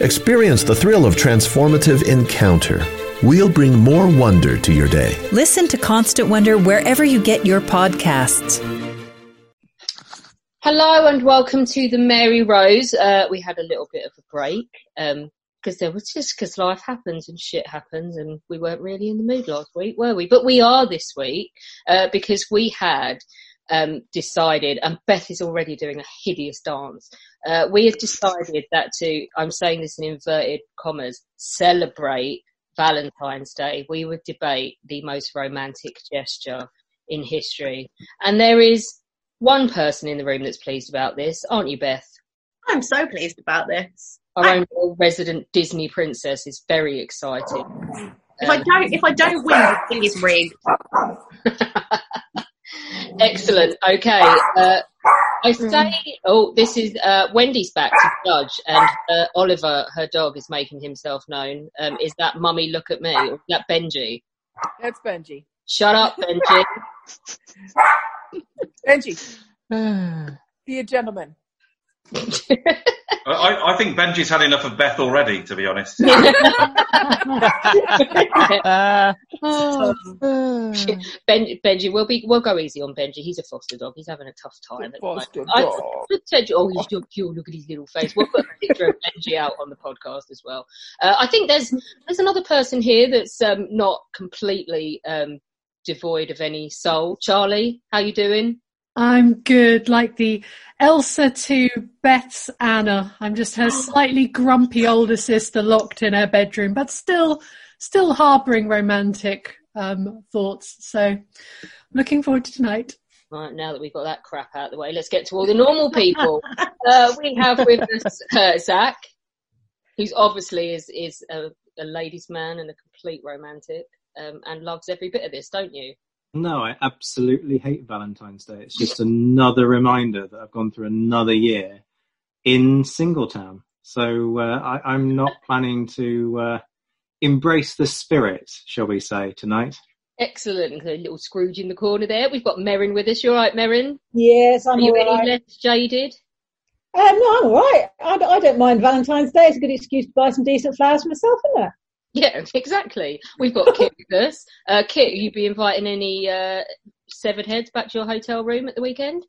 Experience the thrill of transformative encounter. We'll bring more wonder to your day. Listen to Constant Wonder wherever you get your podcasts. Hello and welcome to the Mary Rose. Uh, we had a little bit of a break because um, there was just because life happens and shit happens, and we weren't really in the mood last week, were we? But we are this week uh, because we had um, decided, and Beth is already doing a hideous dance. Uh, we have decided that to, I'm saying this in inverted commas, celebrate Valentine's Day. We would debate the most romantic gesture in history. And there is one person in the room that's pleased about this, aren't you, Beth? I'm so pleased about this. Our I, own resident Disney princess is very excited. If um, I don't, if I don't win, the thing is rigged. Excellent. Okay. Uh, I say, oh, this is uh, Wendy's back to judge, and uh, Oliver, her dog, is making himself known. Um, is that Mummy? Look at me. Or is that Benji? That's Benji. Shut up, Benji. Benji, be a gentleman. I, I, think Benji's had enough of Beth already, to be honest. uh, ben, Benji, we'll be we'll go easy on Benji. He's a foster dog. He's having a tough time. Foster I, dog. I, oh, he's so cute. Look at his little face. We'll put a picture of Benji out on the podcast as well. Uh, I think there's there's another person here that's um, not completely um, devoid of any soul. Charlie, how you doing? I'm good, like the Elsa to Beth's Anna. I'm just her slightly grumpy older sister locked in her bedroom, but still, still harbouring romantic um, thoughts. So, looking forward to tonight. Right, now that we've got that crap out of the way, let's get to all the normal people. uh, we have with us uh, Zach, who's obviously is is a, a ladies' man and a complete romantic, um, and loves every bit of this, don't you? No, I absolutely hate Valentine's Day. It's just another reminder that I've gone through another year in Singletown. So uh, I, am not planning to uh, embrace the spirit, shall we say, tonight. Excellent. A little Scrooge in the corner there. We've got Merrin with us. You all right, Merrin? Yes, I'm Are you all any less jaded? Um, no, I'm all right. I, I, don't mind Valentine's Day. It's a good excuse to buy some decent flowers for myself, isn't it? Yeah, exactly. We've got Kit with us. Uh, Kit, you be inviting any uh, severed heads back to your hotel room at the weekend?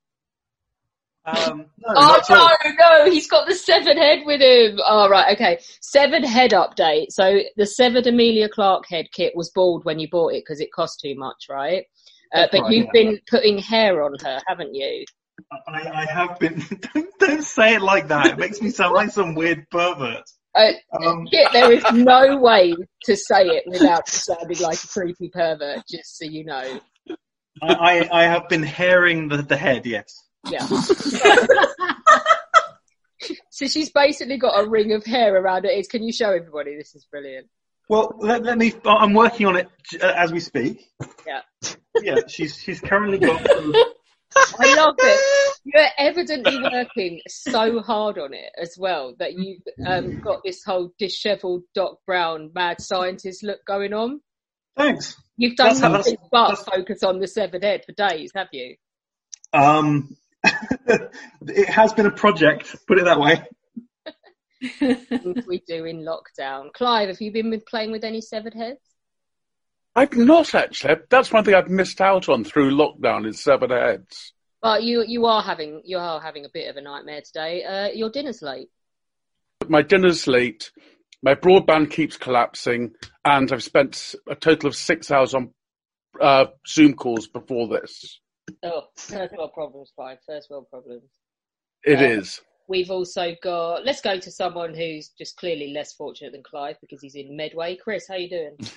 Um, no, oh no, no, he's got the severed head with him. Oh right, okay. Severed head update. So the severed Amelia Clark head kit was bald when you bought it because it cost too much, right? Uh, but right, you've yeah. been putting hair on her, haven't you? I, I have been. don't, don't say it like that. It makes me sound like some weird pervert. Uh, um, there is no way to say it without sounding like a creepy pervert, just so you know. I, I, I have been hairing the, the head, yes. Yeah. so she's basically got a ring of hair around it. Can you show everybody? This is brilliant. Well, let, let me. I'm working on it uh, as we speak. Yeah. Yeah, she's she's currently got. I love it. You're evidently working so hard on it as well that you've um, got this whole dishevelled Doc Brown mad scientist look going on. Thanks. You've done that's nothing but focus on the severed head for days, have you? Um, it has been a project, put it that way. we do in lockdown. Clive, have you been playing with any severed heads? I've not actually. That's one thing I've missed out on through lockdown is severed heads. Well, you you are having you are having a bit of a nightmare today. Uh, your dinner's late. My dinner's late. My broadband keeps collapsing, and I've spent a total of six hours on uh, Zoom calls before this. Oh, first world problems, Clive. First world problems. It Um, is. We've also got. Let's go to someone who's just clearly less fortunate than Clive because he's in Medway. Chris, how are you doing?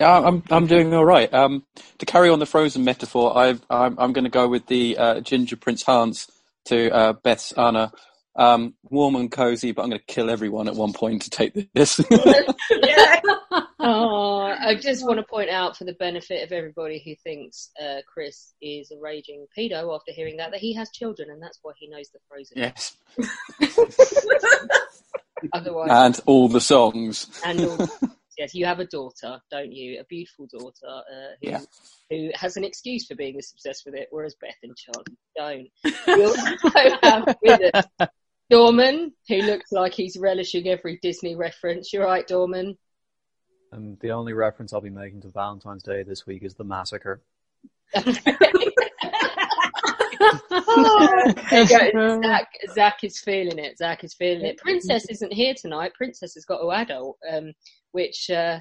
Yeah, I'm I'm doing all right. Um, to carry on the Frozen metaphor, I've, I'm I'm going to go with the uh, Ginger Prince Hans to uh, Beth's Anna. Um, warm and cozy, but I'm going to kill everyone at one point to take this. oh, I just want to point out for the benefit of everybody who thinks uh, Chris is a raging pedo after hearing that that he has children and that's why he knows the Frozen. yes, Otherwise, and all the songs. and all, yes, you have a daughter, don't you? A beautiful daughter uh, who, Yeah. who has an excuse for being this obsessed with it, whereas Beth and Charlie don't. We also have with us Dorman, who looks like he's relishing every Disney reference. You're right, Dorman. And the only reference I'll be making to Valentine's Day this week is the massacre. There. Zach, Zach is feeling it. Zach is feeling it. Princess isn't here tonight. Princess has got to adult, um, which uh,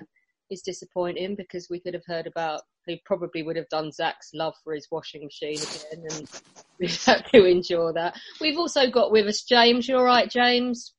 is disappointing because we could have heard about. He probably would have done Zach's love for his washing machine again, and we'd have to endure that. We've also got with us James. You all right, James?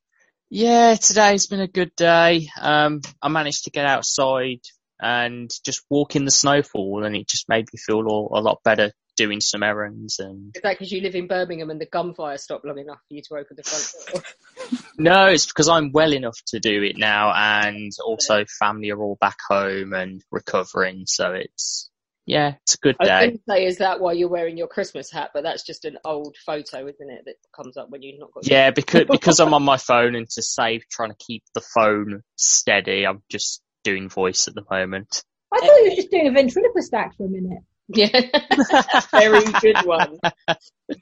Yeah, today's been a good day. Um, I managed to get outside and just walk in the snowfall, and it just made me feel all, a lot better doing some errands. And Is that because you live in Birmingham and the gunfire stopped long enough for you to open the front door? no, it's because I'm well enough to do it now, and also family are all back home and recovering, so it's yeah, it's a good I was day. say, is that why you're wearing your Christmas hat? But that's just an old photo, isn't it, that comes up when you've not got. your- Yeah, because because I'm on my phone and to save trying to keep the phone steady, I'm just doing voice at the moment. I thought you were just doing a ventriloquist act for a minute. Yeah, very good one.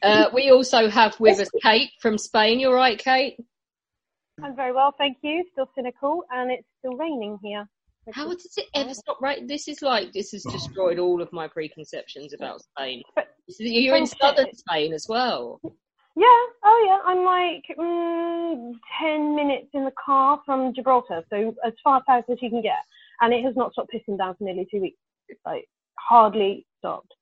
Uh, we also have with us Kate from Spain. You're right, Kate. I'm very well, thank you. Still cynical, and it's still raining here. How does it ever stop? Right, this is like this has destroyed all of my preconceptions about Spain. But You're in southern Spain as well. Yeah, oh yeah, I'm like mm, 10 minutes in the car from Gibraltar, so as far south as you can get. And it has not stopped pissing down for nearly two weeks. Like, hardly stopped.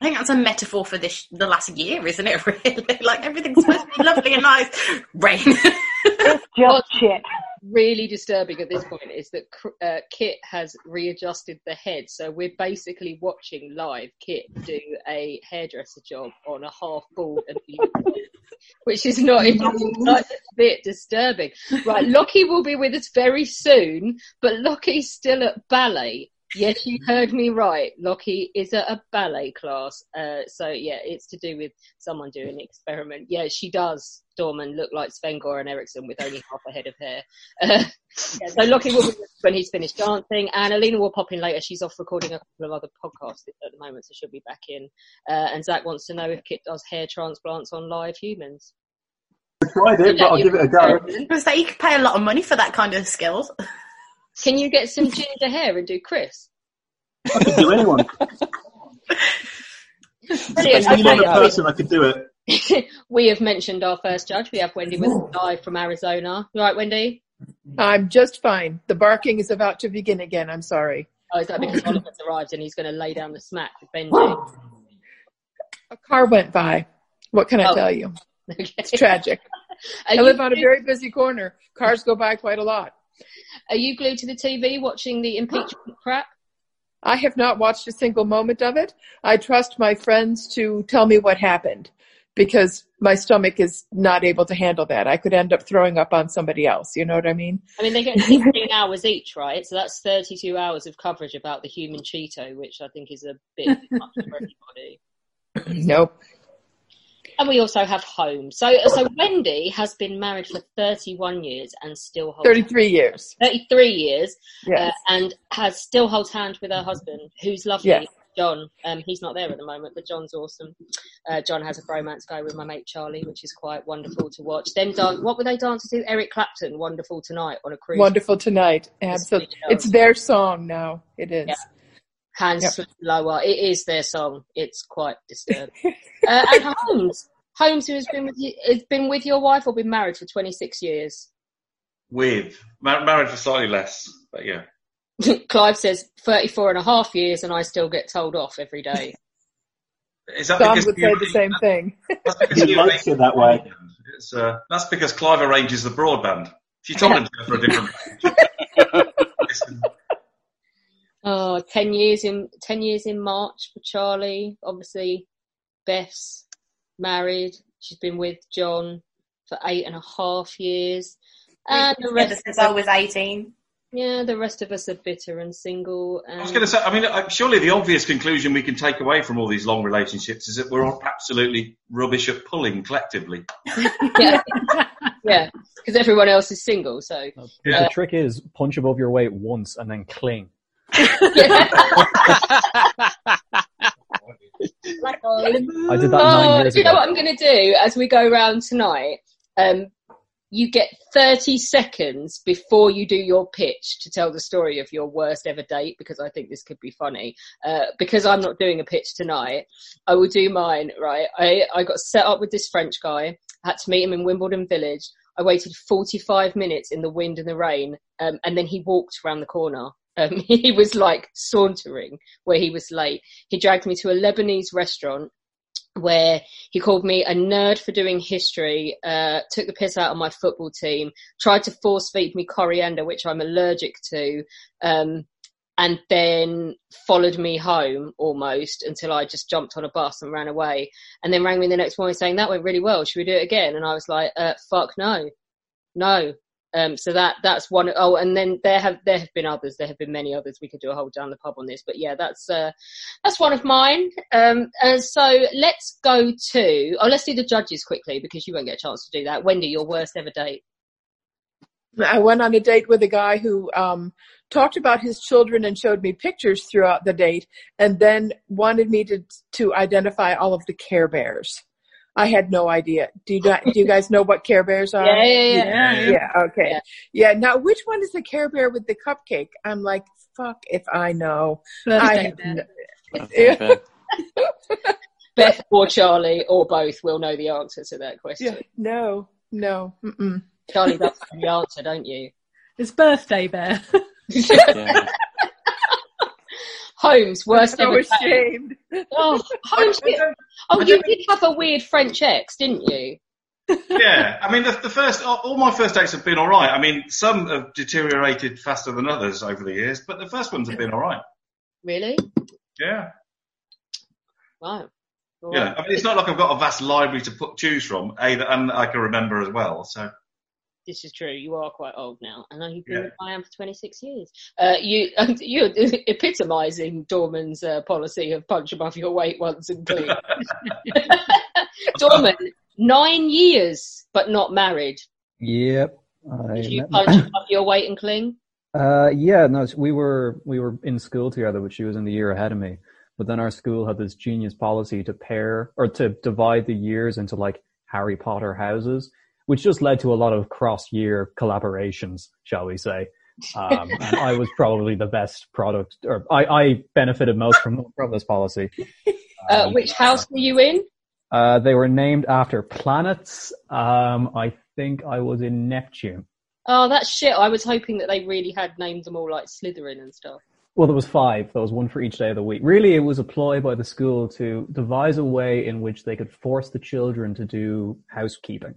I think that's a metaphor for this the last year, isn't it? Really, like everything's supposed to be lovely and nice. Rain. it's just shit. Really disturbing at this point is that uh, Kit has readjusted the head, so we're basically watching live Kit do a hairdresser job on a half bald and which is not even a bit disturbing. Right, Lockie will be with us very soon, but Lockie's still at ballet. Yes, you heard me right. Lockie is at a ballet class. Uh, so yeah, it's to do with someone doing an experiment. Yeah, she does, Dorman, look like Sven Goran Eriksson with only half a head of hair. Uh, yeah, so Lockie will be when he's finished dancing, and Alina will pop in later. She's off recording a couple of other podcasts at the moment, so she'll be back in. Uh, and Zach wants to know if Kit does hair transplants on live humans. I tried it, but I'll give it a go. Because that you could pay a lot of money for that kind of skills. Can you get some ginger hair and do Chris? I could do anyone. Brilliant. If you name a Okay. person, I could do it. we have mentioned our first judge. We have Wendy with us live from Arizona. You right, Wendy? I'm just fine. The barking is about to begin again. I'm sorry. Oh, is that because Oliver's arrived and he's going to lay down the smack with Benji? A car went by. What can I Oh. tell you? Okay. It's tragic. Are I you live on a very busy corner. Cars go by quite a lot. Are you glued to the TV watching the impeachment crap? I have not watched a single moment of it. I trust my friends to tell me what happened because my stomach is not able to handle that. I could end up throwing up on somebody else. You know what I mean? I mean, they get 16 hours each, right? So that's 32 hours of coverage about the human Cheeto, which I think is a bit much for everybody. Nope. And we also have home. So, so Wendy has been married for 31 years and still holds 33 years. 33 years, Yes. uh, and has still holds hand with her husband, who's lovely, Yes. John. Um, he's not there at the moment, but John's awesome. Uh, John has a bromance guy with my mate Charlie, which is quite wonderful to watch. Them dance. What were they dancing to? Eric Clapton, "Wonderful Tonight" on a cruise. Wonderful tonight. Absolutely. It's their song now. It is. Yeah. Hands Yep. lower. It is their song. It's quite disturbing. uh, and Holmes, Holmes, who has been with you, has been with your wife or been married for 26 years. With. Mar- married for slightly less, but yeah. Clive says 34 and a half years and I still get told off every day. Is that Don because would say the same thing. He likes it that way. Uh, that's because Clive arranges the broadband. She told him to go for a different. Oh, 10 years in, 10 years in March for Charlie. Obviously, Beth's married. She's been with John for eight and a half years. And the together rest since of I was 18. Yeah, the rest of us are bitter and single. And I was going to say, I mean, uh, surely the obvious conclusion we can take away from all these long relationships is that we're all absolutely rubbish at pulling collectively. yeah, yeah, because everyone else is single. So The trick is punch above your weight once and then cling. I did that nine years do you know ago. what I'm going to do as we go around tonight? Um, you get 30 seconds before you do your pitch to tell the story of your worst ever date because I think this could be funny. Uh, because I'm not doing a pitch tonight, I will do mine, right? I, I got set up with this French guy, had to meet him in Wimbledon Village. I waited 45 minutes in the wind and the rain, um, and then he walked around the corner. Um, he was like sauntering where he was late. He dragged me to a Lebanese restaurant where he called me a nerd for doing history, uh, took the piss out of my football team, tried to force feed me coriander, which I'm allergic to, um, and then followed me home almost until I just jumped on a bus and ran away. And then rang me the next morning saying, that went really well. Should we do it again? And I was like, uh, fuck no, no. Um, so that that's one. Oh, and then there have there have been others. There have been many others. We could do a whole down the pub on this, but yeah, that's uh, that's one of mine. Um, and so let's go to. Oh, let's do the judges quickly because you won't get a chance to do that. Wendy, your worst ever date. I went on a date with a guy who um, talked about his children and showed me pictures throughout the date, and then wanted me to to identify all of the Care Bears. I had no idea. Do you do you guys know what Care Bears are? Yeah, yeah, yeah. yeah. Yeah, Okay. Yeah. Now, which one is the Care Bear with the cupcake? I'm like, fuck if I know. Birthday I have bear. no- Yeah. Beth or Charlie or both will know the answer to that question. Yeah. No. No. Mm-mm. Charlie, that's the answer, don't you? It's birthday bear. Holmes, worst I'm so ever date. ashamed. Oh, Holmes, oh, you, oh, you did have a weird French ex, didn't you? yeah, I mean, the, the first, all all my first dates have been all right. I mean, some have deteriorated faster than others over the years, but the first ones have been all right. Really? Yeah, Wow. All yeah. right. I mean, it's not like I've got a vast library to put, choose from, a, and I can remember as well. So This is true. You are quite old now. I know you've been Yeah. with I am for 26 years. Uh, you, you're epitomising Dorman's uh, policy of punch above your weight once and clean. Dorman, nine years, but not married. Yep. I Did you punch above your weight and cling? Uh, yeah, no, we were we were in school together, but she was in the year ahead of me. But then our school had this genius policy to pair or to divide the years into like Harry Potter houses, which just led to a lot of cross-year collaborations, shall we say? Um, and I was probably the best product, or I, I benefited most from from this policy. Uh, which house were you in? Uh, they were named after planets. Um, I think I was in Neptune. Oh, that's shit. I was hoping that they really had named them all like Slytherin and stuff. Well, there was five. There was one for each day of the week. Really, it was a ploy by the school to devise a way in which they could force the children to do housekeeping.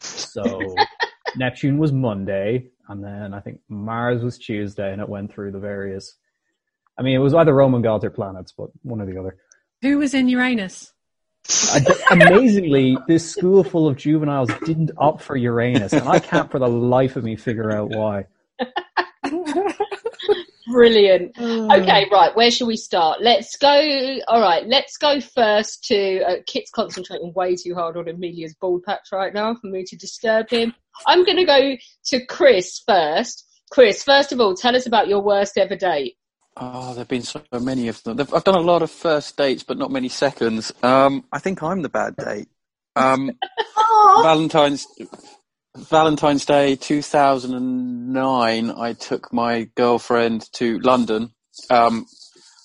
So Neptune was Monday, and then I think Mars was Tuesday, and it went through the various. I mean, it was either Roman gods or planets, but one or the other. Who was in Uranus? I- amazingly, this school full of juveniles didn't opt for Uranus, and I can't for the life of me figure out why. Brilliant. Okay, right. Where shall we start? Let's go. All right, let's go first to uh, Kit's concentrating way too hard on Amelia's bald patch right now for me to disturb him. I'm going to go to Chris first. Chris, first of all, tell us about your worst ever date. Oh, there've been so many of them. I've done a lot of first dates, but not many seconds. Um, I think I'm the bad date. Um, Valentine's Valentine's Day 2009. I took my girlfriend to London. Um,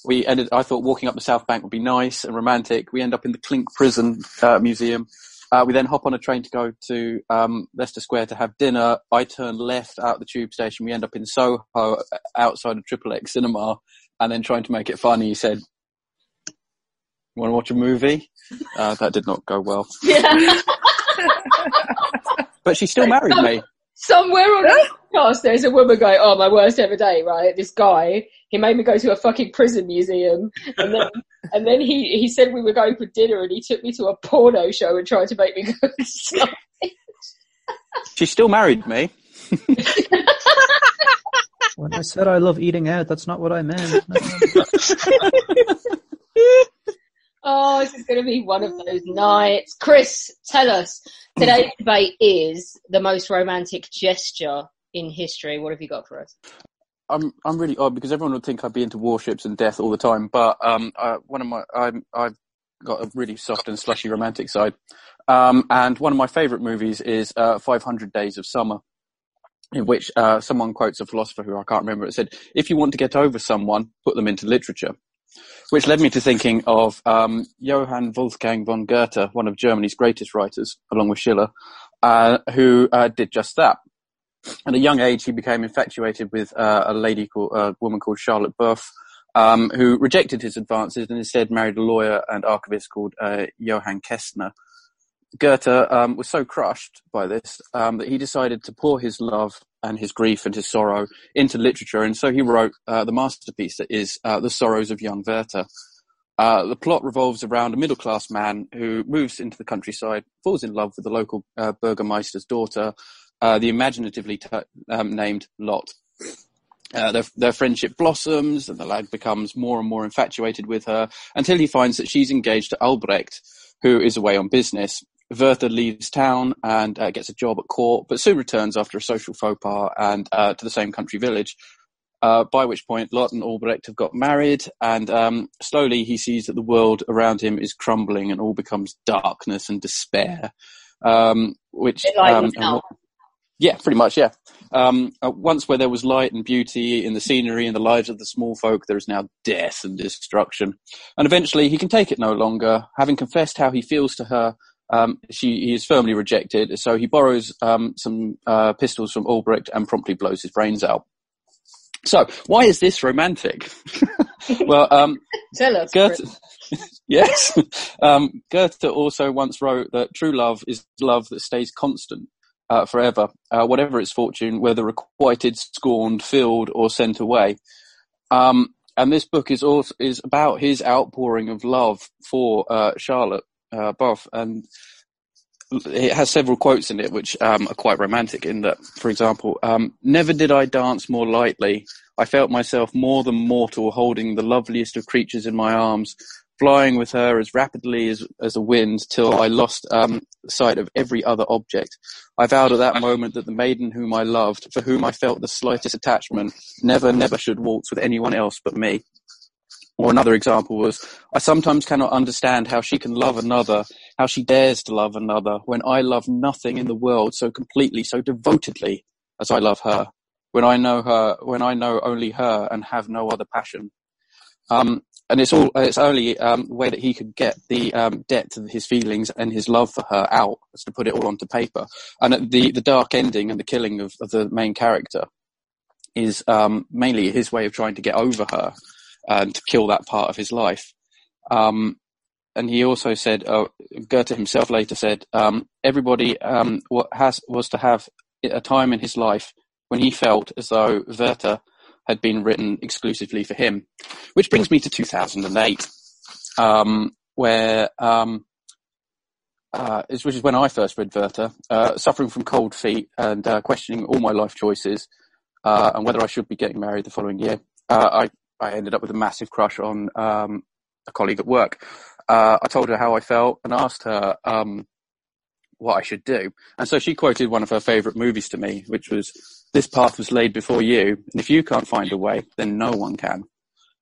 we ended. I thought walking up the South Bank would be nice and romantic. We end up in the Clink Prison uh, Museum. Uh, we then hop on a train to go to um, Leicester Square to have dinner. I turn left out the tube station. We end up in Soho uh, outside of Triple X Cinema, and then trying to make it funny, he said, "Want to watch a movie?" Uh, that did not go well. Yeah. But she still married me. Somewhere on the podcast, there's a woman going, "Oh, my worst ever day." Right, this guy, he made me go to a fucking prison museum, and then and then he he said we were going for dinner, and he took me to a porno show and tried to make me go. inside. She still married me. When I said I love eating out, that's not what I meant. No. oh, this is going to be one of those nights. Chris, tell us today's debate is the most romantic gesture in history. What have you got for us? I'm I'm really odd because everyone would think I'd be into warships and death all the time, but um, uh, one of my I'm I've got a really soft and slushy romantic side, um, and one of my favourite movies is uh, 500 Days of Summer, in which uh, someone quotes a philosopher who I can't remember. It said, "If you want to get over someone, put them into literature," which led me to thinking of um, Johann Wolfgang von Goethe, one of Germany's greatest writers, along with Schiller, uh, who uh, did just that. At a young age, he became infatuated with uh, a lady called a woman called Charlotte Buff, um, who rejected his advances and instead married a lawyer and archivist called uh, Johann Kestner. Goethe um, was so crushed by this um, that he decided to pour his love and his grief and his sorrow into literature, and so he wrote uh, the masterpiece that is uh, The Sorrows of Young Werther. Uh, the plot revolves around a middle class man who moves into the countryside, falls in love with the local uh, burgomeister's daughter, uh, the imaginatively t- um, named Lot. Uh, their, their friendship blossoms, and the lad becomes more and more infatuated with her until he finds that she's engaged to Albrecht, who is away on business. Werther leaves town and uh, gets a job at court, but soon returns after a social faux pas and uh, to the same country village. Uh, by which point, Lot and Albrecht have got married, and um, slowly he sees that the world around him is crumbling and all becomes darkness and despair. Um, which um, what- yeah, pretty much, yeah. Um, once where there was light and beauty in the scenery and the lives of the small folk, there is now death and destruction. And eventually he can take it no longer. Having confessed how he feels to her, um, she, he is firmly rejected. So he borrows um, some uh, pistols from Albrecht and promptly blows his brains out. So, why is this romantic? well, um, Tell us. Goethe, yes. Um, Goethe also once wrote that true love is love that stays constant uh, forever, uh, whatever its fortune, whether requited, scorned, filled, or sent away. Um, and this book is also is about his outpouring of love for uh, Charlotte uh, Buff, and it has several quotes in it which um, are quite romantic. In that, for example, um, "Never did I dance more lightly. I felt myself more than mortal, holding the loveliest of creatures in my arms, flying with her as rapidly as as a wind, till I lost um, sight of every other object. I vowed at that moment that the maiden whom I loved, for whom I felt the slightest attachment, never, never should waltz with anyone else but me." Or another example was, I sometimes cannot understand how she can love another, how she dares to love another, when I love nothing in the world so completely, so devotedly as I love her. When I know her, when I know only her and have no other passion. Um, and it's all, it's only um, way that he could get the um, depth of his feelings and his love for her out, as to put it all onto paper. And the, the dark ending and the killing of, of the main character is um, mainly his way of trying to get over her and to kill that part of his life. Um, and he also said, uh, Goethe himself later said, um, everybody um, has was to have a time in his life when he felt as though Werther had been written exclusively for him. Which brings me to 2008, um, where um, uh, is- which is when I first read Werther, uh, suffering from cold feet and uh, questioning all my life choices uh, and whether I should be getting married the following year. Uh, I, I ended up with a massive crush on um, a colleague at work. Uh, I told her how I felt and asked her um, what I should do. And so she quoted one of her favourite movies to me, which was, This path was laid before you, and if you can't find a way, then no one can.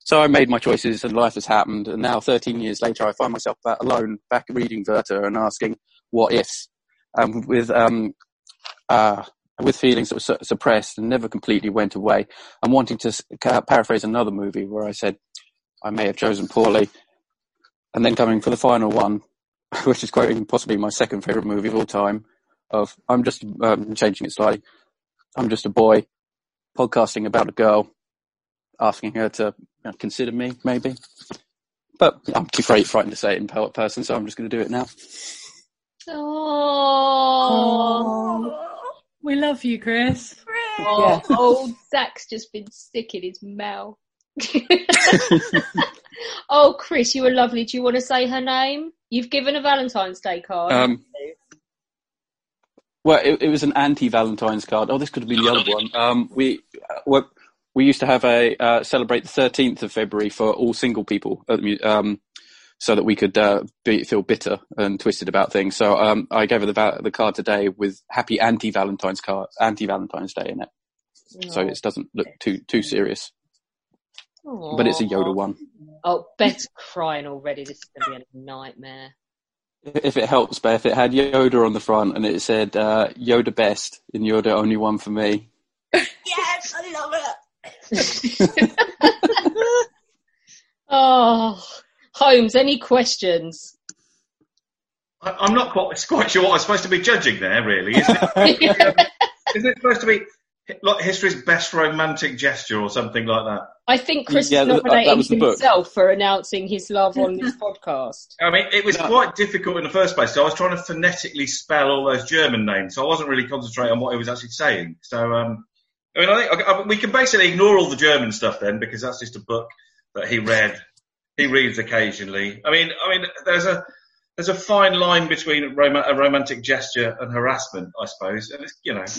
So I made my choices and life has happened. And now 13 years later, I find myself alone, back reading Werther and asking what ifs, um, with, um, uh, with feelings that were su- suppressed and never completely went away. I'm wanting to ca- paraphrase another movie where I said, I may have chosen poorly. And then coming for the final one, which is quoting possibly my second favourite movie of all time. Of I'm just um, changing it slightly. I'm just a boy podcasting about a girl, asking her to you know, consider me, maybe. But I'm too afraid, frightened to say it in per- person, so I'm just going to do it now. Oh, We love you, Chris. oh old Zach's just been sick in his mouth. oh, Chris, you were lovely. Do you want to say her name? You've given a Valentine's Day card. Um, Well, it, it was an anti-Valentine's card. Oh, this could have been the other one. Um, we uh, what- we used to have a uh, celebrate the thirteenth of February for all single people, at the um, so that we could uh, be, feel bitter and twisted about things. So um, I gave her the va- the card today with happy anti-Valentine's card, anti-Valentine's Day in it, so it doesn't look too too serious. But it's a Yoda one. Oh, Beth's crying already. This is going to be a nightmare. If it helps, Beth, it had Yoda on the front and it said uh, Yoda best and Yoda only one for me. Yes, I love it. Oh, Holmes, any questions? I, I'm not quite, quite sure what I'm supposed to be judging there, really. Isn't it, isn't it supposed to be like history's best romantic gesture or something like that? I think Chris Yeah, is that- that nominating was the book. himself for announcing his love on this podcast. I mean, it was quite difficult in the first place. So I was trying to phonetically spell all those German names, so I wasn't really concentrating on what he was actually saying. So, um, I mean, I think I, I, we can basically ignore all the German stuff then, because that's just a book that he read. He reads occasionally. I mean, I mean, there's a there's a fine line between rom- a romantic gesture and harassment, I suppose, and it's you know.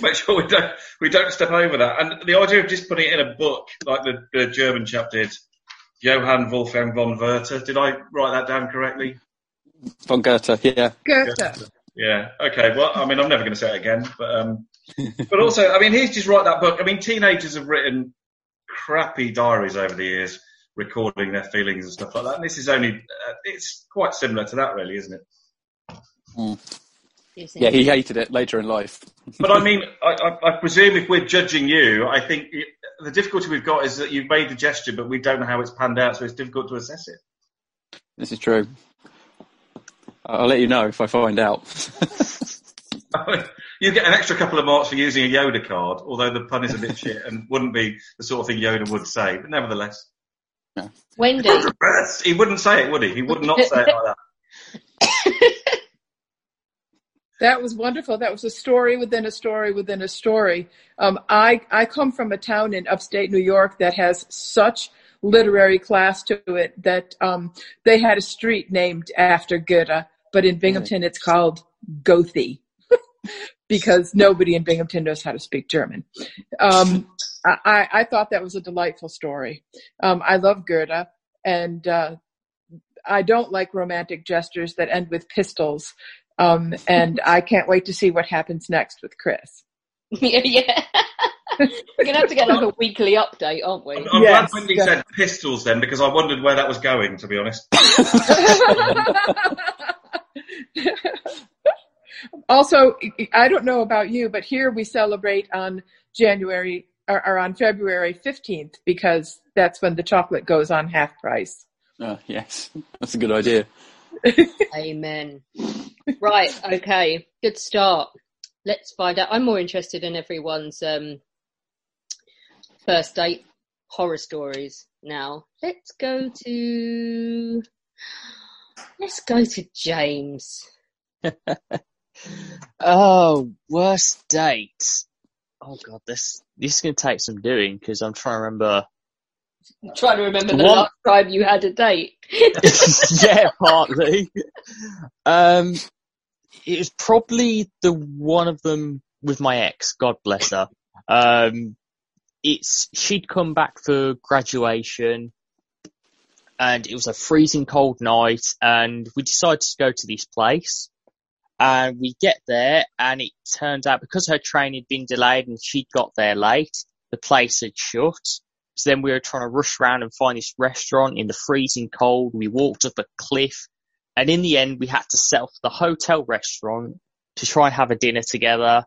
Make sure we don't we don't step over that. And the idea of just putting it in a book like the, the German chap did, Johann Wolfgang von Werther. Did I write that down correctly? Von Goethe, yeah. Goethe. Yeah. Okay. Well, I mean, I'm never going to say it again, but um, but also, I mean, he's just write that book. I mean, teenagers have written crappy diaries over the years, recording their feelings and stuff like that. And this is only, uh, it's quite similar to that, really, isn't it? Yeah, he hated it later in life. But I mean, I, I, I presume if we're judging you, I think y the difficulty we've got is that you've made the gesture, but we don't know how it's panned out, so it's difficult to assess it. This is true. I'll let you know if I find out. you get an extra couple of marks for using a Yoda card, although the pun is a bit shit and wouldn't be the sort of thing Yoda would say. But nevertheless, Wendy. he wouldn't say it, would he? He would not say it like that. That was wonderful. That was a story within a story within a story. Um, I I come from a town in upstate New York that has such literary class to it that um, they had a street named after Goethe, but in Binghamton it's called Goethe because nobody in Binghamton knows how to speak German. Um, I, I I thought that was a delightful story. Um, I love Goethe, and uh, I don't like romantic gestures that end with pistols. Um, and I can't wait to see what happens next with Chris. yeah, yeah. We're going to have to get like a weekly update, aren't we? I'm glad Wendy said pistols then, because I wondered where that was going, to be honest. also, I don't know about you, but here we celebrate on January or, or on February 15th because that's when the chocolate goes on half price. Uh, yes, that's a good idea. Amen. Right, okay. Good start. Let's find out. I'm more interested in everyone's um, first date horror stories now. Let's go to. Let's go to James. Oh, worst date. Oh god, this this is gonna take some doing because I'm trying to remember. I'm trying to remember the last time you had a date. yeah, partly. Um, it was probably the one of them with my ex. God bless her. Um, it's she'd come back for graduation, and it was a freezing cold night, and we decided to go to this place. And we get there, and it turns out because her train had been delayed and she'd got there late, the place had shut. So then we were trying to rush around and find this restaurant in the freezing cold. We walked up a cliff, and in the end, we had to for the hotel restaurant to try and have a dinner together.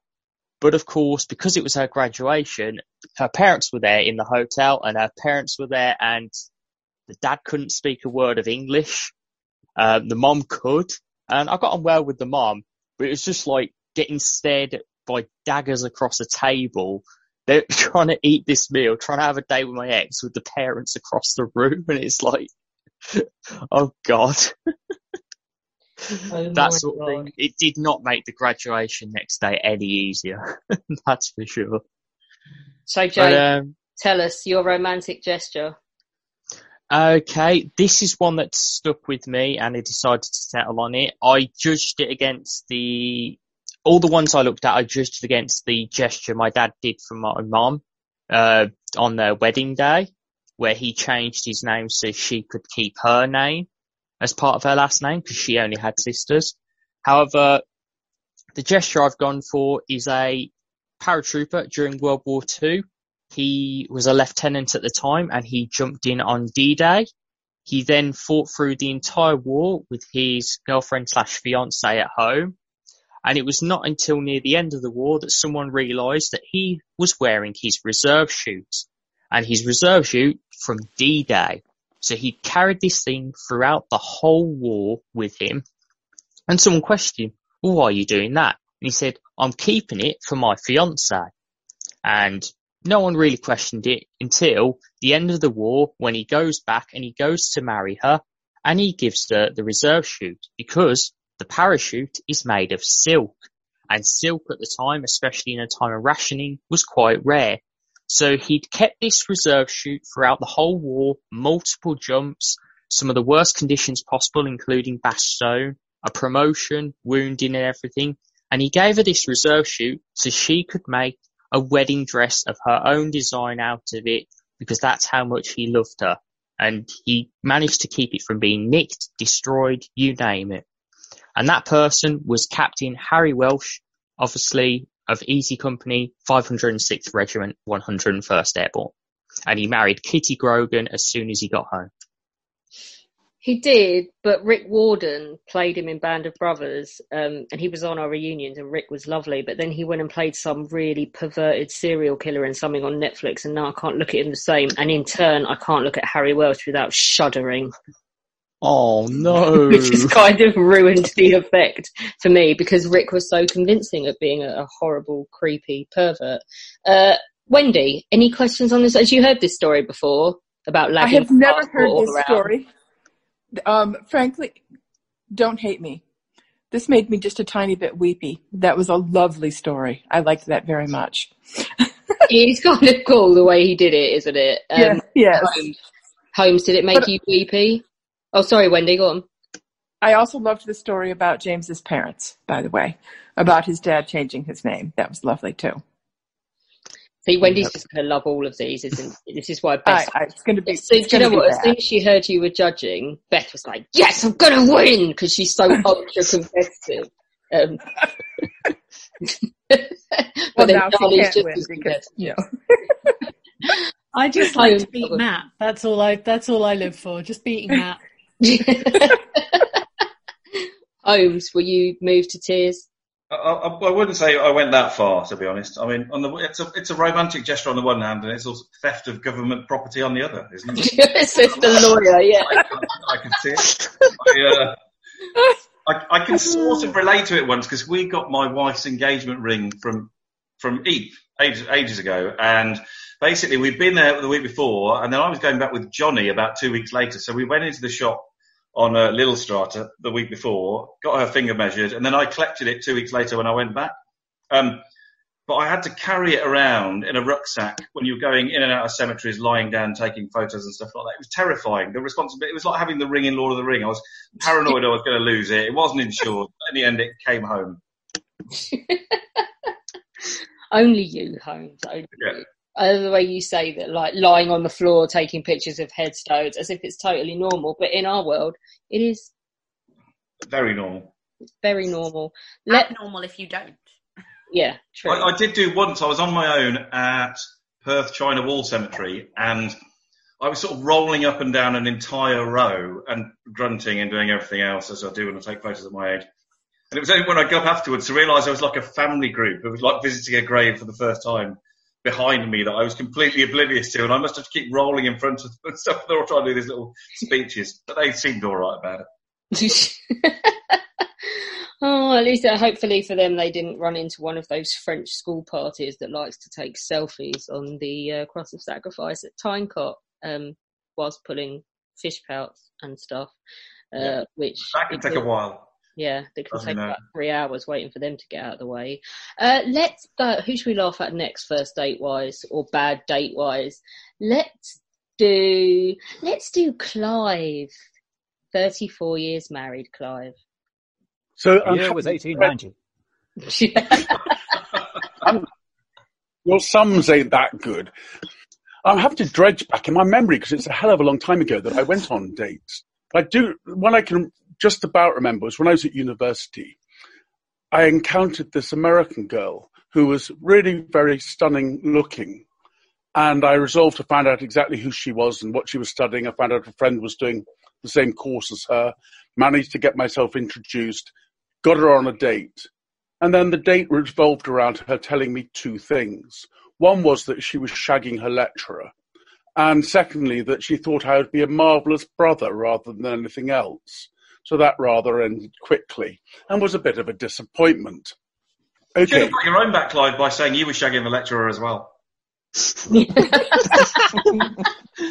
But of course, because it was her graduation, her parents were there in the hotel, and her parents were there, and the dad couldn't speak a word of English. Um, the mom could, and I got on well with the mom, but it was just like getting stared at by daggers across a table. They're trying to eat this meal, trying to have a date with my ex with the parents across the room, and it's like, oh god. Oh that sort of thing. It did not make the graduation next day any easier. That's for sure. So, But, um, tell us your romantic gesture. Okay, this is one that stuck with me and I decided to settle on it. I judged it against the, all the ones I looked at, I judged it against the gesture my dad did for my mom, uh, on their wedding day, where he changed his name so she could keep her name as part of her last name because she only had sisters. However, the gesture I've gone for is a paratrooper during World War Two. He was a lieutenant at the time and he jumped in on D-Day. He then fought through the entire war with his girlfriend slash fiance at home. And it was not until near the end of the war that someone realised that he was wearing his reserve chute and his reserve chute from D-Day. So he carried this thing throughout the whole war with him. And someone questioned him, well, why are you doing that? And he said, I'm keeping it for my fiance. And no one really questioned it until the end of the war when he goes back and he goes to marry her and he gives her the reserve chute because the parachute is made of silk and silk at the time, especially in a time of rationing, was quite rare. So he'd kept this reserve chute throughout the whole war, multiple jumps, some of the worst conditions possible, including Bastogne, a promotion, wounding and everything. And he gave her this reserve chute so she could make a wedding dress of her own design out of it because that's how much he loved her. And he managed to keep it from being nicked, destroyed, you name it. And that person was Captain Harry Welsh, obviously of Easy Company, 506th Regiment, 101st Airborne. And he married Kitty Grogan as soon as he got home. He did, but Rick Warden played him in Band of Brothers, um, and he was on our reunions, and Rick was lovely. But then he went and played some really perverted serial killer in something on Netflix, and now I can't look at him the same. And in turn, I can't look at Harry Welsh without shuddering, Oh no! which has kind of ruined the effect for me because Rick was so convincing of being a, a horrible, creepy pervert. Uh, Wendy, any questions on this? As you heard this story before about lagging. I lagging have never heard all this around. story. Um, frankly, don't hate me. This made me just a tiny bit weepy. That was a lovely story. I liked that very much. it's kind of cool the way he did it, isn't it? Um, Yeah, yes. Holmes, Holmes, did it make But- you weepy? Oh, sorry, Wendy, go on. I also loved the story about James's parents, by the way, about his dad changing his name. That was lovely too. See, Wendy's just going to love all of these, isn't This is why Beth. I, I, it's going to be. So, do you know gonna be what? As soon as she heard you were judging, Beth was like, "Yes, I'm going to win" because she's so ultra competitive. Um, but Well, then now she Charlie's just win as because, you know. I just like to beat Matt. That's all I. That's all I live for. Just beating Matt. Holmes, were you moved to tears? I, I, I wouldn't say I went that far, to be honest. I mean, on the it's a it's a romantic gesture on the one hand, and it's also theft of government property on the other, isn't it? Says the lawyer, yeah. I can see it. I, uh, I, I can sort of relate to it once because we got my wife's engagement ring from from Eep ages, ages ago, and basically we'd been there the week before, and then I was going back with Johnny about two weeks later. So we went into the shop on uh, Little Strata the week before, got her finger measured, and then I collected it two weeks later when I went back. Um, but I had to carry it around in a rucksack when you're going in and out of cemeteries, lying down, taking photos and stuff like that. It was terrifying. The responsibility, it was like having the ring in Lord of the Ring. I was paranoid I was going to lose it. It wasn't insured. In the end, it came home. Only you, Holmes. Only Yeah. you. I love the way you say that, like lying on the floor taking pictures of headstones, as if it's totally normal. But in our world, it is Very normal. very normal. Let normal if you don't. yeah, true. I, I did do once. I was on my own at Perth China Wall Cemetery, and I was sort of rolling up and down an entire row and grunting and doing everything else as I do when I take photos at my age. And it was only when I got up afterwards to realise I was like a family group. It was like visiting a grave for the first time behind me that I was completely oblivious to, and I must have keep rolling in front of them and stuff. They're all trying to do these little speeches, but they seemed all right about it. oh, at least uh, hopefully for them, they didn't run into one of those French school parties that likes to take selfies on the uh, cross of sacrifice at Tyne Cot um, whilst pulling fish pouts and stuff. Uh, Yeah. Which That can it take a while. Yeah, they can Doesn't take it? about three hours waiting for them to get out of the way. Uh, let's go. Who should we laugh at next, first date wise or bad date wise? Let's do. Let's do Clive. Thirty-four years married, Clive. So The I'm year was happy- 1890. Um, your sums ain't that good. I'm having to dredge back in my memory because it's a hell of a long time ago that I went on dates. I do, when I can just about remember was when I was at university, I encountered this American girl who was really very stunning looking. And I resolved to find out exactly who she was and what she was studying. I found out a friend was doing the same course as her, managed to get myself introduced, got her on a date. And then the date revolved around her telling me two things. One was that she was shagging her lecturer. And secondly, that she thought I would be a marvellous brother rather than anything else. So that rather ended quickly and was a bit of a disappointment. You should Okay. have got your own back, Clive, by saying you were shagging the lecturer as well.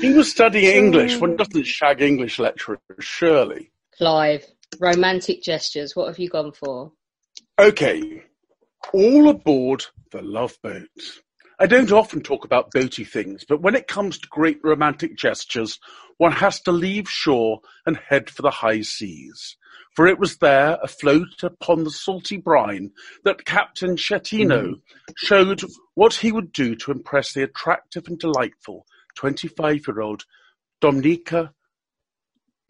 He was studying English. One doesn't shag English lecturers, surely. Clive. Romantic gestures. What have you gone for? Okay, all aboard the love boat. I don't often talk about boaty things, but when it comes to great romantic gestures, one has to leave shore and head for the high seas. For it was there, afloat upon the salty brine, that Captain Schettino mm-hmm. showed what he would do to impress the attractive and delightful 25-year-old Dominika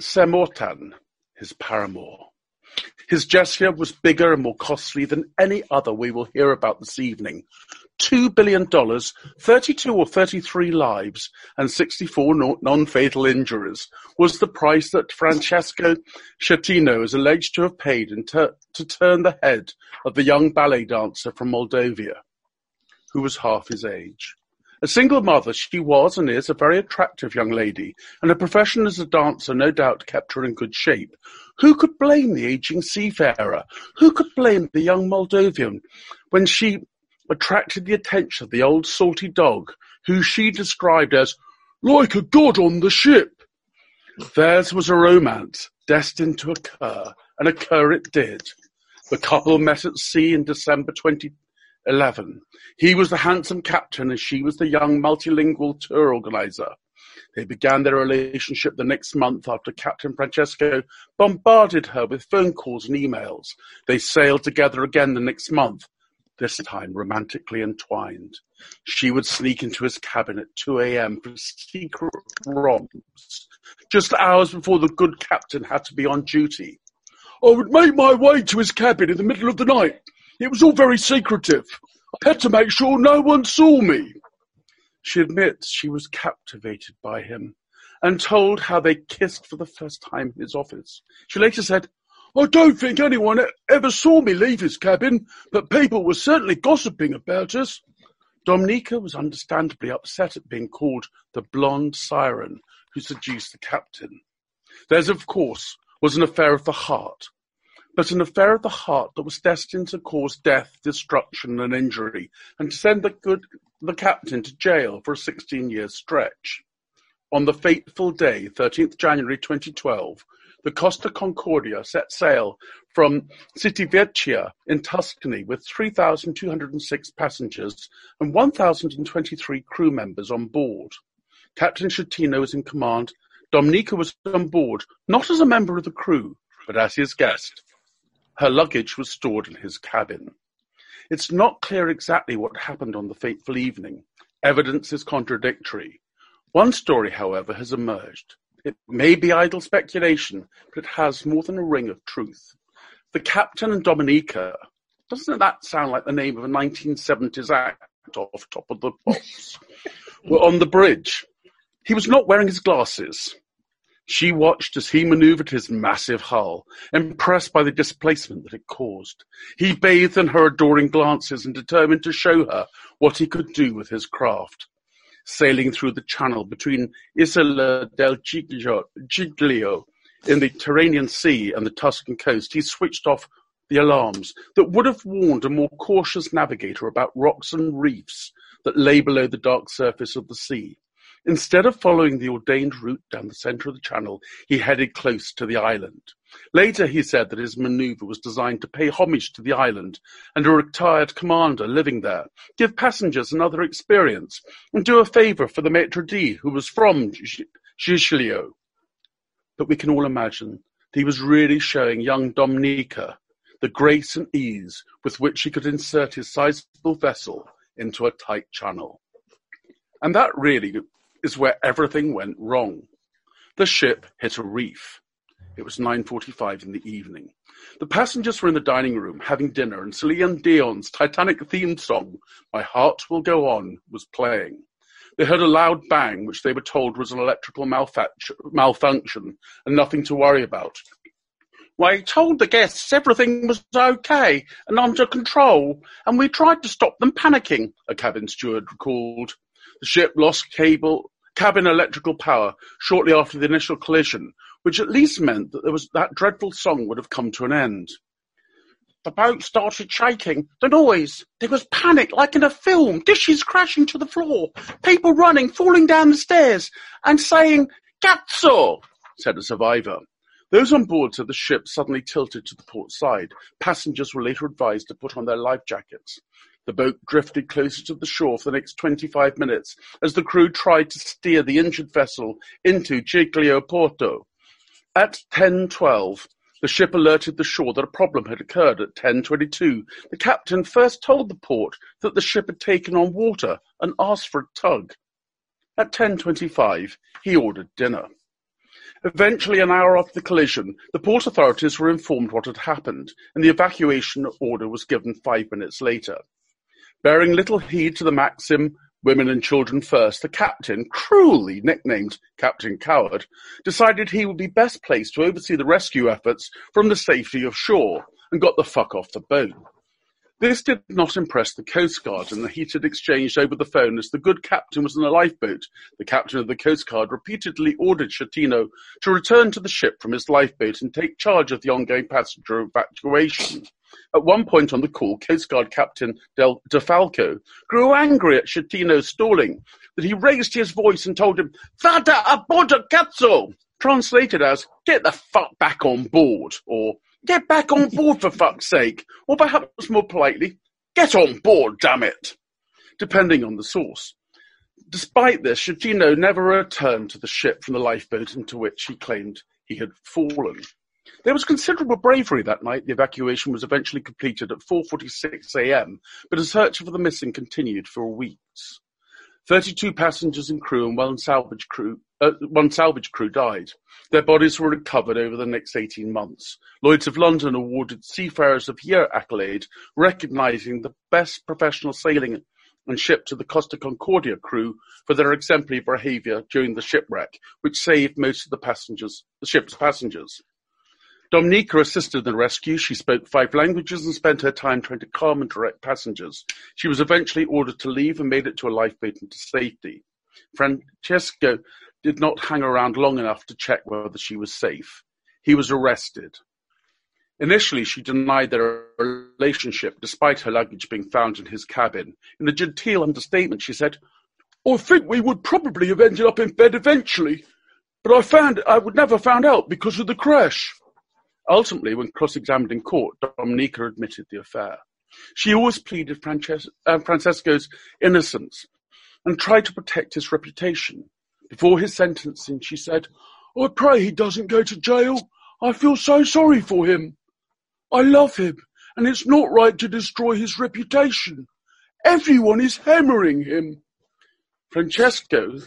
Cemortan, his paramour. His gesture was bigger and more costly than any other we will hear about this evening. Two billion dollars, 32 or 33 lives, and 64 non-fatal injuries was the price that Francesco Schettino is alleged to have paid tur- to turn the head of the young ballet dancer from Moldavia, who was half his age. A single mother, she was and is a very attractive young lady, and her profession as a dancer no doubt kept her in good shape. Who could blame the aging seafarer? Who could blame the young Moldovan when she attracted the attention of the old salty dog, who she described as like a god on the ship? Theirs was a romance destined to occur, and occur it did. The couple met at sea in December 2011. He was the handsome captain and she was the young multilingual tour organizer. They began their relationship the next month after Captain Francesco bombarded her with phone calls and emails. They sailed together again the next month, this time romantically entwined. She would sneak into his cabin at 2 a.m. for secret romps, just hours before the good captain had to be on duty. I would make my way to his cabin in the middle of the night. It was all very secretive. I had to make sure no one saw me. She admits she was captivated by him and told how they kissed for the first time in his office. She later said, I don't think anyone ever saw me leave his cabin, but people were certainly gossiping about us. Dominica was understandably upset at being called the blonde siren who seduced the captain. Theirs, of course, was an affair of the heart, but an affair of the heart that was destined to cause death, destruction, and injury, and to send the good the captain to jail for a 16-year stretch. On the fateful day, 13th January 2012, the Costa Concordia set sail from Civitavecchia in Tuscany with 3,206 passengers and 1,023 crew members on board. Captain Schettino was in command. Dominica was on board, not as a member of the crew, but as his guest. Her luggage was stored in his cabin. It's not clear exactly what happened on the fateful evening. Evidence is contradictory. One story, however, has emerged. It may be idle speculation, but it has more than a ring of truth. The captain and Dominica, doesn't that sound like the name of a 1970s act off top of the pops, were on the bridge. He was not wearing his glasses. She watched as he maneuvered his massive hull, impressed by the displacement that it caused. He bathed in her adoring glances and determined to show her what he could do with his craft. Sailing through the channel between Isola del Giglio, Giglio in the Tyrrhenian Sea and the Tuscan coast, he switched off the alarms that would have warned a more cautious navigator about rocks and reefs that lay below the dark surface of the sea. Instead of following the ordained route down the center of the channel, he headed close to the island. Later he said that his maneuver was designed to pay homage to the island and a retired commander living there, give passengers another experience, and do a favor for the maitre d' who was from Giglio. But we can all imagine that he was really showing young Dominica the grace and ease with which he could insert his sizable vessel into a tight channel. And that really is where everything went wrong. The ship hit a reef. It was 9.45 in the evening. The passengers were in the dining room having dinner and Celine Dion's Titanic theme song, My Heart Will Go On, was playing. They heard a loud bang, which they were told was an electrical malfunction and nothing to worry about. We told the guests everything was okay and under control, and we tried to stop them panicking, a cabin steward recalled. The ship lost cable, cabin electrical power shortly after the initial collision, which at least meant that there was that dreadful song would have come to an end. The boat started shaking. The noise. There was panic like in a film. Dishes crashing to the floor. People running, falling down the stairs, and saying, Cazzo, said a survivor. Those on board said the ship suddenly tilted to the port side. Passengers were later advised to put on their life jackets. The boat drifted closer to the shore for the next 25 minutes as the crew tried to steer the injured vessel into Giglio Porto. At 10.12, the ship alerted the shore that a problem had occurred at 10.22. The captain first told the port that the ship had taken on water and asked for a tug. At 10.25, he ordered dinner. Eventually, an hour after the collision, the port authorities were informed what had happened, and the evacuation order was given five minutes later. Bearing little heed to the maxim "women and children first," the captain, cruelly nicknamed Captain Coward, decided he would be best placed to oversee the rescue efforts from the safety of shore, and got the fuck off the boat. This did not impress the Coast Guard, and the heated exchange over the phone as the good captain was in a lifeboat. The captain of the Coast Guard repeatedly ordered Schettino to return to the ship from his lifeboat and take charge of the ongoing passenger evacuation. At one point on the call, Coast Guard Captain Del DeFalco grew angry at Schettino's stalling, that he raised his voice and told him, Vada a bordo cazzo! Translated as, get the fuck back on board, or get back on board for fuck's sake, or perhaps more politely, get on board, damn it! Depending on the source. Despite this, Schettino never returned to the ship from the lifeboat into which he claimed he had fallen. There was considerable bravery that night. The evacuation was eventually completed at 4:46 a.m., but a search for the missing continued for weeks. Thirty-two passengers and crew and one salvage crew, uh, one salvage crew died. Their bodies were recovered over the next 18 months. Lloyd's of London awarded Seafarers of Year accolade, recognising the best professional sailing and ship to the Costa Concordia crew for their exemplary behaviour during the shipwreck, which saved most of the passengers, the ship's passengers. Dominica assisted the rescue. She spoke five languages and spent her time trying to calm and direct passengers. She was eventually ordered to leave and made it to a lifeboat and to safety. Francesco did not hang around long enough to check whether she was safe. He was arrested. Initially, she denied their relationship despite her luggage being found in his cabin. In a genteel understatement, she said, I think we would probably have ended up in bed eventually, but I found I would never found out because of the crash. Ultimately, when cross-examined in court, Dominica admitted the affair. She always pleaded Frances- uh, Francesco's innocence and tried to protect his reputation. Before his sentencing, she said, I pray he doesn't go to jail. I feel so sorry for him. I love him, and it's not right to destroy his reputation. Everyone is hammering him. Francesco,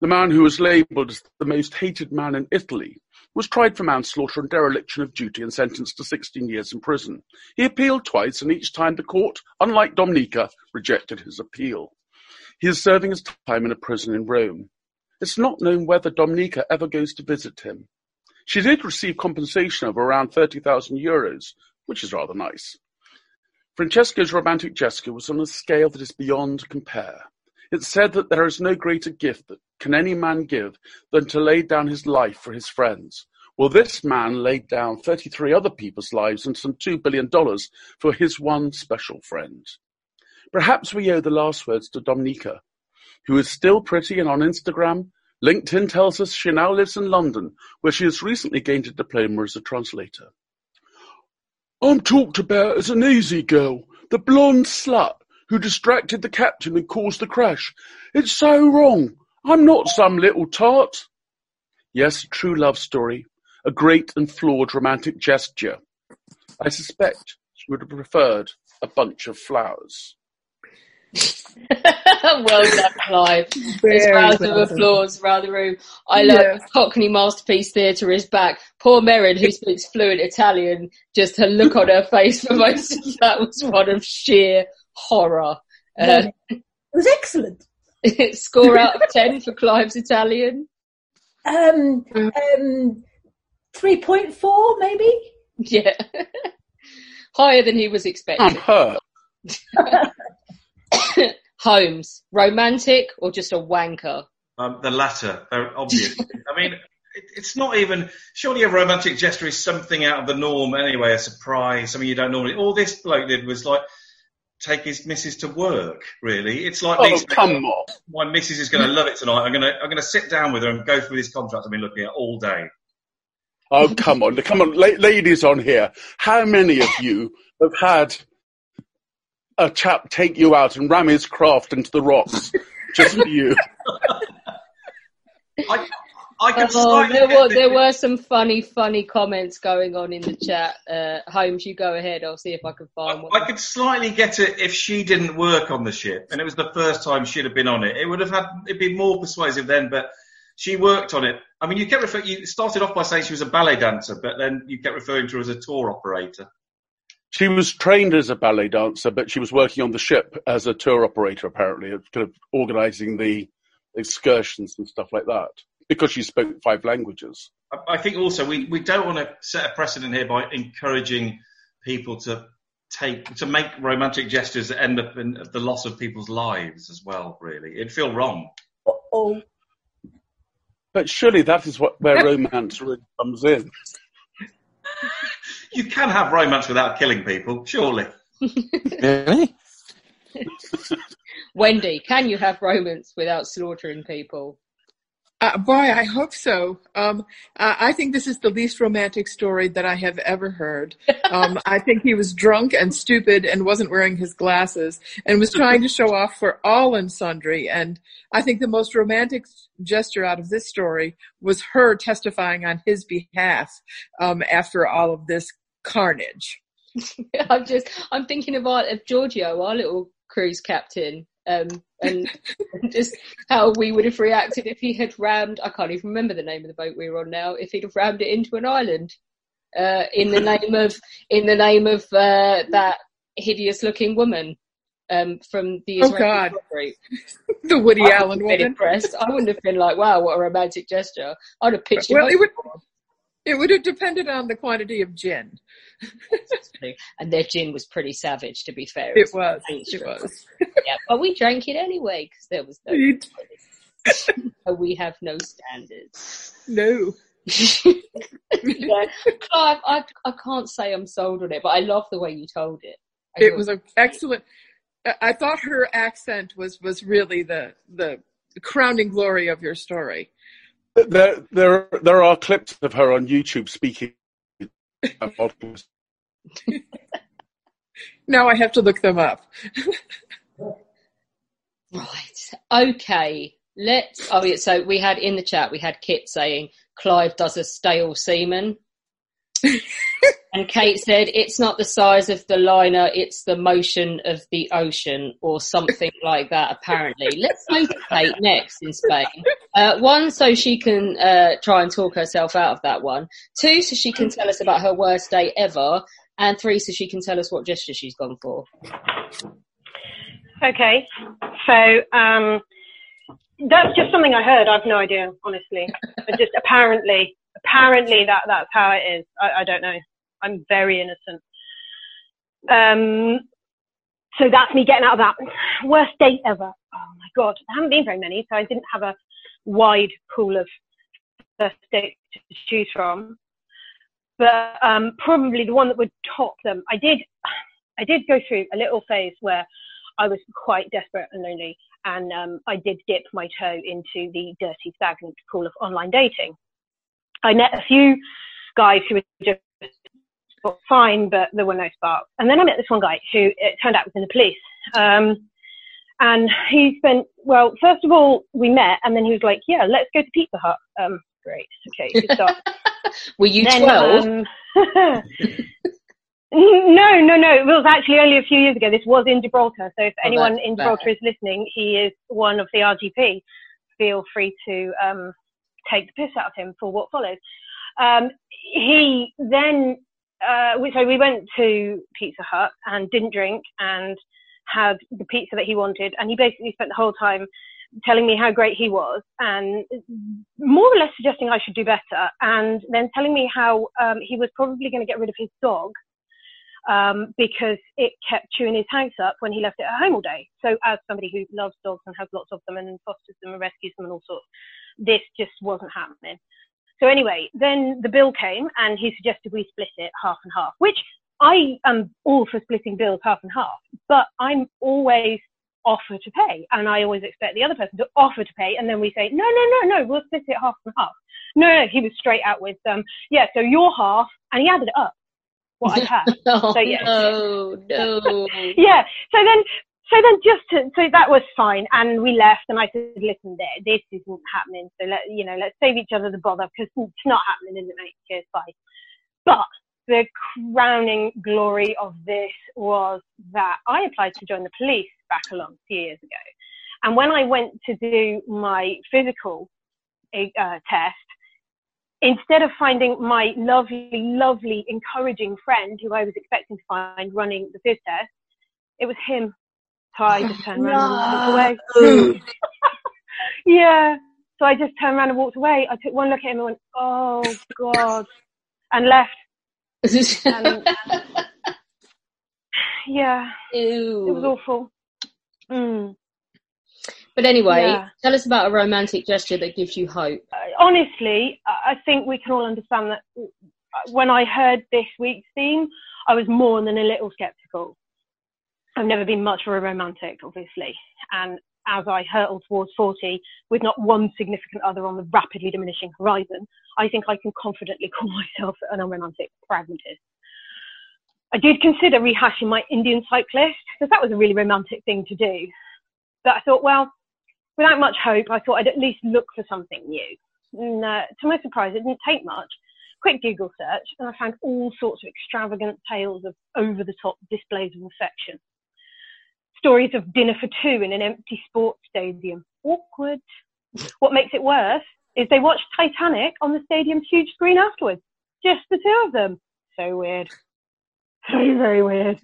the man who was labelled as the most hated man in Italy, was tried for manslaughter and dereliction of duty and sentenced to 16 years in prison. He appealed twice, and each time the court, unlike Dominica, rejected his appeal. He is serving his time in a prison in Rome. It's not known whether Dominica ever goes to visit him. She did receive compensation of around 30,000 euros, which is rather nice. Francesco's romantic gesture was on a scale that is beyond compare. It's said that there is no greater gift that can any man give than to lay down his life for his friends. Well, this man laid down 33 other people's lives and some $2 billion for his one special friend. Perhaps we owe the last words to Dominica, who is still pretty and on Instagram. LinkedIn tells us she now lives in London, where she has recently gained a diploma as a translator. I'm talked about as an easy girl, the blonde slut who distracted the captain and caused the crash. It's so wrong. I'm not some little tart. Yes, a true love story, a great and flawed romantic gesture. I suspect she would have preferred a bunch of flowers. well done, Clive. There's Very rounds of done. applause around the room. I love Yeah. Cockney Masterpiece Theatre is back. Poor Merrin, who speaks fluent Italian, just her look on her face for most of that was one of sheer horror. Uh, it was excellent. score out of 10 for Clive's Italian? Um, um, 3.4 maybe? Yeah. Higher than he was expecting. I'm hurt. Holmes, romantic or just a wanker? Um, the latter, they're. I mean, it, it's not even. Surely a romantic gesture is something out of the norm anyway, a surprise, something you don't normally. All this bloke did was like take his missus to work. Really, it's like Oh, come on. My missus is going to love it tonight. I'm going to I'm going to sit down with her and go through this contract I've been looking at all day. Oh, come on. Come on, la- ladies on here. How many of you have had a chap take you out and ram his craft into the rocks just for you? I, I can Oh, slightly there were there were some funny funny comments going on in the chat. Uh, Holmes, you go ahead. I'll see if I can find one. I could slightly get it if she didn't work on the ship and it was the first time she'd have been on it. It would have had it'd be more persuasive then, but she worked on it. I mean, you kept refer- you started off by saying she was a ballet dancer, but then you kept referring to her as a tour operator. She was trained as a ballet dancer, but she was working on the ship as a tour operator, apparently, kind of organising the excursions and stuff like that, because she spoke five languages. I, I think also we, we don't want to set a precedent here by encouraging people to take to make romantic gestures that end up in the loss of people's lives as well. Really, it'd feel wrong. Oh, But surely that is what where romance really comes in. You can have romance without killing people, surely. Really? Wendy, can you have romance without slaughtering people? Uh, boy, I hope so. Um, I I think this is the least romantic story that I have ever heard. Um, I think he was drunk and stupid and wasn't wearing his glasses and was trying to show off for all and sundry. And I think the most romantic gesture out of this story was her testifying on his behalf um, after all of this carnage. I'm just I'm thinking about of Giorgio, our little cruise captain, um, and just how we would have reacted if he had rammed. I can't even remember the name of the boat we were on now. If he'd have rammed it into an island, uh, in the name of in the name of uh, that hideous looking woman um, from the Oh, Israeli God. Group. The Woody I Allen wouldn't have been woman. impressed. I wouldn't have been like, "Wow, what a romantic gesture." I'd have pitched Well, it Would, it would have depended on the quantity of gin. and their gin was pretty savage, to be fair. It was. It was. Yeah, but we drank it anyway because there was no. So we have no standards. No. yeah. Clive, I, I can't say I'm sold on it, but I love the way you told it. I it was an excellent. I- I thought her accent was was really the the crowning glory of your story. There, there, there are clips of her on YouTube speaking. Now I have to look them up. Right. Okay. Let's. Oh, yeah. So we had in the chat, we had Kit saying Clive does a stale semen. and Kate said it's not the size of the liner, it's the motion of the ocean or something like that, apparently. Let's go to Kate next in Spain. Uh, one, so she can uh, try and talk herself out of that one. Two, so she can tell us about her worst day ever. And three, so she can tell us what gesture she's gone for. Okay, so um, that's just something I heard. I've no idea, honestly. Just apparently, apparently that that's how it is. I, I don't know. I'm very innocent. Um, so that's me getting out of that. Worst date ever. Oh my god, there haven't been very many, so I didn't have a wide pool of first dates to choose from. but um, probably the one that would top them. I did, I did go through a little phase where I was quite desperate and lonely, and um, I did dip my toe into the dirty, stagnant pool of online dating. I met a few guys who were just fine, but there were no sparks. And then I met this one guy who it turned out was in the police. Um, and he spent, well, first of all, we met, and then he was like, yeah, let's go to Pizza Hut. Um, great. Okay, good start. Were you Then, 12? um, no, no, no. It was actually only a few years ago. This was in Gibraltar. So if Oh, anyone in. Gibraltar is listening, he is one of the RGP. Feel free to um, take the piss out of him for what follows. Um, he then, uh, we- so we went to Pizza Hut and didn't drink and had the pizza that he wanted. And he basically spent the whole time telling me how great he was and more or less suggesting I should do better and then telling me how um, he was probably going to get rid of his dog um, because it kept chewing his house up when he left it at home all day. So as somebody who loves dogs and has lots of them and fosters them and rescues them and all sorts, this just wasn't happening. So anyway, then the bill came and he suggested we split it half and half, which I am all for splitting bills half and half, but I'm always offer to pay. And I always expect the other person to offer to pay. And then we say, no, no, no, no, we'll split it half and half. No, no, he was straight out with, um, yeah, so your half, and he added it up what I'd had. oh, so yeah. no, no. yeah. So then, so then just to, so that was fine. And we left and I said, listen, there, this isn't happening. So let, you know, let's save each other the bother because it's not happening, in it, mate? Cheers, bye. But the crowning glory of this was that I applied to join the police back a long few years ago. And when I went to do my physical uh, test, instead of finding my lovely, lovely, encouraging friend who I was expecting to find running the phys test, it was him. So I just turned around and walked away. yeah. So I just turned around and walked away. I took one look at him and went, oh God, and left. And, yeah. Ew. It was awful. Mm. But anyway, Yeah. tell us about a romantic gesture that gives you hope. Uh, honestly, I I think we can all understand that when I heard this week's theme, I was more than a little skeptical. I've never been much of a romantic, obviously. And as I hurtle towards 40 with not one significant other on the rapidly diminishing horizon, I think I can confidently call myself an unromantic pragmatist. I did consider rehashing my Indian cyclist because that was a really romantic thing to do. But I thought, well, without much hope, I thought I'd at least look for something new. And, uh, to my surprise, it didn't take much. Quick Google search, and I found all sorts of extravagant tales of over the top displays of affection. Stories of dinner for two in an empty sports stadium. Awkward. What makes it worse is they watched Titanic on the stadium's huge screen afterwards. Just the two of them. So weird. Very, very weird.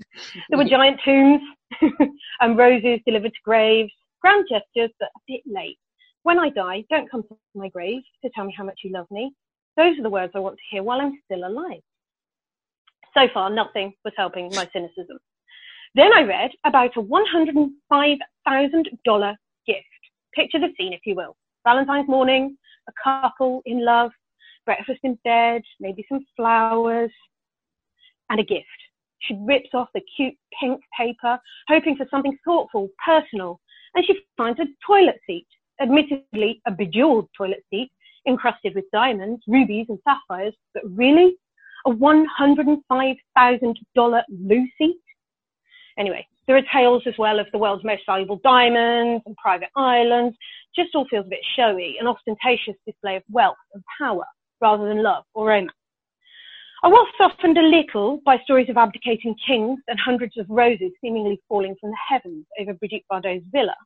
There were giant tombs and roses delivered to graves. Grand gestures, but a bit late. When I die, don't come to my grave to tell me how much you love me. Those are the words I want to hear while I'm still alive. So far, nothing was helping my cynicism. Then I read about a $105,000 gift. Picture the scene, if you will. Valentine's morning, a couple in love, breakfast in bed, maybe some flowers, and a gift. She rips off the cute pink paper, hoping for something thoughtful, personal, and she finds a toilet seat, admittedly a bejeweled toilet seat, encrusted with diamonds, rubies, and sapphires, but really? A $105,000 loo seat? Anyway, there are tales as well of the world's most valuable diamonds and private islands. Just all feels a bit showy, an ostentatious display of wealth and power rather than love or romance. I was softened a little by stories of abdicating kings and hundreds of roses seemingly falling from the heavens over Brigitte Bardot's villa.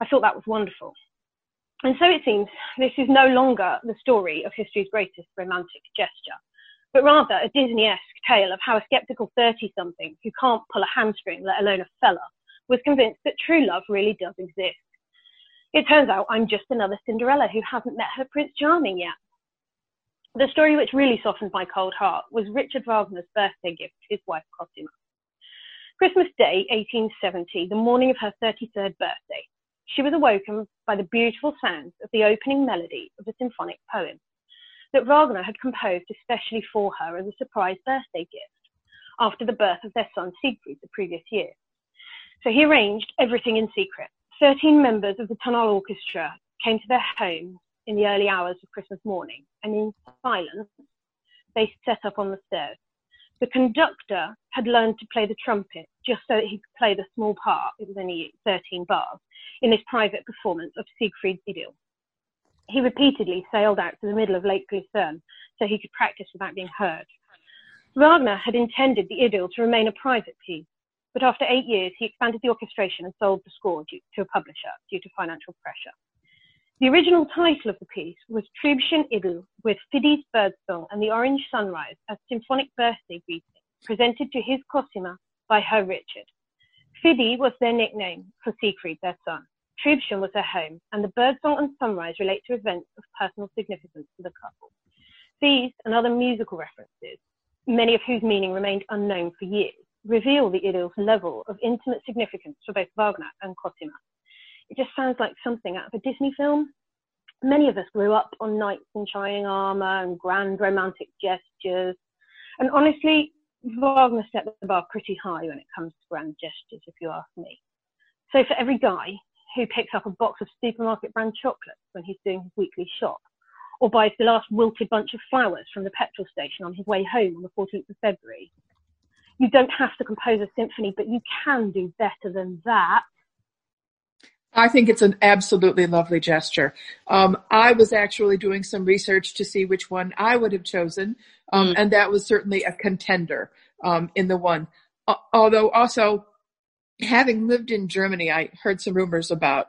I thought that was wonderful. And so it seems this is no longer the story of history's greatest romantic gesture, but rather a Disney-esque tale of how a skeptical 30-something who can't pull a hamstring, let alone a fella, was convinced that true love really does exist. It turns out I'm just another Cinderella who hasn't met her Prince Charming yet. The story which really softened my cold heart was Richard Wagner's birthday gift to his wife Cosima. Christmas Day, 1870, the morning of her 33rd birthday, she was awoken by the beautiful sounds of the opening melody of a symphonic poem. that Wagner had composed especially for her as a surprise birthday gift after the birth of their son Siegfried the previous year. So he arranged everything in secret. Thirteen members of the Tonhalle Orchestra came to their home in the early hours of Christmas morning, and in silence, they set up on the stairs. The conductor had learned to play the trumpet just so that he could play the small part, it was only 13 bars, in this private performance of Siegfried's Idyll. He repeatedly sailed out to the middle of Lake Lucerne so he could practice without being heard. Wagner had intended the Idyll to remain a private piece, but after eight years he expanded the orchestration and sold the score due, to a publisher due to financial pressure. The original title of the piece was Tribschen Idyll with Fidi's Birdsong and the Orange Sunrise as symphonic birthday greeting presented to his Cosima by her Richard. Fidi was their nickname for Siegfried, their son. Tribschen was their home, and the birdsong and sunrise relate to events of personal significance to the couple. These and other musical references, many of whose meaning remained unknown for years, reveal the idyll's level of intimate significance for both Wagner and Cosima. It just sounds like something out of a Disney film. Many of us grew up on knights in shining armour and grand romantic gestures. And honestly, Wagner set the bar pretty high when it comes to grand gestures, if you ask me. So for every guy who picks up a box of supermarket brand chocolates when he's doing his weekly shop, or buys the last wilted bunch of flowers from the petrol station on his way home on the 14th of February, you don't have to compose a symphony, but you can do better than that. I think it's an absolutely lovely gesture. Um, I was actually doing some research to see which one I would have chosen, um, and that was certainly a contender um, in the one. Uh, although also, having lived in Germany, I heard some rumors about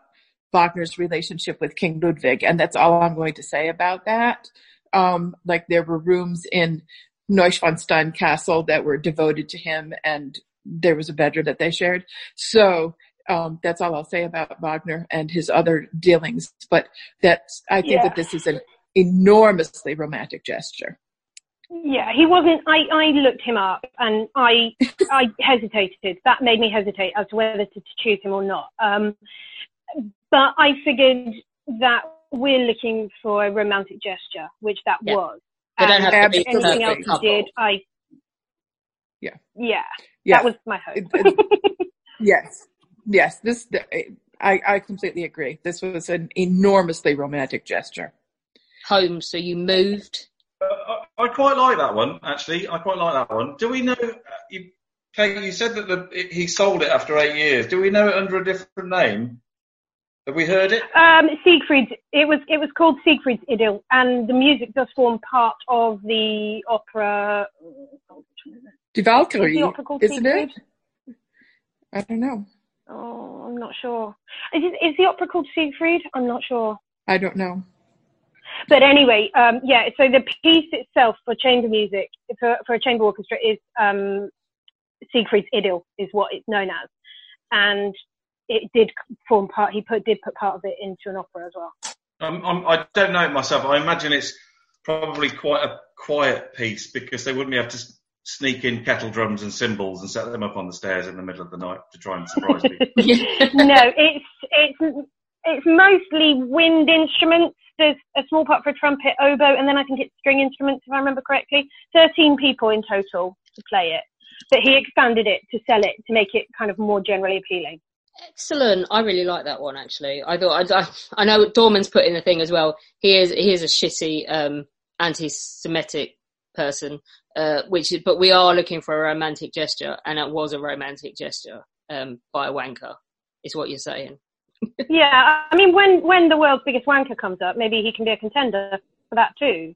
Wagner's relationship with King Ludwig, and that's all I'm going to say about that. Um, like there were rooms in Neuschwanstein Castle that were devoted to him, and there was a bedroom that they shared. So um, that's all I'll say about Wagner and his other dealings. But that's I think Yeah. that this is an enormously romantic gesture. Yeah, he wasn't. I, I looked him up and I I hesitated. That made me hesitate as to whether to, to choose him or not. Um, but I figured that we're looking for a romantic gesture, which that Yeah. was. They don't And have to be anything else he did. I Yeah. yeah, Yeah. that was my hope. Yes, yes. This I I completely agree. This was an enormously romantic gesture. Home, so you moved. I quite like that one, actually. I quite like that one. Do we know? uh, You, Kate, you said that the, it, he sold it after eight years. Do we know it under a different name? Have we heard it? Um, Siegfried's. It was it was called Siegfried's Idyll, and the music does form part of the opera. Die Valkyrie, the opera called isn't Siegfried? it? I don't know. Oh, I'm not sure. Is, it, is the opera called Siegfried? I'm not sure. I don't know. But anyway, um, yeah. So the piece itself for chamber music, for, for a chamber orchestra, is um, Siegfried's Idyll, is what it's known as, and it did form part. He put did put part of it into an opera as well. Um, I'm, I don't know it myself. I imagine it's probably quite a quiet piece because they wouldn't be able to s- sneak in kettle drums and cymbals and set them up on the stairs in the middle of the night to try and surprise people. no, it's it's it's mostly wind instruments. There's a small part for a trumpet, oboe, and then I think it's string instruments, if I remember correctly. Thirteen people in total to play it, but he expanded it to sell it to make it kind of more generally appealing. Excellent. I really like that one actually. I thought I, I, I know Dorman's put in the thing as well. He is he is a shitty um, anti-Semitic person, uh, which is, but we are looking for a romantic gesture, and it was a romantic gesture um, by a wanker. Is what you're saying? yeah, I mean, when when the world's biggest wanker comes up, maybe he can be a contender for that too.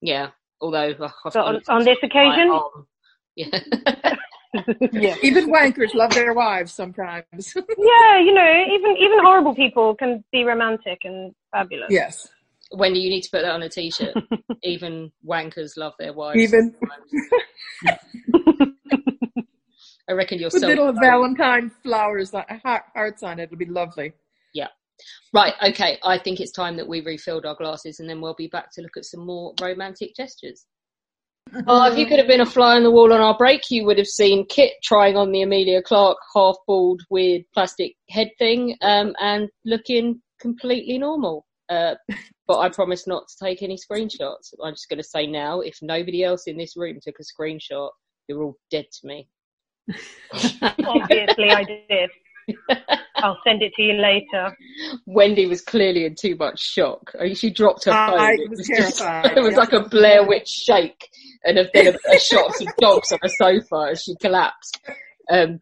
Yeah. Although uh, But on, on this occasion, yeah. Yeah, even wankers love their wives sometimes. yeah, you know, even even horrible people can be romantic and fabulous. yes, Wendy, you need to put that on a t-shirt. Even wankers love their wives. even I reckon you're with so little Valentine flowers, like heart- hearts on it. It'll be lovely. Yeah. Right, okay. I think it's time that we refilled our glasses and then we'll be back to look at some more romantic gestures. Oh, if you could have been a fly on the wall on our break, you would have seen Kit trying on the Amelia Clark half bald, weird plastic head thing um, and looking completely normal. Uh, but I promise not to take any screenshots. I'm just going to say now, if nobody else in this room took a screenshot, you're all dead to me. Obviously, I did. I'll send it to you later. Wendy was clearly in too much shock. She dropped her phone. I It was just- terrified, it was yeah. like a Blair Witch shake, and a- then a, a shot of dogs on a sofa as she collapsed. Um,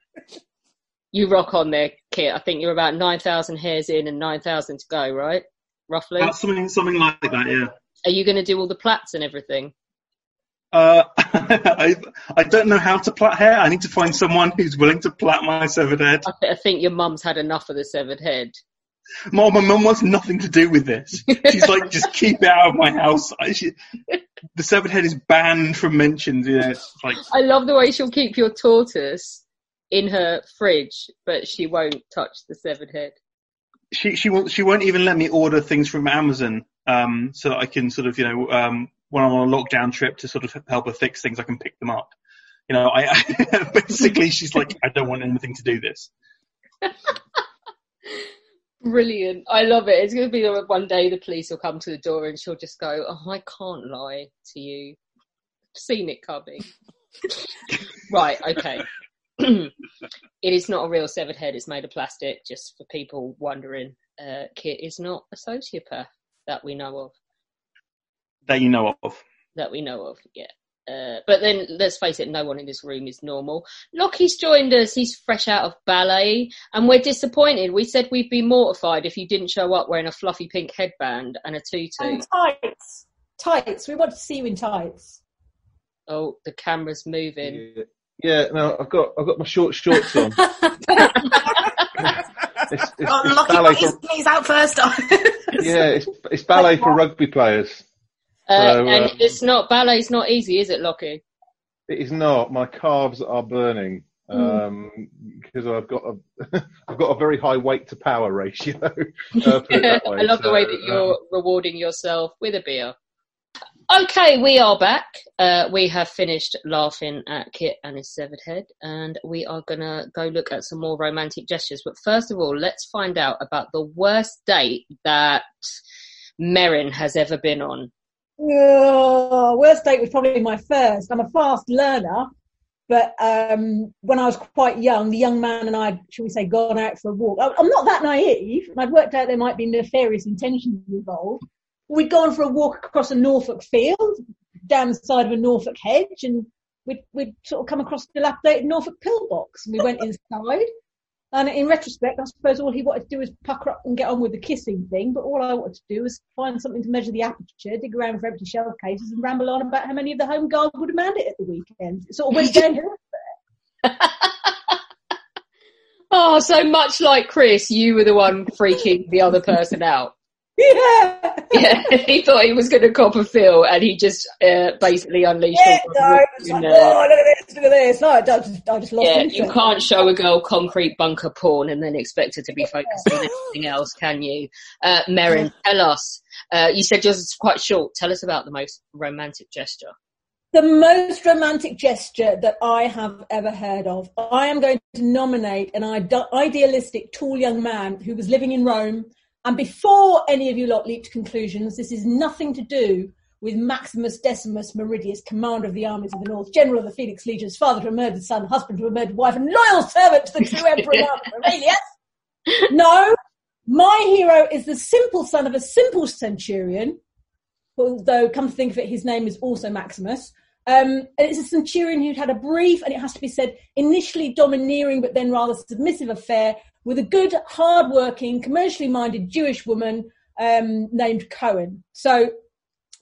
you rock on there, Kit. I think you're about nine thousand hairs in and nine thousand to go, right? Roughly. That's something, something like that, yeah. Are you going to do all the plaits and everything? Uh, I, I don't know how to plait hair. I need to find someone who's willing to plait my severed head. I, th- I think your mum's had enough of the severed head. Mom, my mum wants nothing to do with this. She's like, just keep it out of my house. I, she, the severed head is banned from mentions. Yeah, like I love the way she'll keep your tortoise in her fridge, but she won't touch the severed head. She she won't she won't even let me order things from Amazon. Um, so that I can sort of you know um when I'm on a lockdown trip to sort of help her fix things, I can pick them up. You know, I, I basically she's like, I don't want anything to do this. Brilliant. I love it. It's going to be one day the police will come to the door and she'll just go, Oh, I can't lie to you. I've seen it coming. right, okay. It is not a real severed head, it's made of plastic, just for people wondering. Uh, Kit is not a sociopath that we know of. That you know of. That we know of, yeah. Uh, but then let's face it, no one in this room is normal. Lockie's joined us. He's fresh out of ballet, and we're disappointed. We said we'd be mortified if you didn't show up wearing a fluffy pink headband and a tutu. And tights. Tights. We want to see you in tights. Oh, the camera's moving. Yeah, no, I've got I've got my short shorts on. it's, it's, Oh, it's Lockie ballet for, knees out first. on. yeah, it's, it's ballet for rugby players. Uh, So, and uh, it's not ballet's not easy, is it, Lockie? It is not. My calves are burning Mm. um, because I've got a I've got a very high weight to power ratio. uh, put it that way. I love the way that you're um, rewarding yourself with a beer. Okay, we are back. Uh, we have finished laughing at Kit and his severed head, and we are gonna go look at some more romantic gestures. But first of all, let's find out about the worst date that Merrin has ever been on. Oh, worst date was probably my first. I'm a fast learner, but um, when I was quite young, the young man and I, shall we say, gone out for a walk. I'm not that naive, and I'd worked out there might be nefarious intentions involved. We'd gone for a walk across a Norfolk field, down the side of a Norfolk hedge, and we'd, we'd sort of come across a dilapidated Norfolk pillbox, and we went inside. And in retrospect, I suppose all he wanted to do was pucker up and get on with the kissing thing. But all I wanted to do was find something to measure the aperture, dig around for empty shell cases, and ramble on about how many of the home guards would have manned it at the weekend. It sort of went downhill. Oh, so much like Chris, you were the one freaking the other person out. Yeah. Yeah, he thought he was going to cop a feel, and he just uh, basically unleashed. Yeah, no, like, oh, look at this, look at this. No, I just, I just lost yeah, interest. you can't show a girl concrete bunker porn and then expect her to be focused on anything else, can you? Uh, Merrin, tell us. Uh, you said yours is quite short. Tell us about the most romantic gesture. the most romantic gesture that I have ever heard of. I am going to nominate an ide- idealistic, tall young man who was living in Rome. And before any of you lot leap to conclusions, this is nothing to do with Maximus Decimus Meridius, commander of the armies of the north, general of the Felix Legions, father to a murdered son, husband to a murdered wife, and loyal servant to the true emperor Aurelius. No, my hero is the simple son of a simple centurion although come to think of it, his name is also Maximus. Um, and it's a centurion who'd had a brief, and it has to be said, initially domineering but then rather submissive affair with a good, hard-working, commercially minded Jewish woman um, named Cohen. So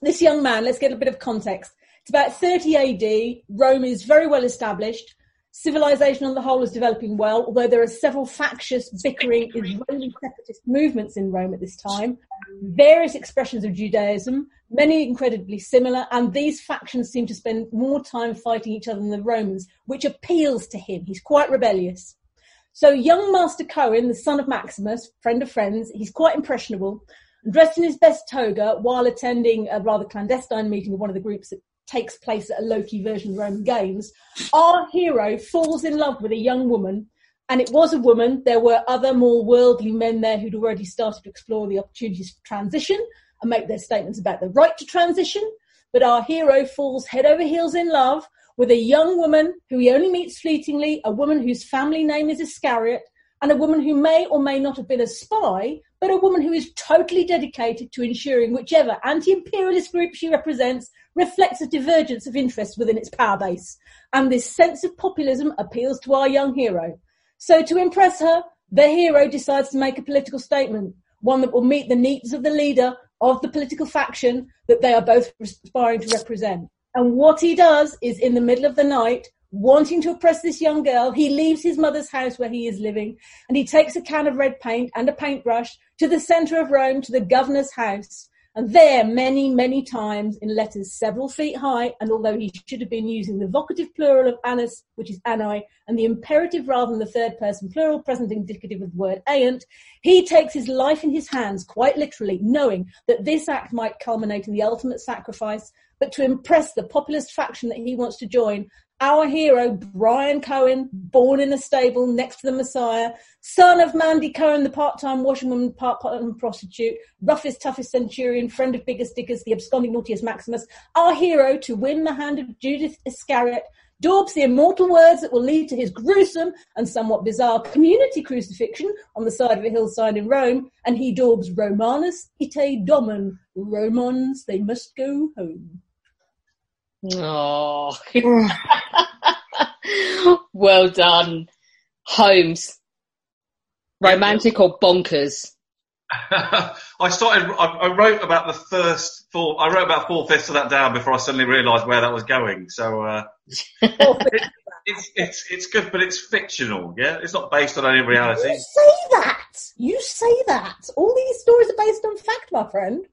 this young man, let's get a bit of context. It's about 30 AD. Rome is very well established. Civilization on the whole is developing well, although there are several factious, bickering Israeli separatist movements in Rome at this time, various expressions of Judaism, many incredibly similar, and these factions seem to spend more time fighting each other than the Romans, which appeals to him. He's quite rebellious. So young Master Cohen, the son of Maximus, friend of friends, he's quite impressionable, dressed in his best toga while attending a rather clandestine meeting of one of the groups that takes place at a low-key version of Roman Games. Our hero falls in love with a young woman, and it was a woman. There were other more worldly men there who'd already started to explore the opportunities for transition, and make their statements about the right to transition. But our hero falls head over heels in love with a young woman who he only meets fleetingly, a woman whose family name is Iscariot, and a woman who may or may not have been a spy, but a woman who is totally dedicated to ensuring whichever anti-imperialist group she represents reflects a divergence of interests within its power base. And this sense of populism appeals to our young hero. So to impress her, the hero decides to make a political statement, one that will meet the needs of the leader of the political faction that they are both aspiring to represent. And what he does is in the middle of the night, wanting to oppress this young girl, he leaves his mother's house where he is living and he takes a can of red paint and a paintbrush to the centre of Rome to the governor's house. And there, many, many times in letters several feet high, and although he should have been using the vocative plural of anus, which is anai, and the imperative rather than the third person plural, present indicative of the word aiant, he takes his life in his hands, quite literally, knowing that this act might culminate in the ultimate sacrifice, but to impress the populist faction that he wants to join, our hero, Brian Cohen, born in a stable next to the Messiah, son of Mandy Cohen, the part-time washerwoman, part-time prostitute, roughest, toughest centurion, friend of Biggus Dickus, the absconding Naughtius Maximus, our hero to win the hand of Judith Iscariot, daubs the immortal words that will lead to his gruesome and somewhat bizarre community crucifixion on the side of a hillside in Rome, and he daubs Romanus ite domen, Romans, they must go home. Oh, well done, Holmes. Romantic or bonkers? I started. I, I wrote about the first four. I wrote about four fifths of that down before I suddenly realised where that was going. So uh, it, it's it's it's good, but it's fictional. Yeah, it's not based on any reality. You say that. You say that. All these stories are based on fact, my friend.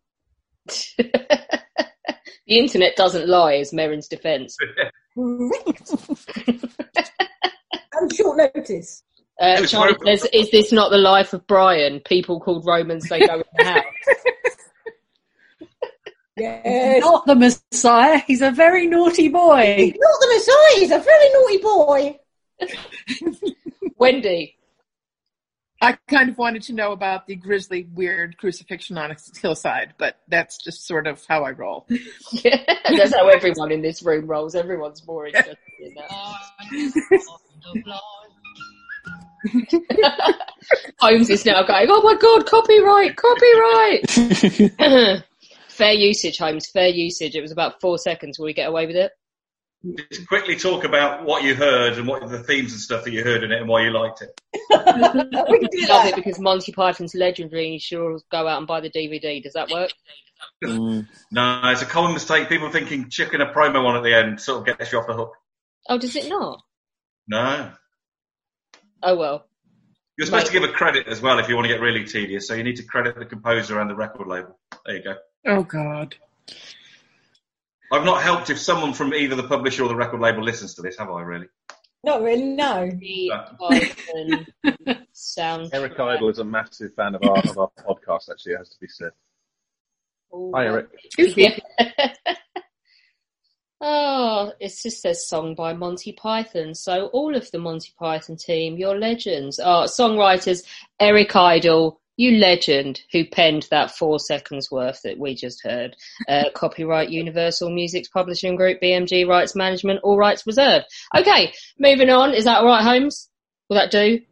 The internet doesn't lie, is Merrin's defence. Correct. and short notice. Uh, Charlie says, "Is this not the life of Brian? People called Romans, they go in the house." Yes. Not the Messiah. He's a very naughty boy. He's not the Messiah. He's a very naughty boy. Wendy. I kind of wanted to know about the grisly, weird crucifixion on a hillside, but that's just sort of how I roll. Yeah, that's how everyone in this room rolls. Everyone's more interested in that. Holmes is now going, oh my god, copyright, copyright! fair usage, Holmes, fair usage. It was about four seconds. Will we get away with it? Just quickly talk about what you heard and what the themes and stuff that you heard in it and why you liked it. We Love it because Monty Python's legendary and you should all go out and buy the DVD. Does that work? Mm. No, it's a common mistake. People thinking chicken a promo on at the end sort of gets you off the hook. Oh, does it not? No. Oh well. You're supposed to give a credit as well if you want to get really tedious, so you need to credit the composer and the record label. There you go. Oh God. I've not helped if someone from either the publisher or the record label listens to this, have I really? Not really, no. Sound. Eric Idle is a massive fan of our, of our podcast, actually, it has to be said. Oh, Hi, Eric. Yeah. oh, it just says song by Monty Python. So all of the Monty Python team, you're legends. Oh, songwriters, Eric Idle, you legend who penned that four seconds worth that we just heard. Uh, copyright Universal Music's Publishing Group, BMG Rights Management, all rights reserved. Okay, moving on. Is that all right, Holmes? Will that do?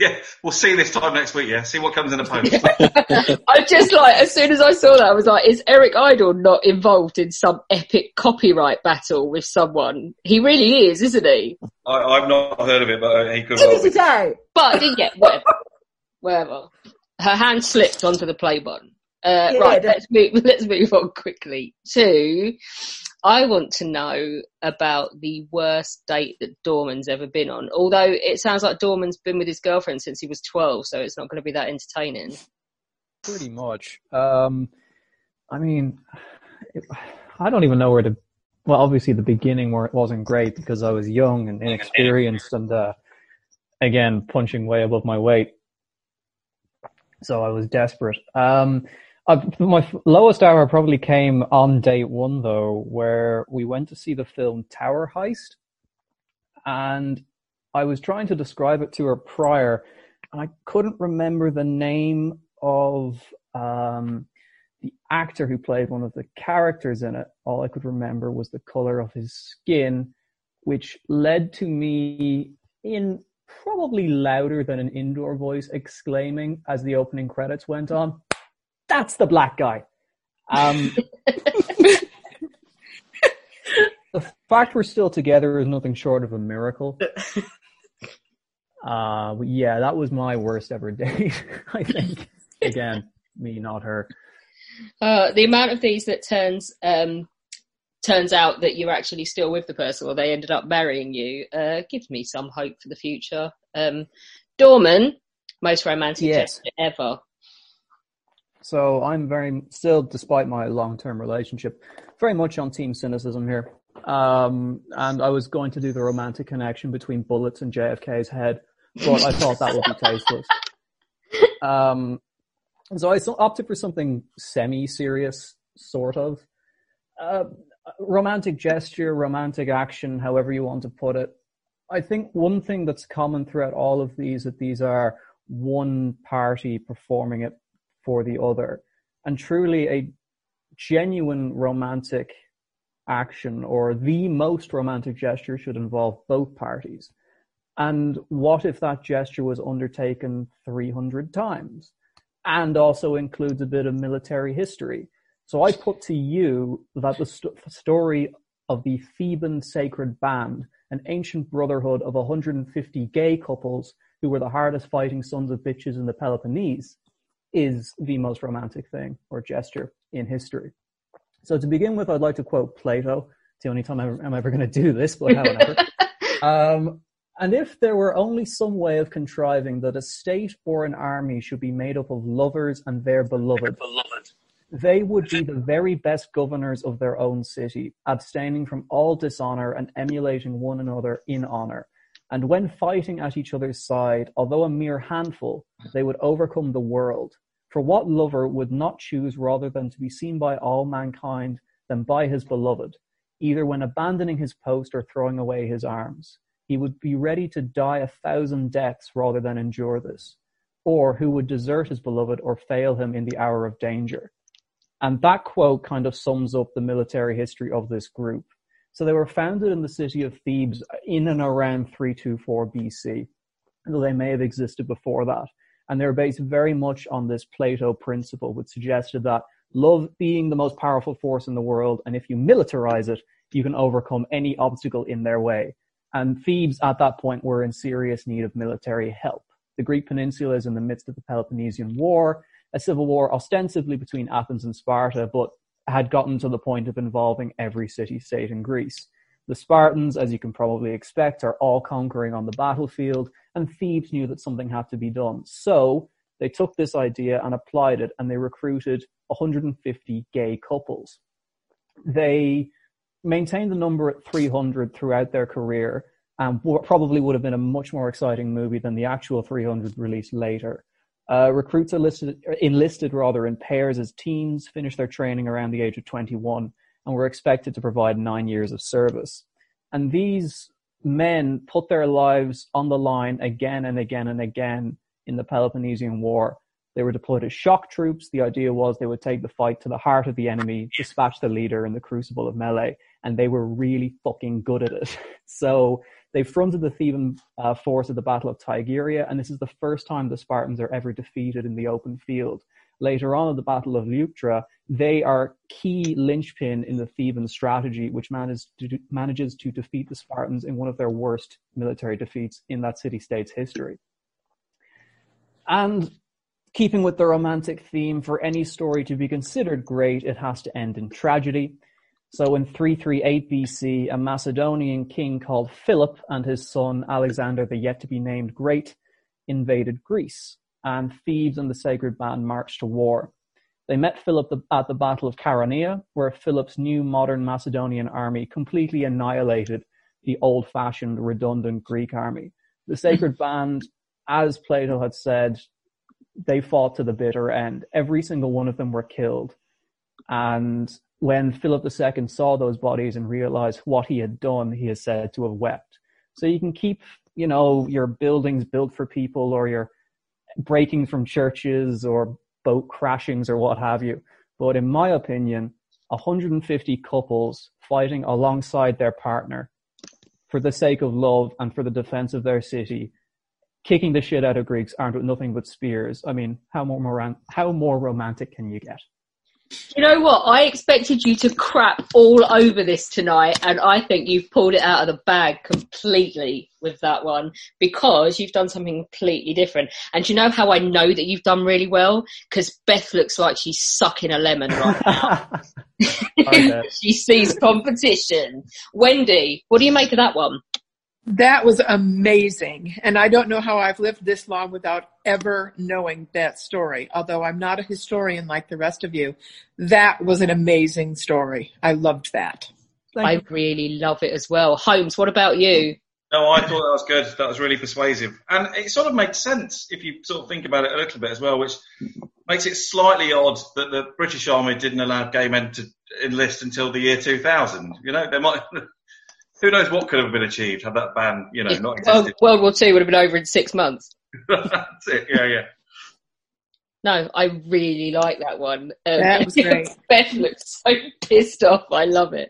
Yeah, we'll see this time next week, yeah? See what comes in the post. I just like, as soon as I saw that, I was like, is Eric Idle not involved in some epic copyright battle with someone? He really is, isn't he? I, I've not heard of it, but uh, he could Give well be. But, yeah, whatever. whatever. Her hand slipped onto the play button. Uh, Yeah, right, let's move, let's move on quickly to, I want to know about the worst date that Dorman's ever been on. Although it sounds like Dorman's been with his girlfriend since he was 12, so it's not going to be that entertaining. Pretty much. Um, I mean, it, I don't even know where to. Well, obviously the beginning where it wasn't great because I was young and inexperienced, and uh, again punching way above my weight. So I was desperate. Um, I, my lowest hour probably came on day one though, where we went to see the film Tower Heist, and I was trying to describe it to her prior, and I couldn't remember the name of um, The actor who played one of the characters in it, all I could remember was the color of his skin, which led to me in probably louder than an indoor voice exclaiming as the opening credits went on, that's the black guy. Um, the fact we're still together is nothing short of a miracle. Uh, yeah, that was my worst ever date. I think again, me, not her. Uh, the amount of these that turns um, turns out that you're actually still with the person or they ended up marrying you uh, gives me some hope for the future. Um, Dorman, most romantic Yes. gesture ever. So I'm very still, despite my long-term relationship, very much on team cynicism here. Um, and I was going to do the romantic connection between bullets and JFK's head, but I thought that would be tasteless. Um, so I opted for something semi-serious, sort of. Uh, romantic gesture, romantic action, however you want to put it. I think one thing that's common throughout all of these that these are one party performing it for the other. And truly a genuine romantic action or the most romantic gesture should involve both parties. And what if that gesture was undertaken 300 times and also includes a bit of military history? So I put to you that the st- story of the Theban sacred band, an ancient brotherhood of 150 gay couples who were the hardest fighting sons of bitches in the Peloponnese, is the most romantic thing or gesture in history. So to begin with, I'd like to quote Plato. It's the only time I'm, I'm ever going to do this, but however. um, and if there were only some way of contriving that a state or an army should be made up of lovers and their beloved, they would be the very best governors of their own city, abstaining from all dishonor and emulating one another in honor. And when fighting at each other's side, although a mere handful, they would overcome the world. For what lover would not choose rather than to be seen by all mankind than by his beloved, either when abandoning his post or throwing away his arms? He would be ready to die a thousand deaths rather than endure this. Or who would desert his beloved or fail him in the hour of danger? And that quote kind of sums up the military history of this group. So they were founded in the city of Thebes in and around 324 BC, though they may have existed before that. And they're based very much on this Plato principle, which suggested that love being the most powerful force in the world, and if you militarize it, you can overcome any obstacle in their way. And Thebes at that point were in serious need of military help. The Greek peninsula is in the midst of the Peloponnesian War, a civil war ostensibly between Athens and Sparta, but had gotten to the point of involving every city state in Greece. The Spartans, as you can probably expect, are all conquering on the battlefield, and Thebes knew that something had to be done. So they took this idea and applied it, and they recruited 150 gay couples. They maintained the number at 300 throughout their career, and what probably would have been a much more exciting movie than the actual 300 released later. Uh, recruits are listed, enlisted rather in pairs as teens, finish their training around the age of 21, and were expected to provide nine years of service. And these men put their lives on the line again and again and again in the Peloponnesian War. They were deployed as shock troops. The idea was they would take the fight to the heart of the enemy, dispatch the leader in the crucible of melee, and they were really fucking good at it. So they fronted the Theban uh, force at the Battle of Tegyra, and this is the first time the Spartans are ever defeated in the open field. Later on at the Battle of Leuctra, they are key linchpin in the Theban strategy, which manages to, manages to defeat the Spartans in one of their worst military defeats in that city-state's history. And keeping with the romantic theme, for any story to be considered great, it has to end in tragedy. So in 338 BC, a Macedonian king called Philip and his son Alexander the yet to be named Great invaded Greece, and Thebes and the sacred band marched to war. They met Philip at the Battle of Chaeronea, where Philip's new modern Macedonian army completely annihilated the old fashioned, redundant Greek army. The sacred band, as Plato had said, they fought to the bitter end. Every single one of them were killed. And when Philip II saw those bodies and realized what he had done, he is said to have wept. So you can keep, you know, your buildings built for people or your breaking from churches or boat crashings or what have you. But in my opinion, 150 couples fighting alongside their partner for the sake of love and for the defense of their city, kicking the shit out of Greeks armed with nothing but spears. I mean, how more moran- how more romantic can you get? You know what? I expected you to crap all over this tonight, and I think you've pulled it out of the bag completely with that one because you've done something completely different. And do you know how I know that you've done really well? Because Beth looks like she's sucking a lemon right now. she sees competition. Wendy, what do you make of that one? That was amazing. And I don't know how I've lived this long without ever knowing that story. Although I'm not a historian like the rest of you, that was an amazing story. I loved that. I really love it as well. Holmes, what about you? No, I thought that was good. That was really persuasive. And it sort of makes sense if you sort of think about it a little bit as well, which makes it slightly odd that the British Army didn't allow gay men to enlist until the year 2000. You know, they might, who knows what could have been achieved had that ban, you know, not existed. World War II would have been over in six months. That's it. Yeah, yeah. No, I really like that one. Um, That was great. Beth looks so pissed off. I love it.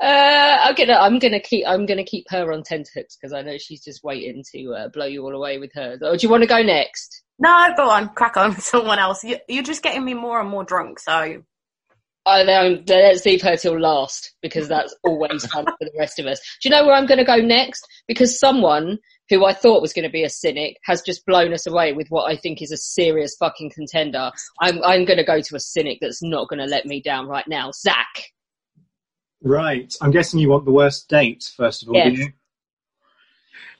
Uh, I'm gonna, I'm gonna keep, I'm gonna keep her on tenterhooks because I know she's just waiting to uh, blow you all away with hers. Or do you want to go next? No, go on, crack on. Someone else. You, you're just getting me more and more drunk. So I know. Let's leave her till last because that's always fun for the rest of us. Do you know where I'm going to go next? Because someone who I thought was going to be a cynic has just blown us away with what I think is a serious fucking contender. I'm I'm going to go to a cynic that's not going to let me down right now. Zach. Right. I'm guessing you want the worst date, first of all, Yes. do you?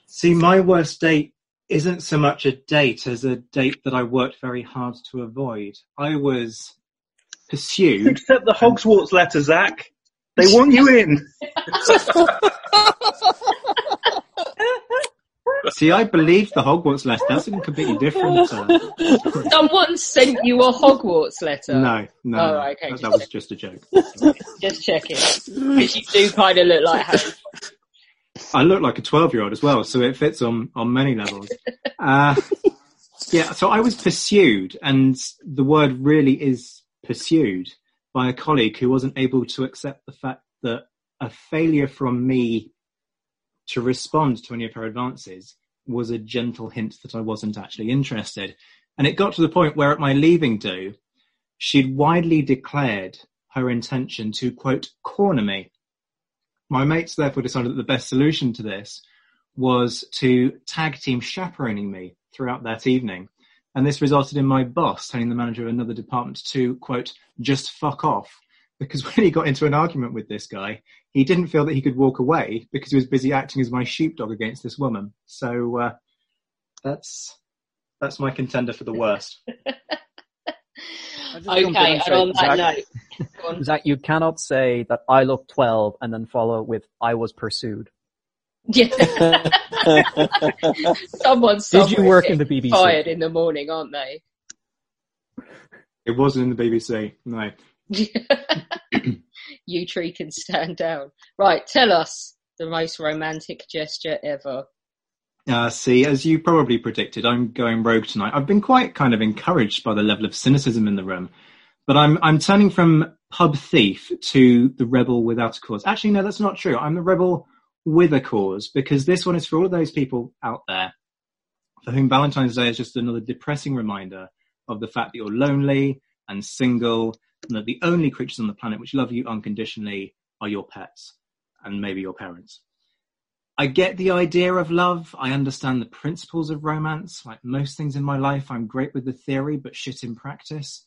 See, my worst date isn't so much a date as a date that I worked very hard to avoid. I was pursued. Except the Hogswarts letter, Zach. They want you in. See, I believe the Hogwarts letter. That's something completely different. Uh, Someone sent you a Hogwarts letter. no, no, Oh, right, okay. that, that was just a joke. Just checking. Because you do kind of look like Harry. I look like a 12 year old as well, so it fits on, on many levels. Uh, yeah, so I was pursued, and the word really is pursued by a colleague who wasn't able to accept the fact that a failure from me to respond to any of her advances was a gentle hint that I wasn't actually interested. And it got to the point where at my leaving do, she'd widely declared her intention to quote, corner me. My mates therefore decided that the best solution to this was to tag team chaperoning me throughout that evening. And this resulted in my boss telling the manager of another department to quote, just fuck off. Because when he got into an argument with this guy, he didn't feel that he could walk away because he was busy acting as my sheepdog against this woman. So, uh, that's, that's my contender for the worst. Okay, and on that note, Zach, Zach, you cannot say that I look 12 and then follow with I was pursued. Yeah. Someone Did you work in the BBC? Fired in the morning, aren't they? It wasn't in the BBC, no. You tree can stand down. Right, tell us the most romantic gesture ever. Uh, see, as you probably predicted, I'm going rogue tonight. I've been quite kind of encouraged by the level of cynicism in the room, but I'm I'm turning from pub thief to the rebel without a cause. Actually, no, that's not true. I'm the rebel with a cause because this one is for all of those people out there for whom Valentine's Day is just another depressing reminder of the fact that you're lonely and single, and that the only creatures on the planet which love you unconditionally are your pets and maybe your parents. I get the idea of love. I understand the principles of romance. Like most things in my life, I'm great with the theory, but shit in practice.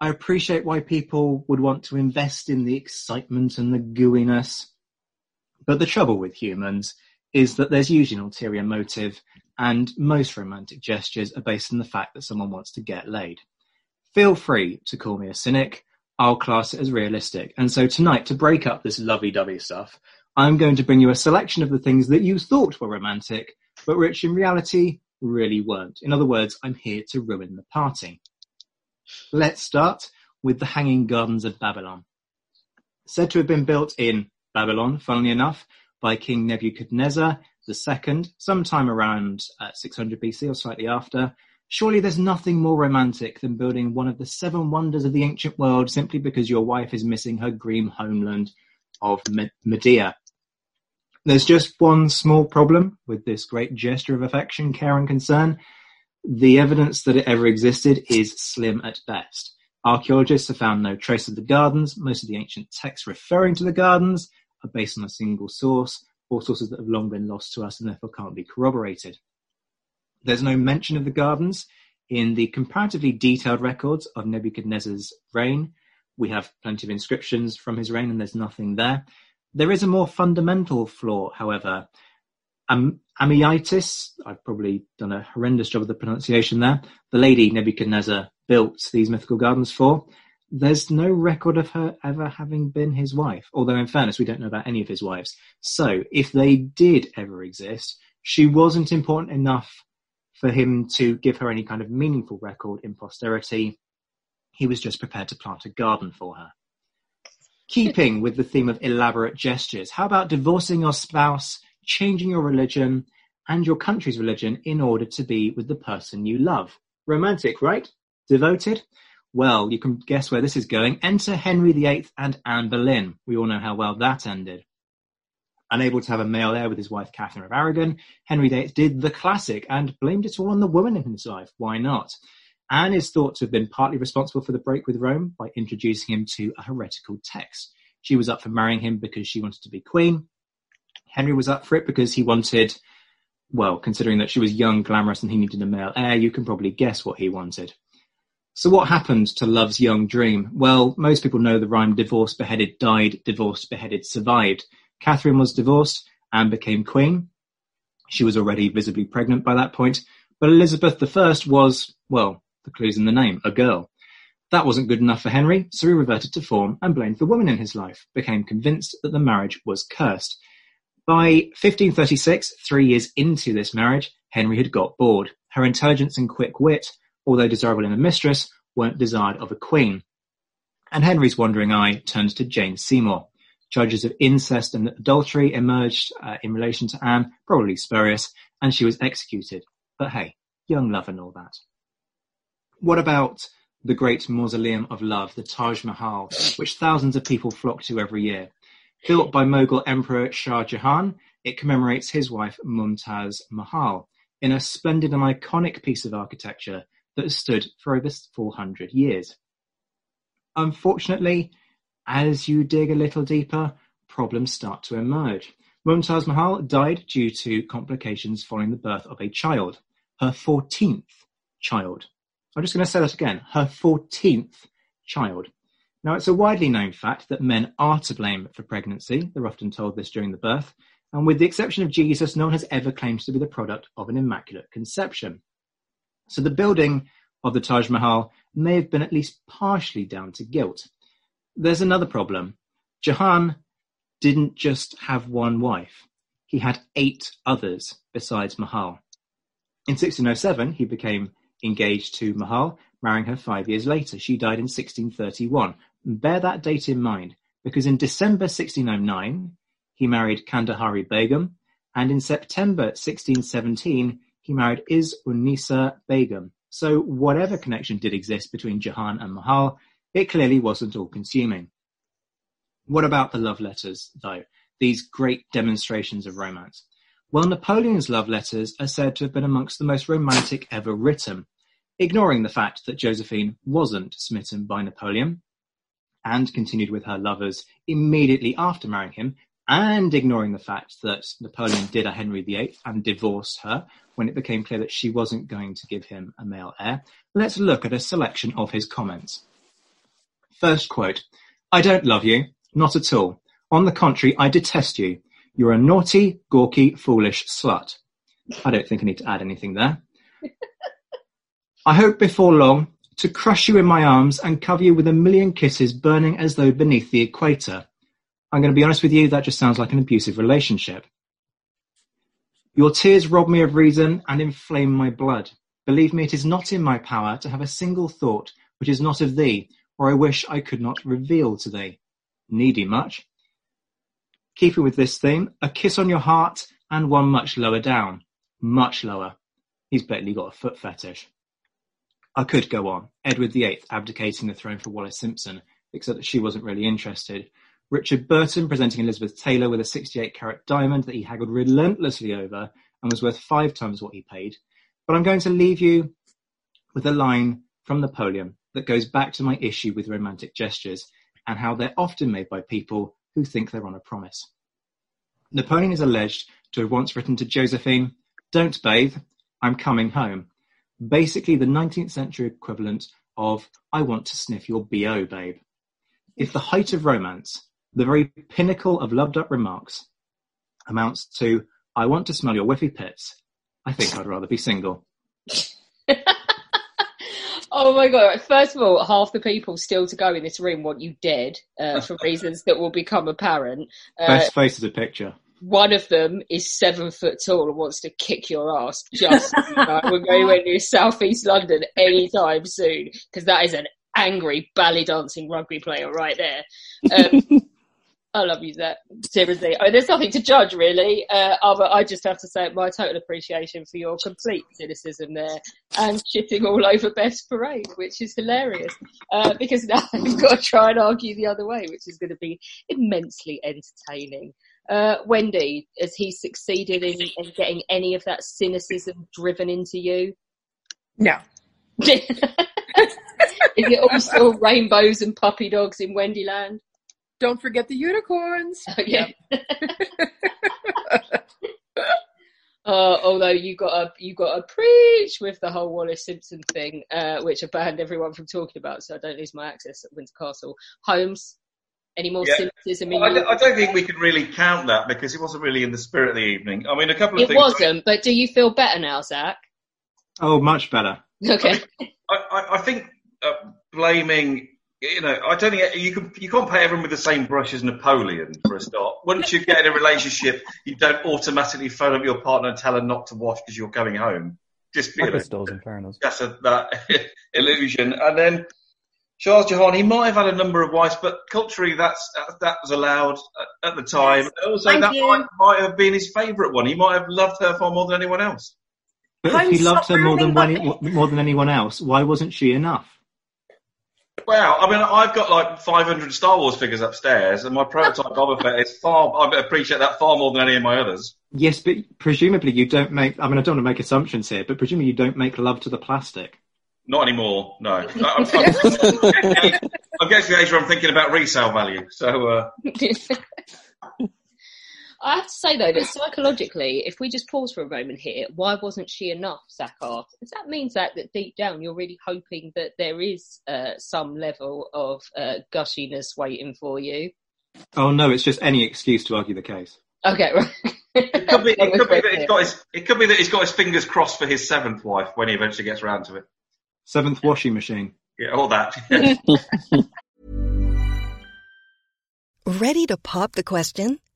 I appreciate why people would want to invest in the excitement and the gooiness. But the trouble with humans is that there's usually an ulterior motive, and most romantic gestures are based on the fact that someone wants to get laid. Feel free to call me a cynic. I'll class it as realistic. And so tonight, to break up this lovey-dovey stuff, I'm going to bring you a selection of the things that you thought were romantic, but which in reality really weren't. In other words, I'm here to ruin the party. Let's start with the Hanging Gardens of Babylon. Said to have been built in Babylon, funnily enough, by King Nebuchadnezzar II, sometime around uh, 600 BC or slightly after. Surely there's nothing more romantic than building one of the seven wonders of the ancient world simply because your wife is missing her green homeland of Me- Media. There's just one small problem with this great gesture of affection, care, and concern. The evidence that it ever existed is slim at best. Archaeologists have found no trace of the gardens. Most of the ancient texts referring to the gardens are based on a single source, or sources that have long been lost to us and therefore can't be corroborated. There's no mention of the gardens in the comparatively detailed records of Nebuchadnezzar's reign. We have plenty of inscriptions from his reign, and there's nothing there. There is a more fundamental flaw, however. Am- Amytis, I've probably done a horrendous job of the pronunciation there, the lady Nebuchadnezzar built these mythical gardens for, there's no record of her ever having been his wife, although in fairness, we don't know about any of his wives. So, if they did ever exist, she wasn't important enough for him to give her any kind of meaningful record in posterity. He was just prepared to plant a garden for her. Keeping with the theme of elaborate gestures, how about divorcing your spouse, changing your religion and your country's religion in order to be with the person you love? Romantic, right? Devoted? Well, you can guess where this is going. Enter Henry VIII and Anne Boleyn. We all know how well that ended. Unable to have a male heir with his wife Catherine of Aragon, Henry VIII did the classic and blamed it all on the woman in his life. Why not? Anne is thought to have been partly responsible for the break with Rome by introducing him to a heretical text. She was up for marrying him because she wanted to be queen. Henry was up for it because he wanted, well, considering that she was young, glamorous, and he needed a male heir, you can probably guess what he wanted. So what happened to Love's young dream? Well, most people know the rhyme divorced, beheaded, died, divorced, beheaded, survived. Catherine was divorced and became queen. She was already visibly pregnant by that point, but Elizabeth I was, well, the clue's in the name, a girl. That wasn't good enough for Henry, so he reverted to form and blamed the woman in his life, became convinced that the marriage was cursed. By 1536, three years into this marriage, Henry had got bored. Her intelligence and quick wit, although desirable in a mistress, weren't desired of a queen. And Henry's wandering eye turned to Jane Seymour. Charges of incest and adultery emerged uh, in relation to Anne, probably spurious, and she was executed. But hey, young love and all that. What about the great mausoleum of love, the Taj Mahal, which thousands of people flock to every year? Built by Mughal Emperor Shah Jahan, it commemorates his wife Mumtaz Mahal in a splendid and iconic piece of architecture that has stood for over 400 years. Unfortunately, as you dig a little deeper, problems start to emerge. Mumtaz Mahal died due to complications following the birth of a child, her 14th child. I'm just going to say that again, her 14th child. Now, it's a widely known fact that men are to blame for pregnancy. They're often told this during the birth. And with the exception of Jesus, no one has ever claimed to be the product of an immaculate conception. So the building of the Taj Mahal may have been at least partially down to guilt. There's another problem. Jahan didn't just have one wife. He had eight others besides Mahal. In 1607, he became engaged to Mahal, marrying her five years later. She died in 1631. Bear that date in mind, because in December 1609, he married Kandahari Begum, and in September 1617, he married Is Unnisa Begum. So whatever connection did exist between Jahan and Mahal, it clearly wasn't all-consuming. What about the love letters, though? These great demonstrations of romance. Well, Napoleon's love letters are said to have been amongst the most romantic ever written, ignoring the fact that Josephine wasn't smitten by Napoleon and continued with her lovers immediately after marrying him, and ignoring the fact that Napoleon did a Henry VIII and divorced her when it became clear that she wasn't going to give him a male heir, let's look at a selection of his comments. First quote, I don't love you, not at all. On the contrary, I detest you. You're a naughty, gawky, foolish slut. I don't think I need to add anything there. I hope before long to crush you in my arms and cover you with a million kisses burning as though beneath the equator. I'm going to be honest with you, that just sounds like an abusive relationship. Your tears rob me of reason and inflame my blood. Believe me, it is not in my power to have a single thought which is not of thee, or I wish I could not reveal to thee. Needy much? Keeping with this theme, a kiss on your heart and one much lower down. Much lower. He's barely got a foot fetish. I could go on. Edward VIII abdicating the throne for Wallis Simpson, except that she wasn't really interested. Richard Burton presenting Elizabeth Taylor with a 68 carat diamond that he haggled relentlessly over and was worth five times what he paid. But I'm going to leave you with a line from Napoleon that goes back to my issue with romantic gestures and how they're often made by people who think they're on a promise. Napoleon is alleged to have once written to Josephine, Don't bathe, I'm coming home. Basically, the 19th century equivalent of I want to sniff your BO, babe. If the height of romance, the very pinnacle of loved up remarks, amounts to I want to smell your whiffy pits, I think I'd rather be single. Oh my god! First of all, half the people still to go in this room want you dead uh, for reasons that will become apparent. Uh, Best face of the picture. one of them is seven foot tall and wants to kick your ass. Just we're going near southeast London anytime soon because that is an angry ballet dancing rugby player right there. Um, I love you, Zach. Seriously, I mean, there's nothing to judge really. Uh, other, I just have to say my total appreciation for your complete cynicism there and shitting all over Beth's Parade, which is hilarious. Uh, because now I've got to try and argue the other way, which is going to be immensely entertaining. Uh, Wendy, has he succeeded in, in getting any of that cynicism driven into you? No. is it all still rainbows and puppy dogs in Wendyland? Don't forget the unicorns. Okay. Uh, although you got to you got a preach with the whole Wallis Simpson thing, uh, which I banned everyone from talking about, so I don't lose my access at Windsor Castle. Holmes, any more Yeah. cynicism in I, you? don't- I don't think we can really count that because it wasn't really in the spirit of the evening. I mean, a couple of It things. wasn't, but do you feel better now, Zach? Oh, much better. Okay. I, I, I think uh, blaming, you know, I don't think you can you can't paint everyone with the same brush as Napoleon for a start. Once you get in a relationship, you don't automatically phone up your partner and tell her not to wash because you're going home. Just you know, Marcus does, in fairness. that's a, that illusion. And then Shah Jahan, he might have had a number of wives, but culturally that's that was allowed at, at the time. Yes. And also, Thank that you. might, might have been his favourite one. He might have loved her far more than anyone else. But if he loved her more than ruining one, more than anyone else, why wasn't she enough? Wow, I mean, I've got like 500 Star Wars figures upstairs, and my prototype Boba Fett is far. I appreciate that far more than any of my others. Yes, but presumably you don't make. I mean, I don't want to make assumptions here, but presumably you don't make love to the plastic. Not anymore, no. I- I'm, I'm, I'm getting to the age where I'm thinking about resale value. So, uh, I have to say though that psychologically, if we just pause for a moment here, why wasn't she enough, Zachar? Does that mean Zach that deep down you're really hoping that there is uh, some level of uh, gushiness waiting for you? Oh no, it's just any excuse to argue the case. Okay, right. it could be, it could be that he's got his, it could be that he's got his fingers crossed for his seventh wife when he eventually gets around to it. Seventh washing machine. Yeah, all that. Ready to pop the question?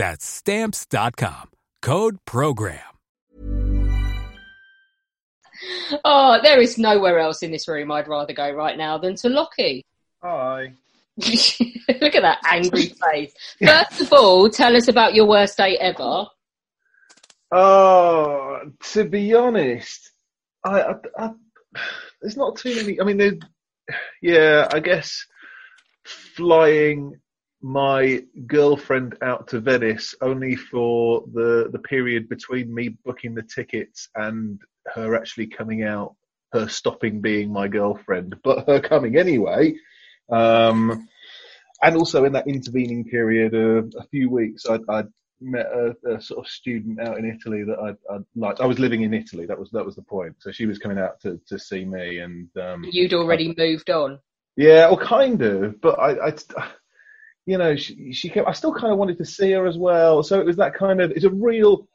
That's Stamps.com. Code PROGRAM. Oh, there is nowhere else in this room I'd rather go right now than to Lockie. Hi. Look at that angry face. First of all, tell us about your worst date ever. Oh, to be honest, I, I, I there's not too many. I mean, there's, yeah, I guess flying my girlfriend out to Venice only for the the period between me booking the tickets and her actually coming out, her stopping being my girlfriend, but her coming anyway. Um, and also in that intervening period of a few weeks, I'd, I'd met a, a, sort of student out in Italy that I, I liked. I was living in Italy. That was that was the point. So she was coming out to, to see me, and um, You'd already moved on. yeah, well, kind of. But I, I you know, she, she came, I still kind of wanted to see her as well. So it was that kind of, it's a real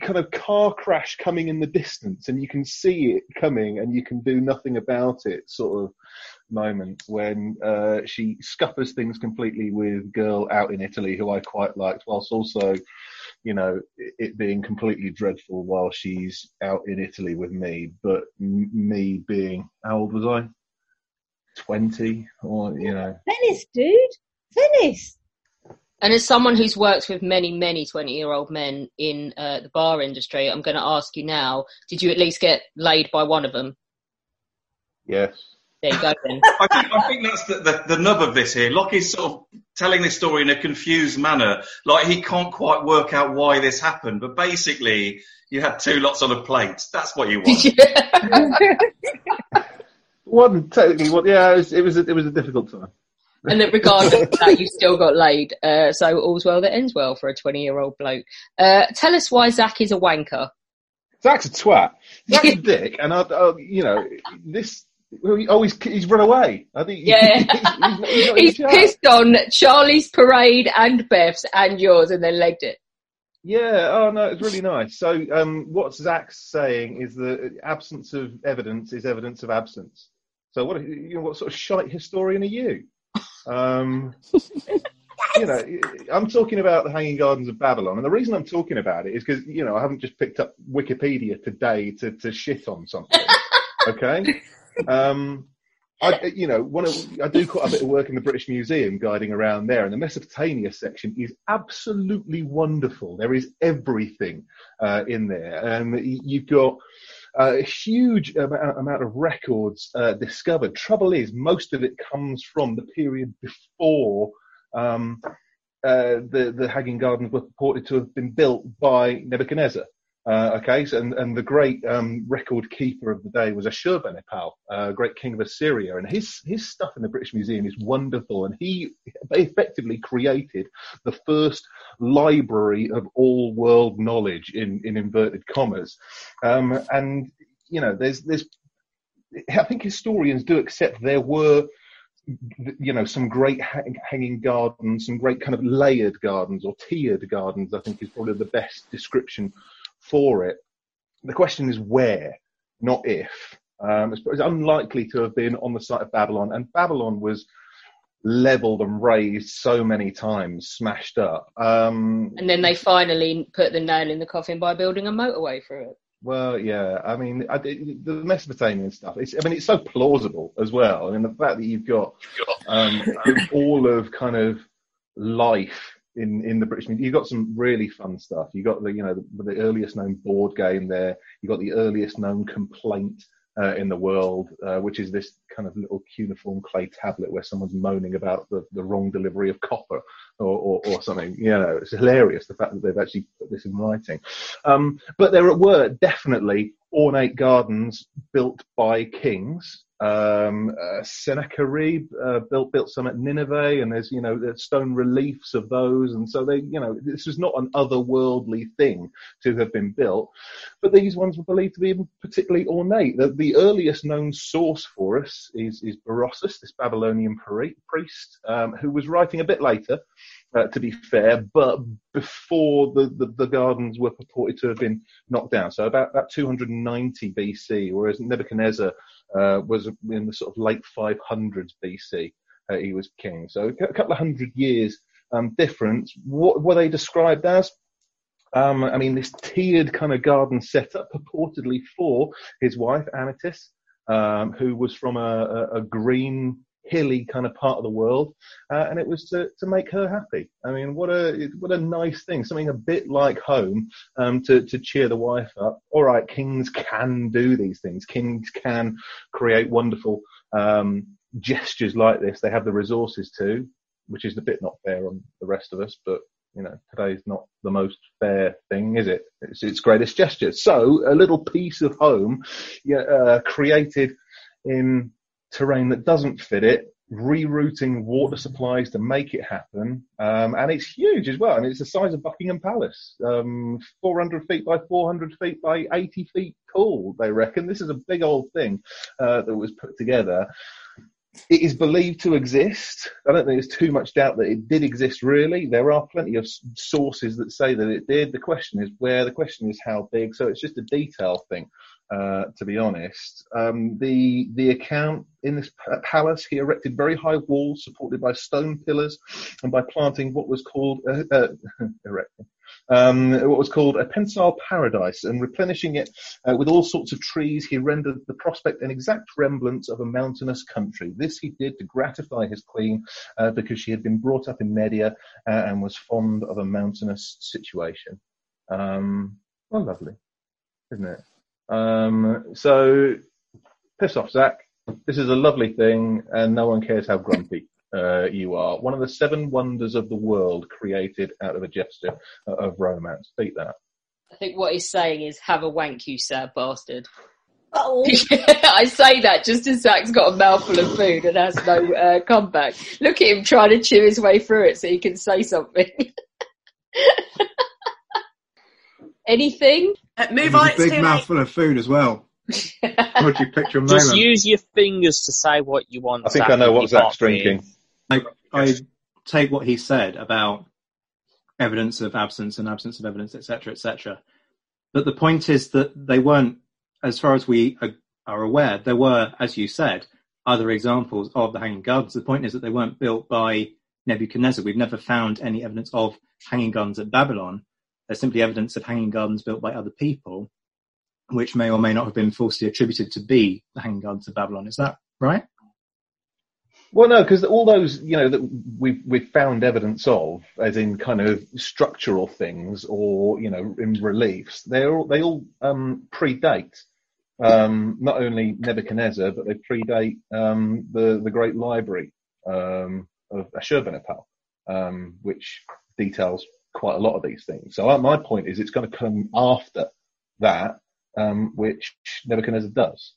kind of car crash coming in the distance and you can see it coming and you can do nothing about it sort of moment when uh, she scuppers things completely with girl out in Italy who I quite liked whilst also you know it being completely dreadful while she's out in Italy with me but me being how old was I 20 or you know Venice, dude. Venice. And as someone who's worked with many, many 20 year old men in uh, the bar industry, I'm going to ask you now did you at least get laid by one of them? yes There you go then. I think, I think that's the, the, the nub of this here. Lockie's sort of telling this story in a confused manner. Like he can't quite work out why this happened, but basically you had two lots on a plate. That's what you want. wasn't technically what yeah it was it was a, it was a difficult time and that regardless of that, you still got laid. Uh, so all's well that ends well for a 20 year old bloke. Uh, tell us why Zach is a wanker. Zach's a twat. Zach's a dick, and I, I, you know this. well, he- Oh, he's he's run away. I think. Yeah. he's, he's He's pissed on Charlie's parade and Beth's and yours and then legged it. Yeah. Oh no, it's really nice. So, um, what Zach's saying is the absence of evidence is evidence of absence. So, what you know, what sort of shite historian are you? Um, you know, I'm talking about the Hanging Gardens of Babylon, and the reason I'm talking about it is because you know I haven't just picked up Wikipedia today to to shit on something. okay. Um, I, you know, one of, I do quite a bit of work in the British Museum, guiding around there, and the Mesopotamia section is absolutely wonderful. There is everything uh, in there, and you've got a huge amount, of records uh, discovered. Trouble is, most of it comes from the period before um, uh, the the Hanging Gardens were purported to have been built by Nebuchadnezzar. Uh, okay, so, and, and the great um, record keeper of the day was Ashurbanipal, uh, great king of Assyria, and his his stuff in the British Museum is wonderful, and he effectively created the first library of all world knowledge in in inverted commas, um, and you know there's there's I think historians do accept there were you know, some great hang- hanging gardens, some great kind of layered gardens or tiered gardens, I think is probably the best description for it. The question is where, not if. Um, it's, it's unlikely to have been on the site of Babylon, and Babylon was leveled and raised so many times, smashed up. Um, And then they finally put the nail in the coffin by building a motorway through it. Well, yeah. I mean, I, the Mesopotamian stuff. It's, I mean, it's so plausible as well. I mean, the fact that you've got um, all of kind of life in in the British. media. You've got some really fun stuff. You got the you know the, the earliest known board game there. You got the earliest known complaint. Uh, in the world, uh, which is this kind of little cuneiform clay tablet where someone's moaning about the, the wrong delivery of copper or, or, or something. You know, it's hilarious the fact that they've actually put this in writing. Um, but there were definitely ornate gardens built by kings. Um, uh, Sennacherib uh, built built some at Nineveh, and there's you know there's stone reliefs of those, and so they you know this was not an otherworldly thing to have been built, but these ones were believed to be particularly ornate. The, the earliest known source for us is is this Babylonian pri- priest, um, who was writing a bit later, uh, to be fair, but before the, the, the gardens were purported to have been knocked down. So about, about 290 BC, whereas Nebuchadnezzar uh, was in the sort of late 500s BC. Uh, he was king. So a couple of hundred years um, difference. What were they described as? Um, I mean, this tiered kind of garden setup purportedly for his wife, Amytis, um, who was from a, a, a green hilly kind of part of the world, uh, and it was to, to make her happy. I mean, what a what a nice thing, something a bit like home um, to to cheer the wife up. All right, kings can do these things. Kings can create wonderful um, gestures like this. They have the resources to, which is a bit not fair on the rest of us, but you know, today's not the most fair thing, is it? It's its greatest gesture. So a little piece of home yeah, uh, created in terrain that doesn't fit it, rerouting water supplies to make it happen. Um, and it's huge as well. I mean, it's the size of Buckingham Palace, um, 400 feet by 400 feet by 80 feet tall, they reckon. This is a big old thing uh, that was put together. It is believed to exist. I don't think there's too much doubt that it did exist really. There are plenty of sources that say that it did. The question is where, the question is how big. So it's just a detail thing. Uh, to be honest. Um, the the account in this palace, he erected very high walls supported by stone pillars, and by planting what was called uh, uh, erecting um, what was called a pensile paradise, and replenishing it uh, with all sorts of trees, he rendered the prospect an exact remembrance of a mountainous country. This he did to gratify his queen, uh, because she had been brought up in Media uh, and was fond of a mountainous situation. Um, well, lovely, isn't it? Um, so, piss off, Zach. This is a lovely thing, and no one cares how grumpy uh, you are. One of the seven wonders of the world created out of a gesture of romance. Beat that. I think what he's saying is, have a wank, you sad bastard. Oh. I say that just as Zach's got a mouthful of food and has no uh, comeback. Look at him trying to chew his way through it so he can say something. Anything? Uh, move It was a big mouthful of food as well. What do you picture a Just moment? use your fingers to say what you want. I think Zach, I know with what your Zach's drinking. I, I take what he said about evidence of absence and absence of evidence, etc., etc. But the point is that they weren't, as far as we are, are aware, there were, as you said, other examples of the Hanging Gardens. The point is that they weren't built by Nebuchadnezzar. We've never found any evidence of Hanging Gardens at Babylon. There's simply evidence of Hanging Gardens built by other people, which may or may not have been falsely attributed to be the Hanging Gardens of Babylon. Is that right? Well, no, because all those, you know, that we've we've found evidence of, as in kind of structural things or you know in reliefs, they all they all um, predate um, not only Nebuchadnezzar, but they predate um, the the Great Library um, of Ashurbanipal, um, which details quite a lot of these things. So uh, my point is, it's going to come after that, um, which Nebuchadnezzar does.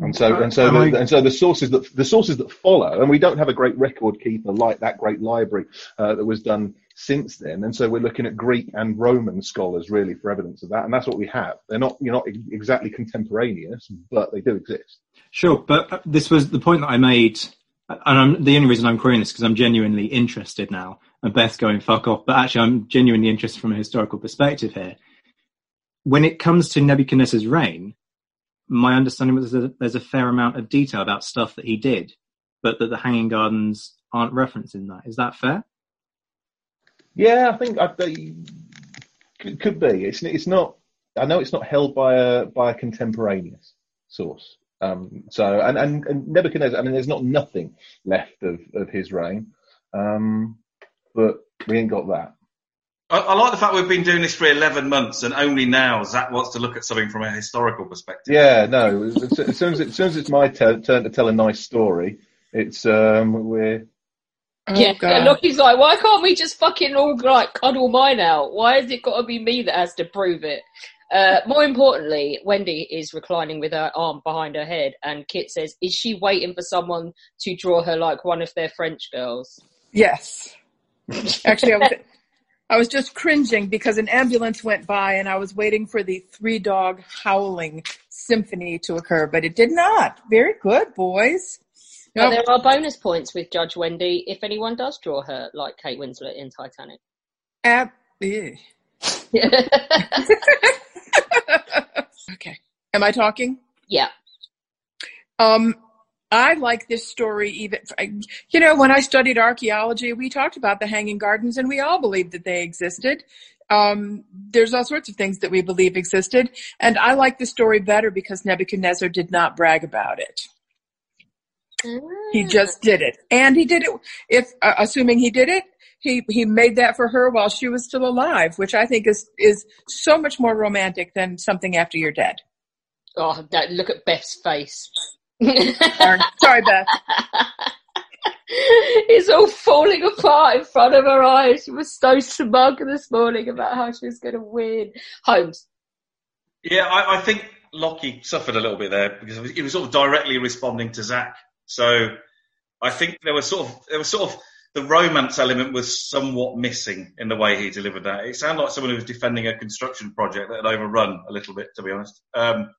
And so, and so, the, I- and so the sources that the sources that follow, and we don't have a great record keeper like that great library uh, that was done since then. And so we're looking at Greek and Roman scholars really for evidence of that, and that's what we have. They're not, you're not exactly contemporaneous, but they do exist. Sure, but uh, this was the point that I made, and I'm, the only reason I'm querying this because I'm genuinely interested now. And Beth's going fuck off, but actually I'm genuinely interested from a historical perspective here. When it comes to Nebuchadnezzar's reign, my understanding was that there's a fair amount of detail about stuff that he did, but that the Hanging Gardens aren't referenced in that. Is that fair? Yeah, I think they, could, could be. It's it's not. I know it's not held by a by a contemporaneous source. Um, so and, and and Nebuchadnezzar. I mean, there's not nothing left of of his reign, um, but we ain't got that. I, I like the fact we've been doing this for 11 months and only now Zach wants to look at something from a historical perspective. Yeah, no. As, as soon as it, as soon as it's my turn, turn to tell a nice story, it's um we're yeah, and Lockie's like, why can't we just fucking all like cuddle mine out? Why has it got to be me that has to prove it? Uh, more importantly, Wendy is reclining with her arm behind her head, and Kit says, "Is she waiting for someone to draw her like one of their French girls?" Yes. Actually, I was, I was just cringing because an ambulance went by and I was waiting for the three dog howling symphony to occur, but it did not. Very good, boys. Yep. there are bonus points with Judge Wendy if anyone does draw her like Kate Winslet in Titanic. Ab- okay. Am I talking? Yeah. Um, I like this story even, you know, when I studied archaeology, we talked about the Hanging Gardens and we all believed that they existed. Um, there's all sorts of things that we believe existed. And I like the story better because Nebuchadnezzar did not brag about it. He just did it, and he did it. If uh, assuming he did it, he he made that for her while she was still alive, which I think is is so much more romantic than something after you're dead. Oh, that, look at Beth's face. Sorry, sorry, Beth. it's all falling apart in front of her eyes. She was so smug this morning about how she was going to win. Holmes. Yeah, I, I think Lockie suffered a little bit there because he was sort of directly responding to Zach. So I think there was sort of there was sort of the romance element was somewhat missing in the way he delivered that. It sounded like someone who was defending a construction project that had overrun a little bit, to be honest. Um,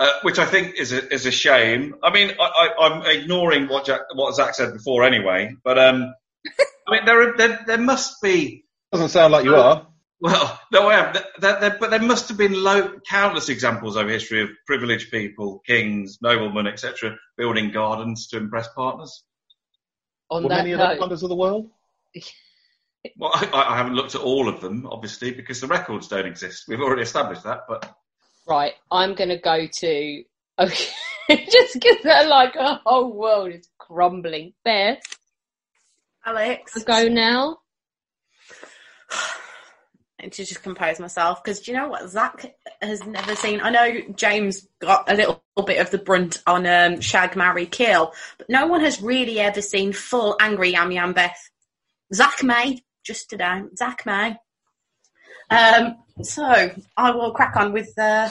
uh, which I think is a, is a shame. I mean, I, I, I'm ignoring what Jack, what Zach said before anyway, but um, I mean, there, are, there there must be. Doesn't sound like you are. Well, no, I am. There, there, but there must have been lo- countless examples over history of privileged people, kings, noblemen, etc., building gardens to impress partners. On Were that many of the wonders of the world? Well, I, I haven't looked at all of them, obviously, because the records don't exist. We've already established that, but right, I'm going to go to. Okay, just because they're like a whole world is crumbling. Beth, Alex. I'll go now. and to just compose myself because do you know what Zach has never seen? I know James got a little bit of the brunt on um, Shag, Marry, Kill, but no one has really ever seen full angry Yam Yam Beth. Zach may just today. Zach may. Um, so I will crack on with uh,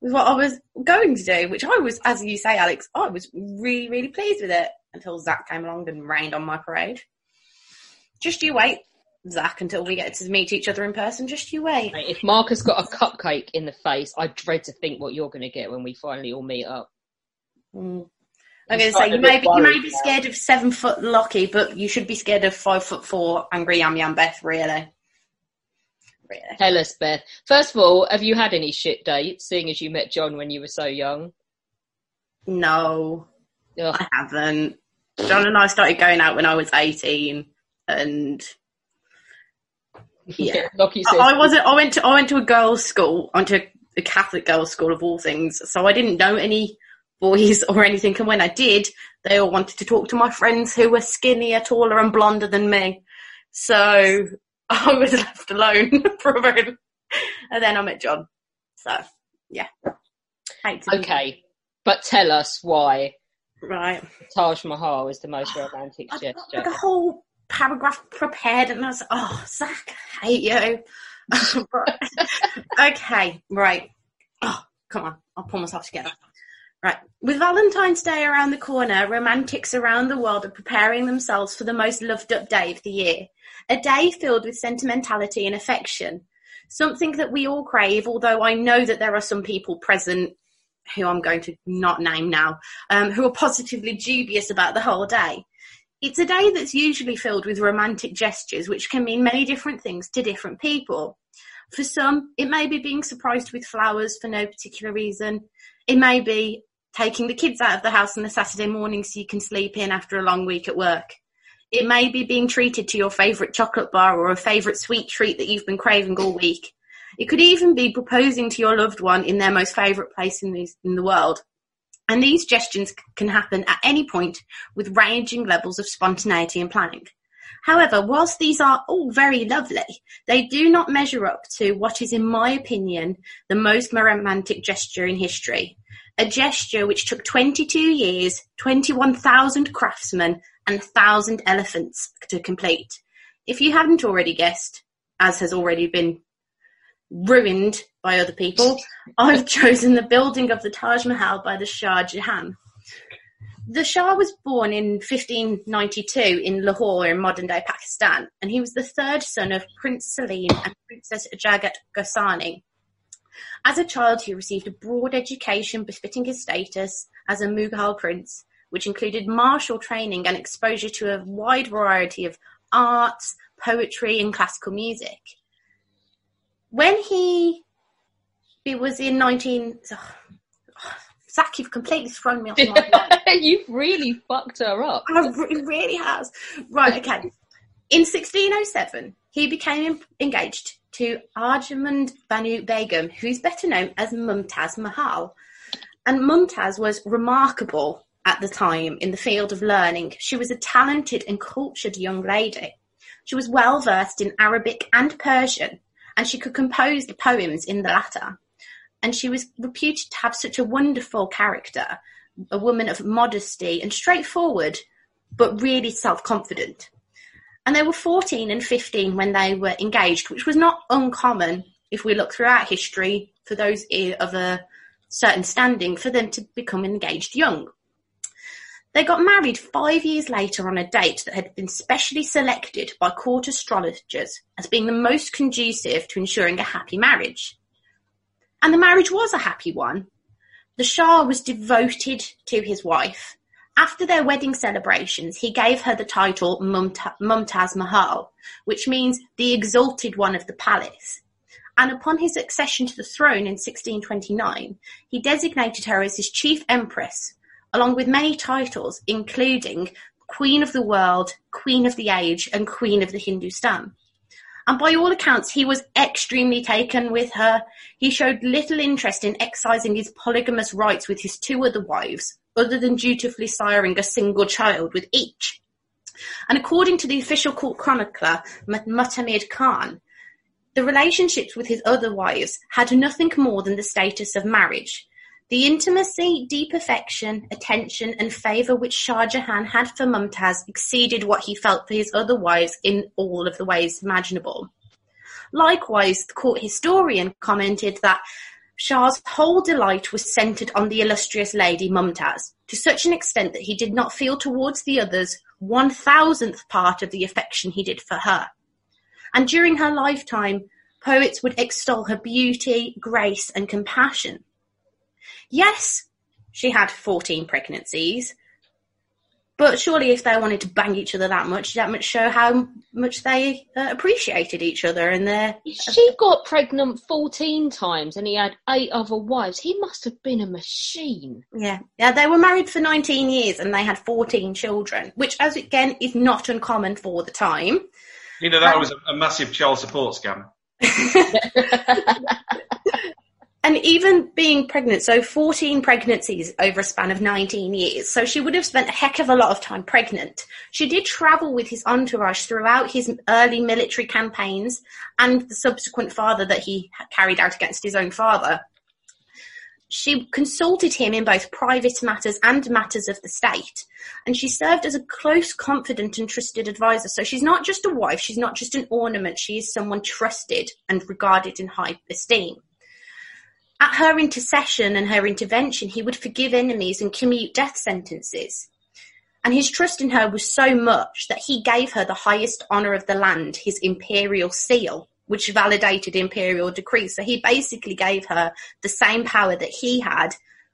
with what I was going to do, which I was, as you say, Alex, I was really really pleased with it until Zach came along and rained on my parade. Just you wait. Zach, until we get to meet each other in person. Just you wait. If Marcus got a cupcake in the face, I dread to think what you're going to get when we finally all meet up. Mm. I'm going to say you may be you may be scared of seven foot Lockie, but you should be scared of five foot four angry Yam Yam Beth. Really, really. Tell us, Beth. First of all, have you had any shit dates, seeing as you met John when you were so young? No, I haven't. John and I started going out when I was eighteen, and yeah, Lockie I, I wasn't. I went to I went to a girls' school. I went to a Catholic girls' school of all things, so I didn't know any boys or anything. And when I did, they all wanted to talk to my friends who were skinnier, taller, and blonder than me. So I was left alone for a very. And then I met John. So yeah. Okay, but tell us why Right. Taj Mahal is the most romantic gesture. like a whole paragraph prepared, and I was oh, Zach, I hate you. okay, right. Oh, come on, I'll pull myself together. Right. With Valentine's Day around the corner, romantics around the world are preparing themselves for the most loved up day of the year. A day filled with sentimentality and affection. Something that we all crave, although I know that there are some people present who I'm going to not name now, um, who are positively dubious about the whole day. It's a day that's usually filled with romantic gestures, which can mean many different things to different people. For some, it may be being surprised with flowers for no particular reason. It may be taking the kids out of the house on a Saturday morning so you can sleep in after a long week at work. It may be being treated to your favourite chocolate bar or a favourite sweet treat that you've been craving all week. It could even be proposing to your loved one in their most favourite place in, these, in the world. And these gestures can happen at any point with ranging levels of spontaneity and planning. However, whilst these are all very lovely, they do not measure up to what is, in my opinion, the most romantic gesture in history. A gesture which took 22 years, 21,000 craftsmen, and a 1,000 elephants to complete. If you haven't already guessed, as has already been ruined by other people, I've chosen the building of the Taj Mahal by the Shah Jahan. The Shah was born in 1592 in Lahore in modern day Pakistan, and he was the third son of Prince Salim and Princess Jagat Gosaini. As a child, he received a broad education befitting his status as a Mughal prince, which included martial training and exposure to a wide variety of arts, poetry, and classical music. When he, he was in 19. Zach, you've completely thrown me off my You've really fucked her up. Oh, it really has. Right, okay. In 1607, he became engaged to Arjumand Banu Begum, who's better known as Mumtaz Mahal. And Mumtaz was remarkable at the time in the field of learning. She was a talented and cultured young lady. She was well versed in Arabic and Persian, and she could compose the poems in the latter. And she was reputed to have such a wonderful character, a woman of modesty and straightforward, but really self confident. And they were 14 and 15 when they were engaged, which was not uncommon if we look throughout history for those of a certain standing for them to become engaged young. They got married five years later on a date that had been specially selected by court astrologers as being the most conducive to ensuring a happy marriage. And the marriage was a happy one. The Shah was devoted to his wife. After their wedding celebrations, he gave her the title Mumtaz Mahal, which means the exalted one of the palace. And upon his accession to the throne in 1629, he designated her as his chief empress, along with many titles, including Queen of the World, Queen of the Age, and Queen of the Hindustan. And by all accounts, he was extremely taken with her. He showed little interest in exercising his polygamous rights with his two other wives, other than dutifully siring a single child with each. And according to the official court chronicler, Mutamid Khan, the relationships with his other wives had nothing more than the status of marriage, the intimacy, deep affection, attention and favour which Shah Jahan had for Mumtaz exceeded what he felt for his other wives in all of the ways imaginable. Likewise, the court historian commented that Shah's whole delight was centred on the illustrious lady Mumtaz, to such an extent that he did not feel towards the others one thousandth part of the affection he did for her. And during her lifetime, poets would extol her beauty, grace, and compassion. Yes, she had 14 pregnancies, but surely if they wanted to bang each other that much, that much show how much they uh, appreciated each other and their. She got pregnant 14 times and he had eight other wives. He must have been a machine. Yeah, yeah. They were married for 19 years and they had 14 children, which, as again, is not uncommon for the time. You know, that was a, a massive child support scam. and even being pregnant, so 14 pregnancies over a span of 19 years. So she would have spent a heck of a lot of time pregnant. She did travel with his entourage throughout his early military campaigns and the subsequent father that he carried out against his own father. She consulted him in both private matters and matters of the state, and she served as a close, confident, and trusted advisor. So she's not just a wife, she's not just an ornament, she is someone trusted and regarded in high esteem. At her intercession and her intervention, he would forgive enemies and commute death sentences. And his trust in her was so much that he gave her the highest honour of the land, his imperial seal, which validated imperial decrees. So he basically gave her the same power that he had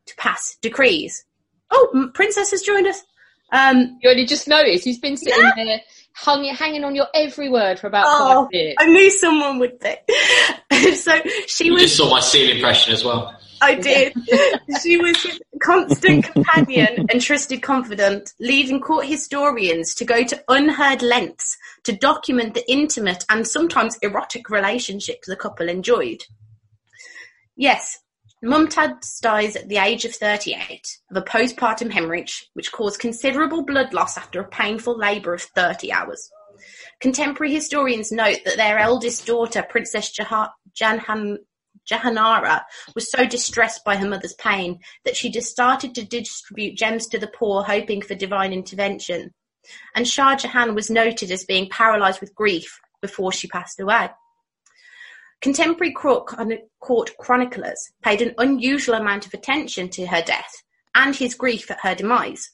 to pass decrees. Oh, Princess has joined us. Um, you only just noticed he's been sitting yeah. there hung, hanging on your every word for about oh, five minutes. I knew someone would be. so she you was. just saw my seal impression as well. I did. she was his constant companion and trusted confidant, leading court historians to go to unheard lengths to document the intimate and sometimes erotic relationships the couple enjoyed. Yes, Mumtaz dies at the age of 38 of a postpartum hemorrhage, which caused considerable blood loss after a painful labour of 30 hours. Contemporary historians note that their eldest daughter, Princess Jahan- Jahanara, was so distressed by her mother's pain that she just started to distribute gems to the poor, hoping for divine intervention. And Shah Jahan was noted as being paralysed with grief before she passed away. Contemporary court chroniclers paid an unusual amount of attention to her death and his grief at her demise.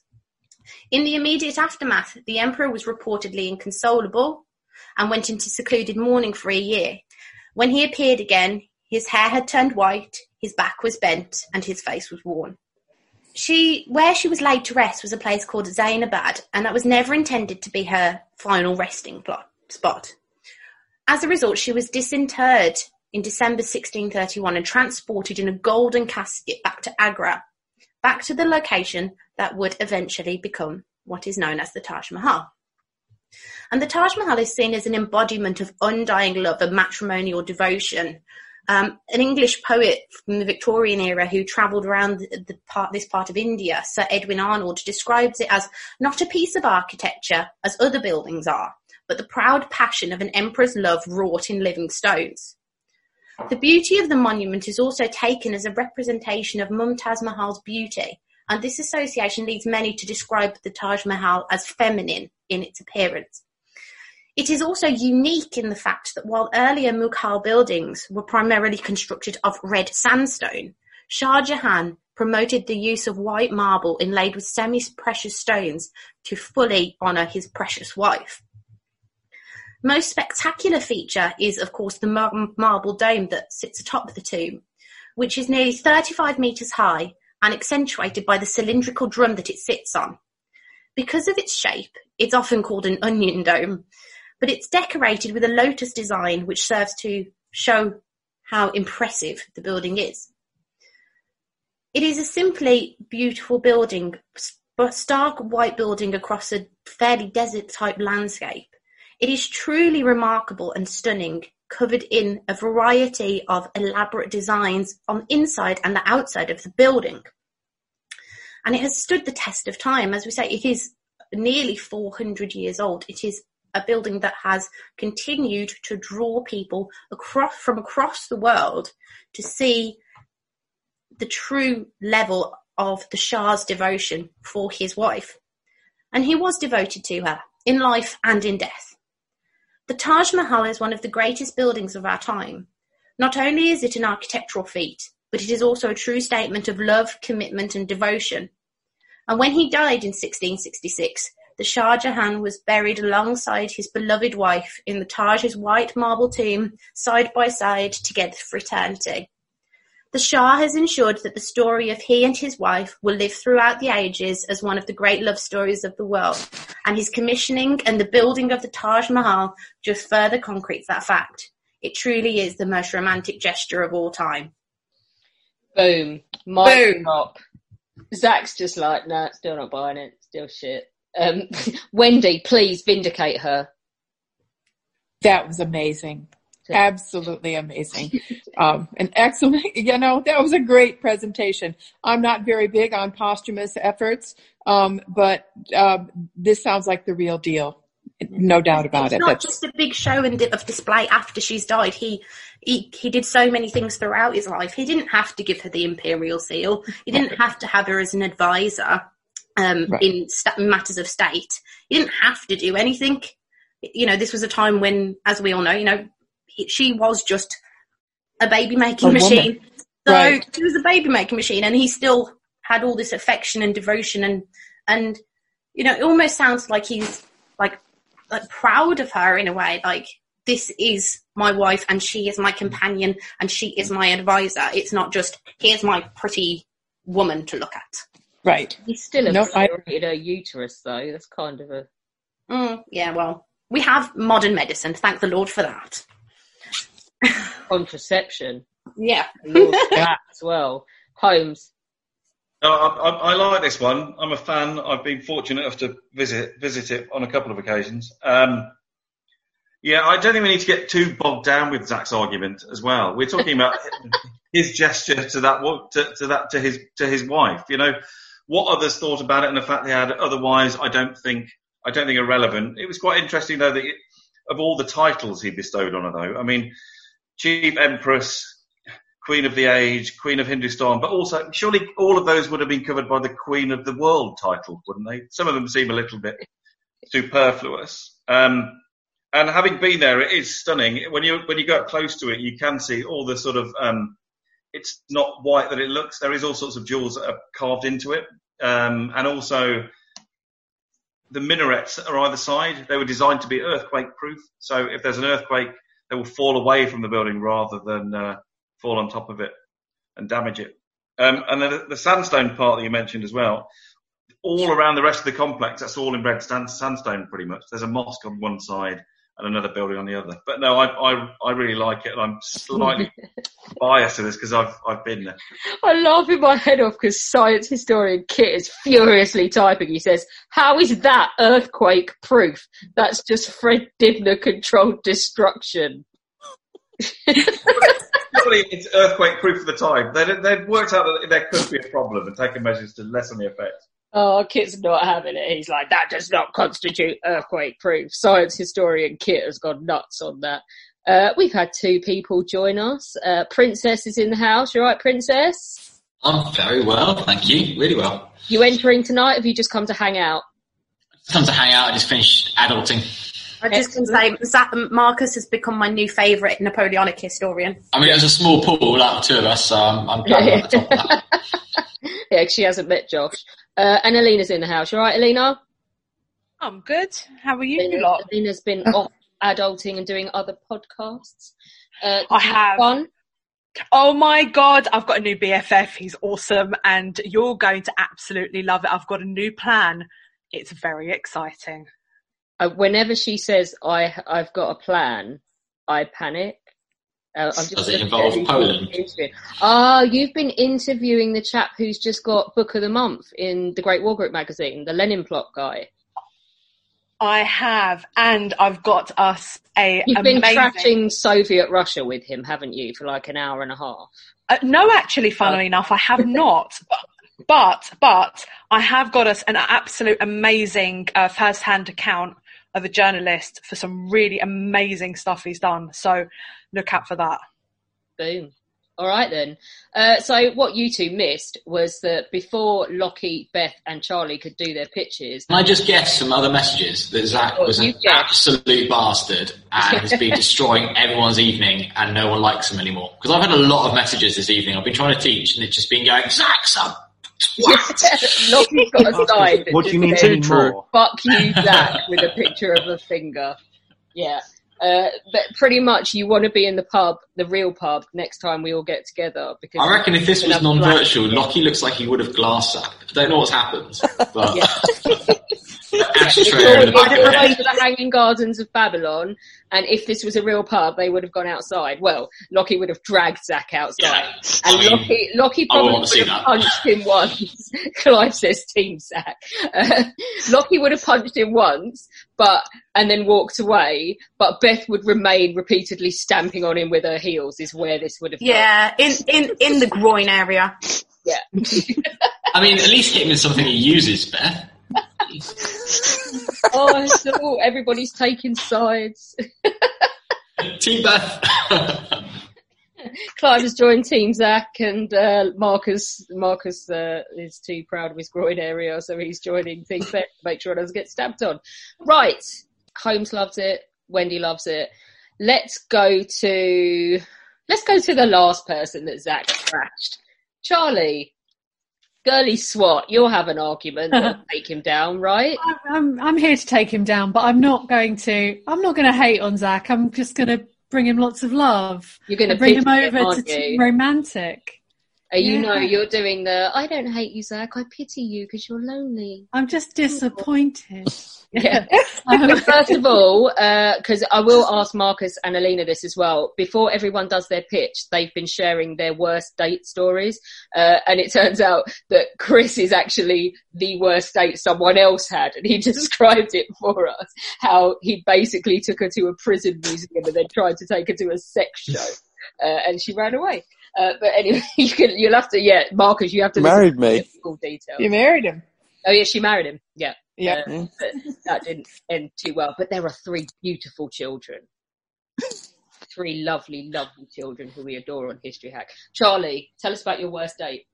In the immediate aftermath, the emperor was reportedly inconsolable and went into secluded mourning for a year. When he appeared again, his hair had turned white, his back was bent, and his face was worn. She, where she was laid to rest was a place called Zainabad, and that was never intended to be her final resting plot, spot. As a result, she was disinterred in December 1631 and transported in a golden casket back to Agra, back to the location that would eventually become what is known as the Taj Mahal. And the Taj Mahal is seen as an embodiment of undying love and matrimonial devotion. Um, an English poet from the Victorian era who travelled around the, the part, this part of India, Sir Edwin Arnold, describes it as not a piece of architecture as other buildings are, but the proud passion of an emperor's love wrought in living stones. The beauty of the monument is also taken as a representation of Mumtaz Mahal's beauty, and this association leads many to describe the Taj Mahal as feminine in its appearance. It is also unique in the fact that while earlier Mughal buildings were primarily constructed of red sandstone, Shah Jahan promoted the use of white marble inlaid with semi-precious stones to fully honour his precious wife. Most spectacular feature is, of course, the mar- marble dome that sits atop the tomb, which is nearly 35 metres high and accentuated by the cylindrical drum that it sits on. Because of its shape, it's often called an onion dome, but it's decorated with a lotus design which serves to show how impressive the building is. It is a simply beautiful building, stark white building across a fairly desert type landscape. It is truly remarkable and stunning, covered in a variety of elaborate designs on the inside and the outside of the building. And it has stood the test of time. As we say, it is nearly 400 years old. It is a building that has continued to draw people across from across the world to see the true level of the Shah's devotion for his wife. And he was devoted to her in life and in death. The Taj Mahal is one of the greatest buildings of our time. Not only is it an architectural feat, but it is also a true statement of love, commitment, and devotion. And when he died in 1666, the Shah Jahan was buried alongside his beloved wife in the Taj's white marble tomb, side by side, together for eternity. The Shah has ensured that the story of he and his wife will live throughout the ages as one of the great love stories of the world, and his commissioning and the building of the Taj Mahal just further concretes that fact. It truly is the most romantic gesture of all time. Boom. Mic Boom. Up. Zach's just like, nah, still not buying it. Still shit. Um, Wendy, please vindicate her. That was amazing. Absolutely amazing. Um, an excellent, you know, that was a great presentation. I'm not very big on posthumous efforts, um, but um, this sounds like the real deal. No doubt about it's it. not That's, just a big show and of display after she's died. He, he he did so many things throughout his life. He didn't have to give her the imperial seal. He didn't have to have her as an advisor um, Right. in sta matters of state. He didn't have to do anything. You know, this was a time when, as we all know, you know, she was just a baby making A woman. machine. So Right. she was a baby making machine, and he still had all this affection and devotion, and and you know, it almost sounds like he's like like proud of her in a way, like this is my wife and she is my companion and she is my advisor. It's not just here's my pretty woman to look at. right. He's still a No, I- obliterated her uterus, though. That's kind of a. Mm, yeah, well, we have modern medicine. Thank the Lord for that. contraception. Yeah. That as well. Holmes. No, I, I, I like this one. I'm a fan. I've been fortunate enough to visit visit it on a couple of occasions. Um, yeah, I don't think we need to get too bogged down with Zach's argument as well. We're talking about his gesture to that to, to that to his to his wife. You know, what others thought about it and the fact they had otherwise, I don't think I don't think are relevant. It was quite interesting though that it, of all the titles he bestowed on her, though, I mean, Chief Empress, Queen of the Age, Queen of Hindustan, but also surely all of those would have been covered by the Queen of the World title, wouldn't they? Some of them seem a little bit superfluous. Um, and having been there, it is stunning. When you when you go up close to it, you can see all the sort of. Um, it's not white that it looks. There is all sorts of jewels that are carved into it, um, and also the minarets that are either side. They were designed to be earthquake proof. So if there's an earthquake, they will fall away from the building rather than uh, fall on top of it and damage it. Um, and then the, the sandstone part that you mentioned as well, all around the rest of the complex, that's all in red sandstone pretty much. There's a mosque on one side and another building on the other. But no, I, I, I really like it and I'm slightly biased to this because I've, I've been there. I'm laughing my head off because science historian Kit is furiously typing. He says, How is that earthquake proof? That's just Fred Dibnah controlled destruction. Probably it's earthquake proof for the time. They'd, they'd worked out that there could be a problem and taken measures to lessen the effect. Oh, Kit's not having it. He's like, that does not constitute earthquake proof. Science historian Kit has gone nuts on that. Uh, we've had two people join us. Uh, Princess is in the house. You're right, Princess? I'm very well, thank you. Really well. You entering tonight? Or have you just come to hang out? Come to hang out. I just finished adulting. I just can say Zach, Marcus has become my new favourite Napoleonic historian. I mean, it was a small pool out of two of us, so I'm, I'm glad we're at the top of that. yeah, she hasn't met Josh. Uh, and Alina's in the house. You all right, Alina? I'm good. How are you, Alina, lot? Alina's been off adulting and doing other podcasts. Uh, I have. Fun? Oh my god, I've got a new BFF. He's awesome, and you're going to absolutely love it. I've got a new plan. It's very exciting. Uh, whenever she says I I've got a plan, I panic. Uh, I'm just Does it involve you Poland? who's interviewing. Ah, you've been interviewing the chap who's just got Book of the Month in the Great War Group magazine, the Lenin Plot guy. I have, and I've got us a You've been trashing Soviet Russia with him, haven't you, for like an hour and a half? Uh, no, actually, funnily enough, I have not. But, but but I have got us an absolute amazing uh, first-hand account of a journalist for some really amazing stuff he's done. So look out for that. Boom. All right then. Uh, so what you two missed was that before Lockie, Beth, and Charlie could do their pitches, Can I just guess some other messages that Zach Oh, was an guess. absolute bastard and has been destroying everyone's evening and no one likes him anymore? Because I've had a lot of messages this evening. I've been trying to teach and it's just been going, Zach, son. Lockie's got a sign. that What do you mean says, any more? Fuck you, Zach, with a picture of a finger. Yeah. Uh, but pretty much you want to be in the pub, the real pub, next time we all get together. Because I reckon if this was non-virtual, Lockie looks like he would have glass up. I don't know what's happened, but ashtray in the back of We'd the have head. the Hanging Gardens of Babylon, and if this was a real pub, they would have gone outside. Well, Lockie would have dragged Zach outside, and I mean, Lockie, Lockie probably want to see would have that. punched him once. Clive says, "Team Zach." Uh, Lockie would have punched him once, but and then walked away. But Beth would remain repeatedly stamping on him with her heels. Is where this would have. gone. Yeah, in, in, in the groin area. Yeah. I mean, at least hit him in something he uses, Beth. Oh, all, everybody's taking sides. Team Beth. Clive has joined Team Zach, and uh, Marcus Marcus uh, is too proud of his groin area, so he's joining Team Beth to make sure it doesn't get stabbed on. Right, Holmes loves it. Wendy loves it. Let's go to let's go to the last person that Zach trashed, Charlie. Girly swat, you'll have an argument. Take him down, right? I'm I'm here to take him down, but I'm not going to. I'm not going to hate on Zach. I'm just going to bring him lots of love. You're gonna bring him pity him, over to? Team romantic. Uh, you Yeah. know you're doing the I don't hate you, Zach. I pity you because you're lonely. I'm just disappointed. Yeah. First of all, because I will ask Marcus and Alina this as well. Before everyone does their pitch, they've been sharing their worst date stories, uh, and it turns out that Chris is actually the worst date someone else had, and he described it for us. How he basically took her to a prison museum and then tried to take her to a sex show, uh, and she ran away. Uh, but anyway, you can, you'll have to, yeah, Marcus, you have to Married me. to the full details. You married him. Oh yeah, she married him. Yeah. Yeah. Uh, but that didn't end too well. But there are three beautiful children. three lovely, lovely children who we adore on History Hack. Charlie, tell us about your worst date.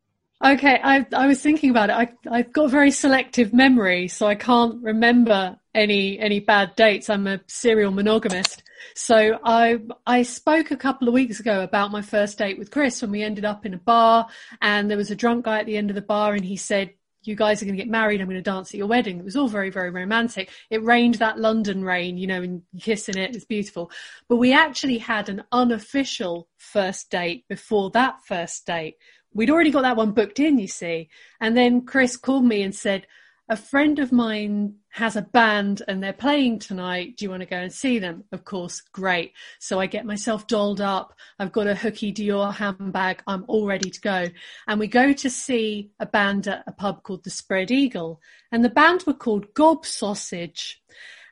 Okay, I I was thinking about it. I I've got very selective memory, so I can't remember any any bad dates. I'm a serial monogamist. So I I spoke a couple of weeks ago about my first date with Chris when we ended up in a bar and there was a drunk guy at the end of the bar and he said, You guys are gonna get married, I'm gonna dance at your wedding. It was all very, very romantic. It rained that London rain, you know, and kissing it, it's beautiful. But we actually had an unofficial first date before that first date we'd already got that one booked in, you see. And then Chris called me and said, a friend of mine has a band and they're playing tonight. Do you want to go and see them? Of course, great. So I get myself dolled up. I've got a hooky Dior handbag. I'm all ready to go. And we go to see a band at a pub called the Spread Eagle. And the band were called Gob Sausage.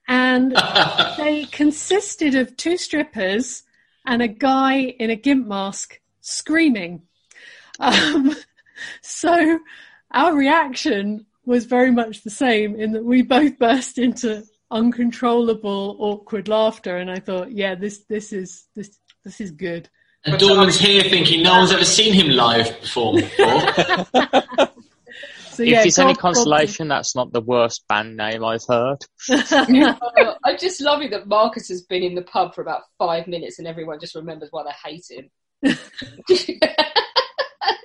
And they consisted of two strippers and a guy in a gimp mask screaming. Um, so our reaction was very much the same in that we both burst into uncontrollable, awkward laughter, and I thought, yeah, this this is this this is good. And Dawn's here thinking no one's ever seen him live perform before. So if yeah, it's any God- consolation, that's not the worst band name I've heard. Oh, I just love it that Marcus has been in the pub for about five minutes and everyone just remembers why they hate him.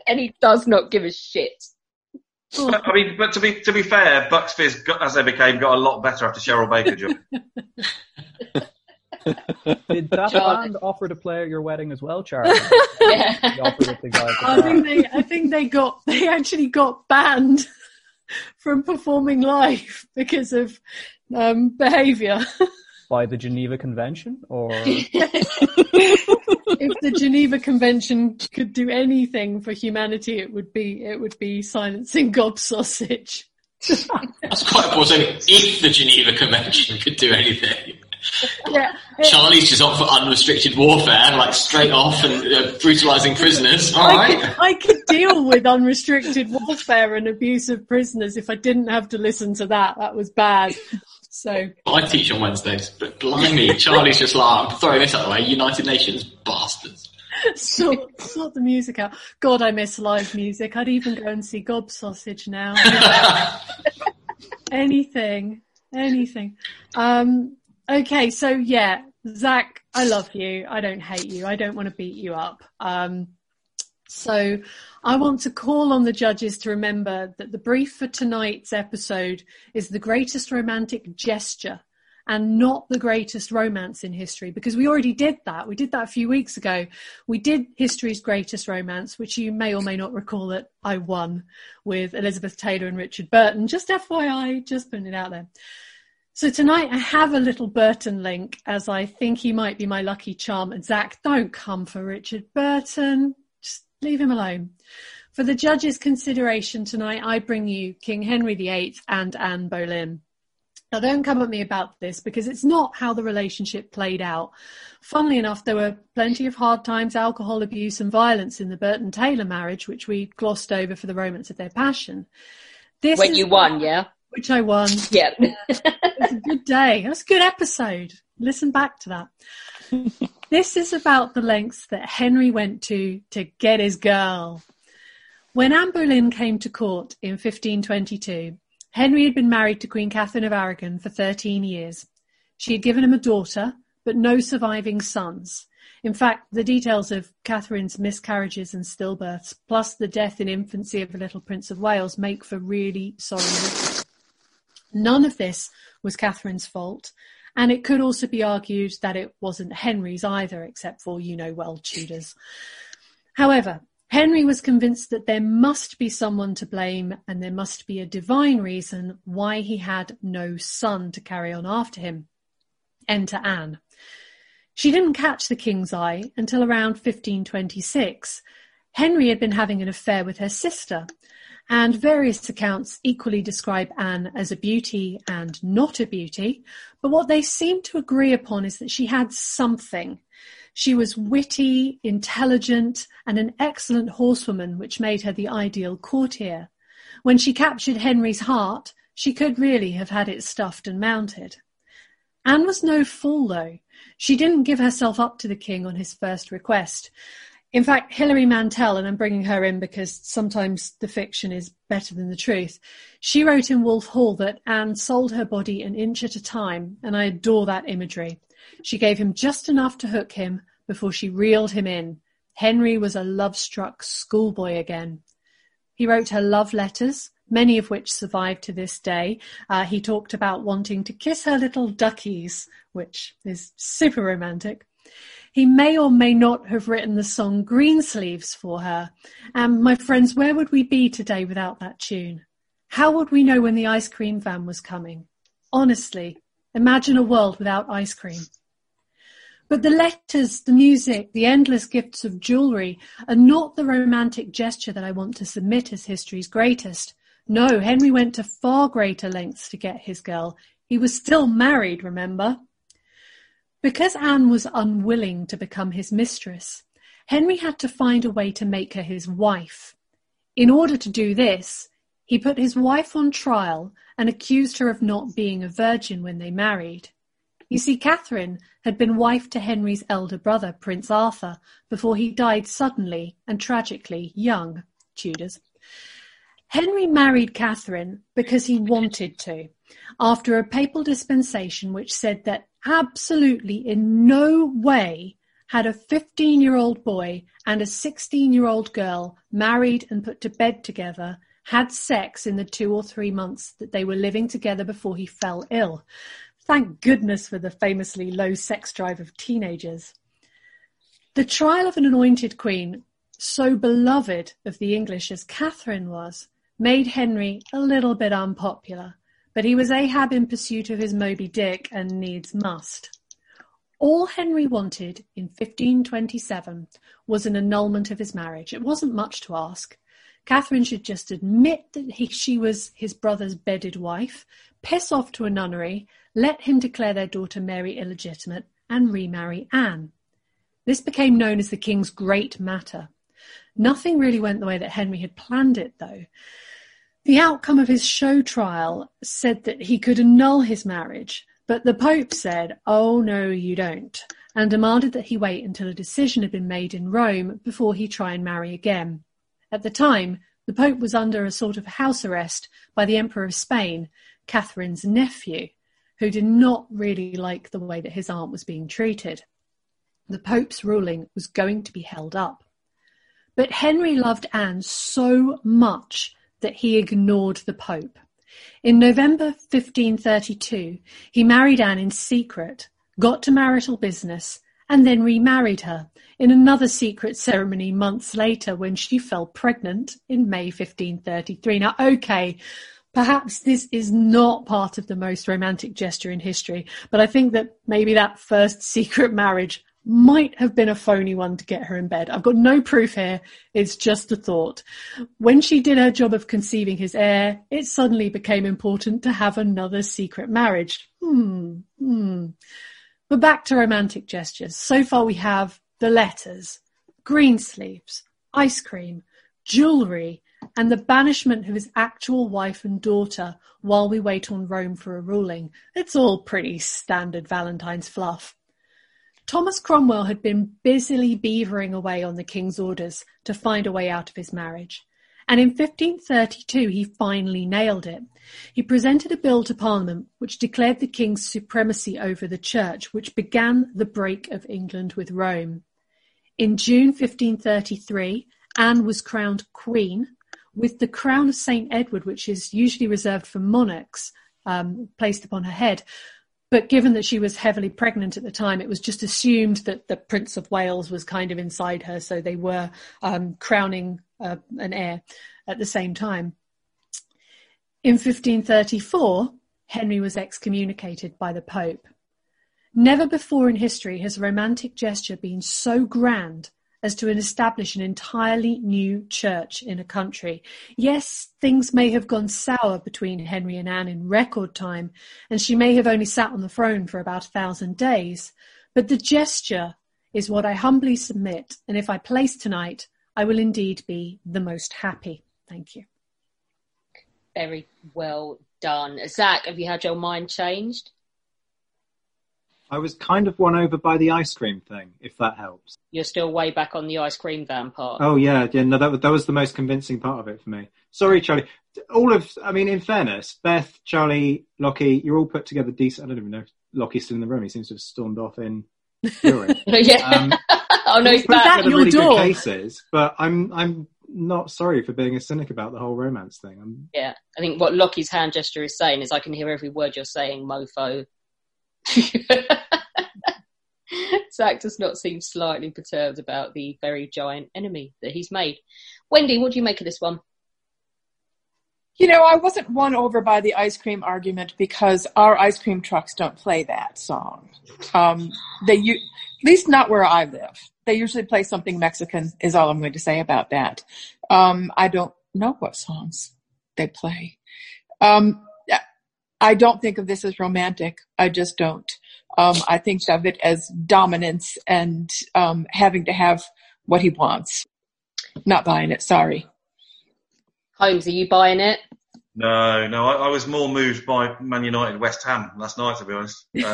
and he does not give a shit. But, I mean, but to be to be fair, Bucks Fizz, got, as they became, got a lot better after Cheryl Baker joined. Did that Charlie. band offer to play at your wedding as well, Charlie? Yeah. They offered it to guys at I think they I think they got they actually got banned from performing live because of um, behaviour. By the Geneva Convention, or if the Geneva Convention could do anything for humanity, it would be it would be silencing gob sausage. That's quite important. If the Geneva Convention could do anything, Yeah, Charlie's just up for unrestricted warfare, like straight off and uh, brutalising prisoners. All I right. could, I could deal with unrestricted warfare and abuse of prisoners if I didn't have to listen to that. That was bad. So I teach on Wednesdays, but blimey, Charlie's just like, I'm throwing this out the way. United Nations bastards. sort, sort the music out. God, I miss live music. I'd even go and see Gob Sausage now. anything, anything. Um, okay, so yeah, Zach, I love you. I don't hate you. I don't want to beat you up. Um, so I want to call on the judges to remember that the brief for tonight's episode is the greatest romantic gesture and not the greatest romance in history because we already did that. We did that a few weeks ago. We did history's greatest romance, which you may or may not recall that I won with Elizabeth Taylor and Richard Burton. Just FYI, just putting it out there. So tonight I have a little Burton link as I think he might be my lucky charm. And Zach, don't come for Richard Burton. Leave him alone. For the judges' consideration tonight, I bring you King Henry VIII and Anne Boleyn. Now, don't come at me about this because it's not how the relationship played out. Funnily enough, there were plenty of hard times, alcohol abuse, and violence in the Burton Taylor marriage, which we glossed over for the romance of their passion. This when you won, yeah? Which I won. Yeah. it was a good day. It was a good episode. Listen back to that. this is about the lengths that Henry went to to get his girl. When Anne Boleyn came to court in 1522, Henry had been married to Queen Catherine of Aragon for 13 years. She had given him a daughter, but no surviving sons. In fact, the details of Catherine's miscarriages and stillbirths, plus the death in infancy of the little Prince of Wales, make for really sorry. None of this was Catherine's fault, and it could also be argued that it wasn't Henry's either, except for, you know well, Tudors. However, Henry was convinced that there must be someone to blame and there must be a divine reason why he had no son to carry on after him. Enter Anne. She didn't catch the king's eye until around 1526. Henry had been having an affair with her sister, and various accounts equally describe Anne as a beauty and not a beauty, but what they seem to agree upon is that she had something. She was witty, intelligent, and an excellent horsewoman, which made her the ideal courtier. When she captured Henry's heart, she could really have had it stuffed and mounted. Anne was no fool, though. She didn't give herself up to the king on his first request. In fact, Hilary Mantel, and I'm bringing her in because sometimes the fiction is better than the truth, she wrote in Wolf Hall that Anne sold her body an inch at a time, and I adore that imagery. She gave him just enough to hook him before she reeled him in. Henry was a love-struck schoolboy again. He wrote her love letters, many of which survive to this day. Uh, he talked about wanting to kiss her little duckies, which is super romantic. He may or may not have written the song Greensleeves for her. And my friends, where would we be today without that tune? How would we know when the ice cream van was coming? Honestly, imagine a world without ice cream. But the letters, the music, the endless gifts of jewellery are not the romantic gesture that I want to submit as history's greatest. No, Henry went to far greater lengths to get his girl. He was still married, remember? Because Anne was unwilling to become his mistress, Henry had to find a way to make her his wife. In order to do this, he put his wife on trial and accused her of not being a virgin when they married. You see, Catherine had been wife to Henry's elder brother, Prince Arthur, before he died suddenly and tragically young, Tudors. Henry married Catherine because he wanted to, after a papal dispensation which said that absolutely in no way had a 15 year old boy and a 16 year old girl married and put to bed together had sex in the two or three months that they were living together before he fell ill. Thank goodness for the famously low sex drive of teenagers. The trial of an anointed queen, so beloved of the English as Catherine was, made Henry a little bit unpopular, but he was Ahab in pursuit of his Moby Dick and needs must. All Henry wanted in 1527 was an annulment of his marriage. It wasn't much to ask. Catherine should just admit that he, she was his brother's bedded wife, piss off to a nunnery, let him declare their daughter Mary illegitimate, and remarry Anne. This became known as the king's great matter. Nothing really went the way that Henry had planned it, though. The outcome of his show trial said that he could annul his marriage, but the Pope said, oh no, you don't, and demanded that he wait until a decision had been made in Rome before he try and marry again. At the time, the Pope was under a sort of house arrest by the Emperor of Spain, Catherine's nephew, who did not really like the way that his aunt was being treated. The Pope's ruling was going to be held up. But Henry loved Anne so much that he ignored the Pope. In November 1532, he married Anne in secret, got to marital business, and then remarried her in another secret ceremony months later when she fell pregnant in May 1533. Now, okay, perhaps this is not part of the most romantic gesture in history, but I think that maybe that first secret marriage might have been a phony one to get her in bed. I've got no proof here. It's just a thought. When she did her job of conceiving his heir, it suddenly became important to have another secret marriage. Hmm. Hmm. But back to romantic gestures. So far we have the letters, Greensleeves, ice cream, jewellery, and the banishment of his actual wife and daughter while we wait on Rome for a ruling. It's all pretty standard Valentine's fluff. Thomas Cromwell had been busily beavering away on the king's orders to find a way out of his marriage. And in 1532 he finally nailed it. He presented a bill to Parliament which declared the king's supremacy over the church, which began the break of England with Rome. In June 1533, Anne was crowned queen, with the crown of St. Edward, which is usually reserved for monarchs, um, placed upon her head. But given that she was heavily pregnant at the time, it was just assumed that the Prince of Wales was kind of inside her, so they were um, crowning uh, an heir at the same time. In 1534, Henry was excommunicated by the Pope. Never before in history has a romantic gesture been so grand as to establish an entirely new church in a country. Yes, things may have gone sour between Henry and Anne in record time, and she may have only sat on the throne for about a thousand days, but the gesture is what I humbly submit, and if I place tonight, I will indeed be the most happy. Thank you. Very well done. Zach, have you had your mind changed? I was kind of won over by the ice cream thing, if that helps. You're still way back on the ice cream van part. Oh yeah, yeah. No, that was that was the most convincing part of it for me. Sorry, Charlie. All of, I mean, in fairness, Beth, Charlie, Lockie, you're all put together decent. I don't even know if Lockie's still in the room. He seems to have stormed off in fury. yeah. Um, oh no, he's put back. together really good cases, but I'm I'm not sorry for being a cynic about the whole romance thing. I'm, Yeah, I think what Lockie's hand gesture is saying is I can hear every word you're saying, mofo. Zach does not seem slightly perturbed about the very giant enemy that he's made. Wendy, what do you make of this one? You know, I wasn't won over by the ice cream argument because our ice cream trucks don't play that song. Um, they, u- at least not where I live. They usually play something Mexican. Is all I'm going to say about that. Um, I don't know what songs they play. Um, I don't think of this as romantic. I just don't. Um, I think of it as dominance and um, having to have what he wants. Not buying it. Sorry. Holmes, are you buying it? No, no, I, I was more moved by Man United West Ham last night, to be honest.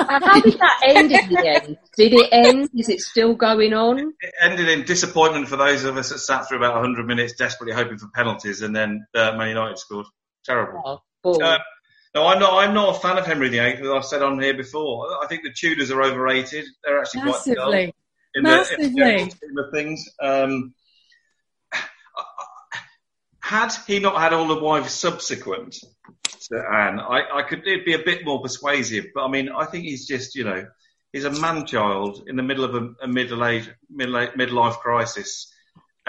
Um, How did that end in the end? Did it end? Is it still going on? it ended in disappointment for those of us that sat through about 100 minutes desperately hoping for penalties, and then uh, Man United scored. Terrible. Oh, Uh, no, I'm not. I'm not a fan of Henry VIII, as I've said on here before. I think the Tudors are overrated. They're actually quite dull Massively. in the, in the Massively. scheme of things. Um, had he not had all the wives subsequent to Anne, I, I could it'd be a bit more persuasive. But I mean, I think he's just you know he's a man child in the middle of a, a middle age middle midlife crisis.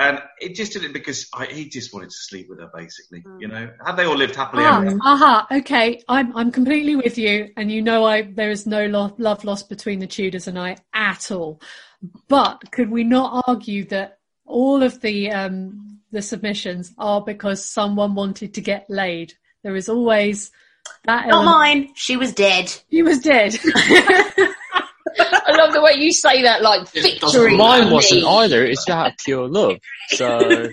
And it just did it because I, he just wanted to sleep with her, basically. You know, had they all lived happily ever Ah, after, aha, okay. I'm I'm completely with you, and you know I there is no lo- love lost between the Tudors and I at all. But could we not argue that all of the um, the submissions are because someone wanted to get laid? There is always that. Not element. mine. She was dead. She was dead. I the way you say that, like victory. Mine wasn't either. It's out of pure love. So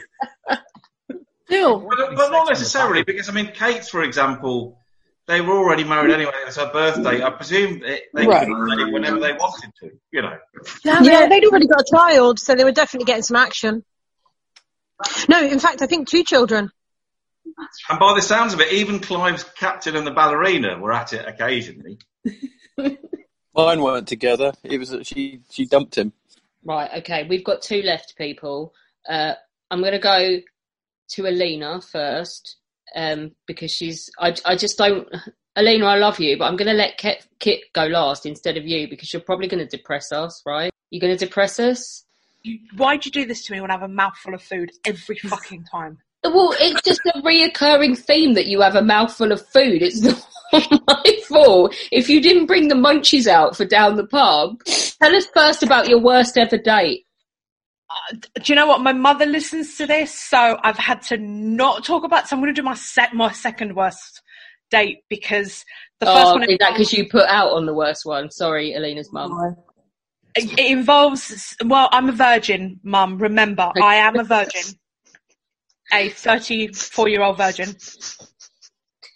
Still, but, but not necessarily because I mean, Kate, for example, they were already married anyway. It was her birthday. I presume they, they Right. could get married whenever they wanted to. You know. Yeah, they'd already got a child, so they were definitely getting some action. No, in fact, I think two children. And by the sounds of it, even Clive's captain and the ballerina were at it occasionally. Mine weren't together. It was she. She dumped him. Right, okay, we've got two left, people. Uh, I'm going to go to Alina first um, because she's. I, I just don't. Alina, I love you, but I'm going to let Kit, Kit go last instead of you because you're probably going to depress us, right? You're going to depress us? Why'd you do this to me when I have a mouthful of food every fucking time? Well, it's just a reoccurring theme that you have a mouthful of food. It's not my fault. If you didn't bring the munchies out for down the pub, tell us first about your worst ever date. Uh, do you know what? My mother listens to this, so I've had to not talk about. So I'm going to do my set my second worst date because the first oh, one is that because you put out on the worst one? Sorry, Alina's mum. It it involves, well, I'm a virgin, mum. Remember, I am a virgin. A 34 year old virgin.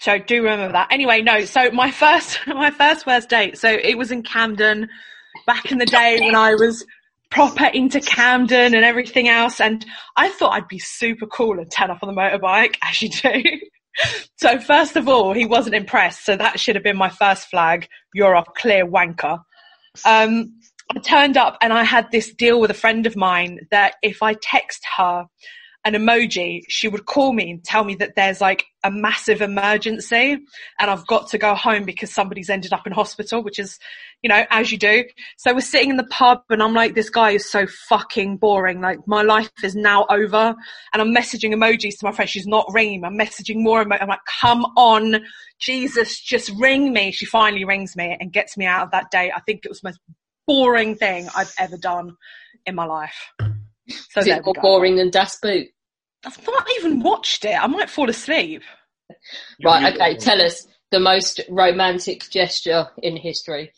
So I do remember that. Anyway, no, so my first, my first worst date. So it was in Camden back in the day when I was proper into Camden and everything else. And I thought I'd be super cool and turn up on the motorbike as you do. so first of all, he wasn't impressed. So that should have been my first flag. You're a clear wanker. Um, I turned up and I had this deal with a friend of mine that if I text her an emoji, she would call me and tell me that there's like a massive emergency and I've got to go home because somebody's ended up in hospital, which is, you know, as you do. So we're sitting in the pub and I'm like, this guy is so fucking boring. Like my life is now over and I'm messaging emojis to my friend. She's not ringing. I'm messaging more. Emo- I'm like, come on, Jesus, just ring me. She finally rings me and gets me out of that day. I think it was the most boring thing I've ever done in my life. So Is it more boring than Das Boot? I've not even watched it. I might fall asleep. Right, okay, tell us the most romantic gesture in history.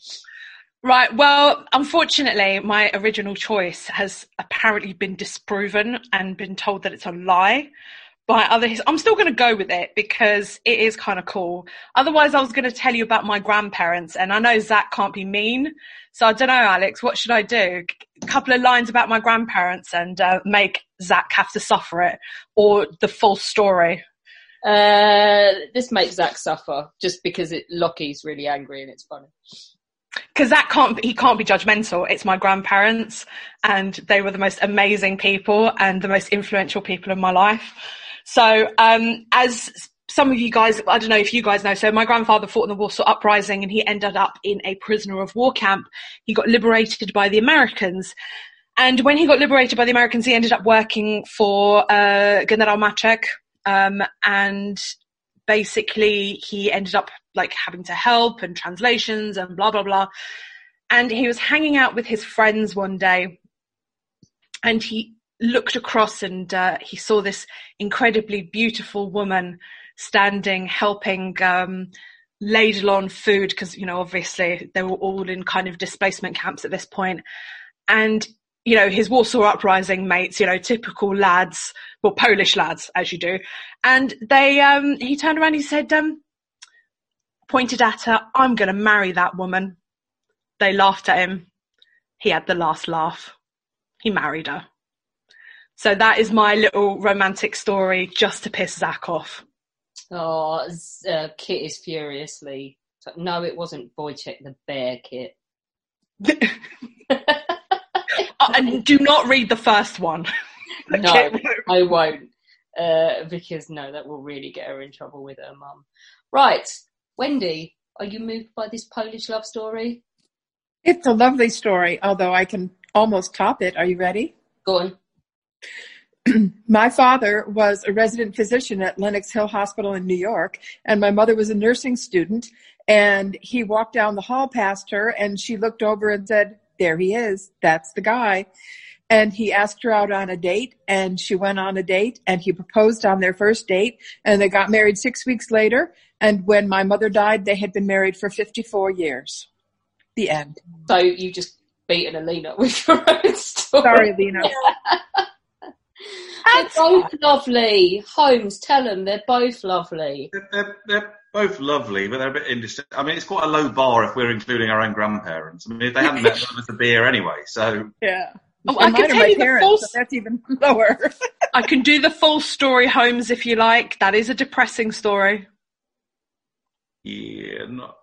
Right. Well, unfortunately, my original choice has apparently been disproven and been told that it's a lie by other. his- I'm still going to go with it because it is kind of cool. Otherwise, I was going to tell you about my grandparents, and I know Zach can't be mean, so I don't know, Alex. What should I do? A couple of lines about my grandparents and uh, make Zach have to suffer it, or the full story. Uh, this makes Zach suffer just because it Lockie's really angry and it's funny. because that can't he can't be judgmental it's my grandparents and they were the most amazing people and the most influential people in my life so um as some of you guys i don't know if you guys know so my grandfather fought in the warsaw uprising and he ended up in a prisoner of war camp. He got liberated by the americans. And when he got liberated by the americans he ended up working for uh general Maczek, um and basically he ended up like having to help and translations and blah blah blah. And he was hanging out with his friends one day and he looked across and uh, he saw this incredibly beautiful woman standing helping um, ladle on food because you know obviously they were all in kind of displacement camps at this point and you know, his Warsaw Uprising mates, you know, typical lads, well, Polish lads, as you do. And they, um, he turned around he said, um, pointed at her, I'm going to marry that woman. They laughed at him. He had the last laugh. He married her. So that is my little romantic story just to piss Zach off. Oh, uh, Kit is furiously. No, it wasn't Wojciech the bear, Kit. And do not read the first one. No, I won't. Uh, because no, that will really get her in trouble with her mum. Right, Wendy, are you moved by this Polish love story? It's a lovely story, although I can almost top it. Are you ready? Go on. my father was a resident physician at Lenox Hill Hospital in New York, and my mother was a nursing student. And he walked down the hall past her, and she looked over and said, There he is. That's the guy. And he asked her out on a date, and she went on a date, and he proposed on their first date, and they got married six weeks later. And when my mother died, they had been married for 54 years. The end. So you just beaten Alina with your own story. Sorry, Alina. They're both lovely. Holmes, tell them they're both lovely. They're, they're both lovely, but they're a bit indistinct. I mean, it's quite a low bar if we're including our own grandparents. I mean, they haven't met them, it's a beer anyway. So Yeah. Oh, And I can tell my you the full. so that's even lower. I can do the full story, Holmes, if you like. That is a depressing story. yeah, not.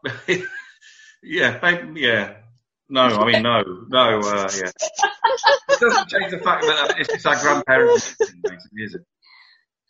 yeah, maybe, yeah. No, I mean no, no. Uh, yeah, it doesn't change the fact that it's just our grandparents, basically, is it?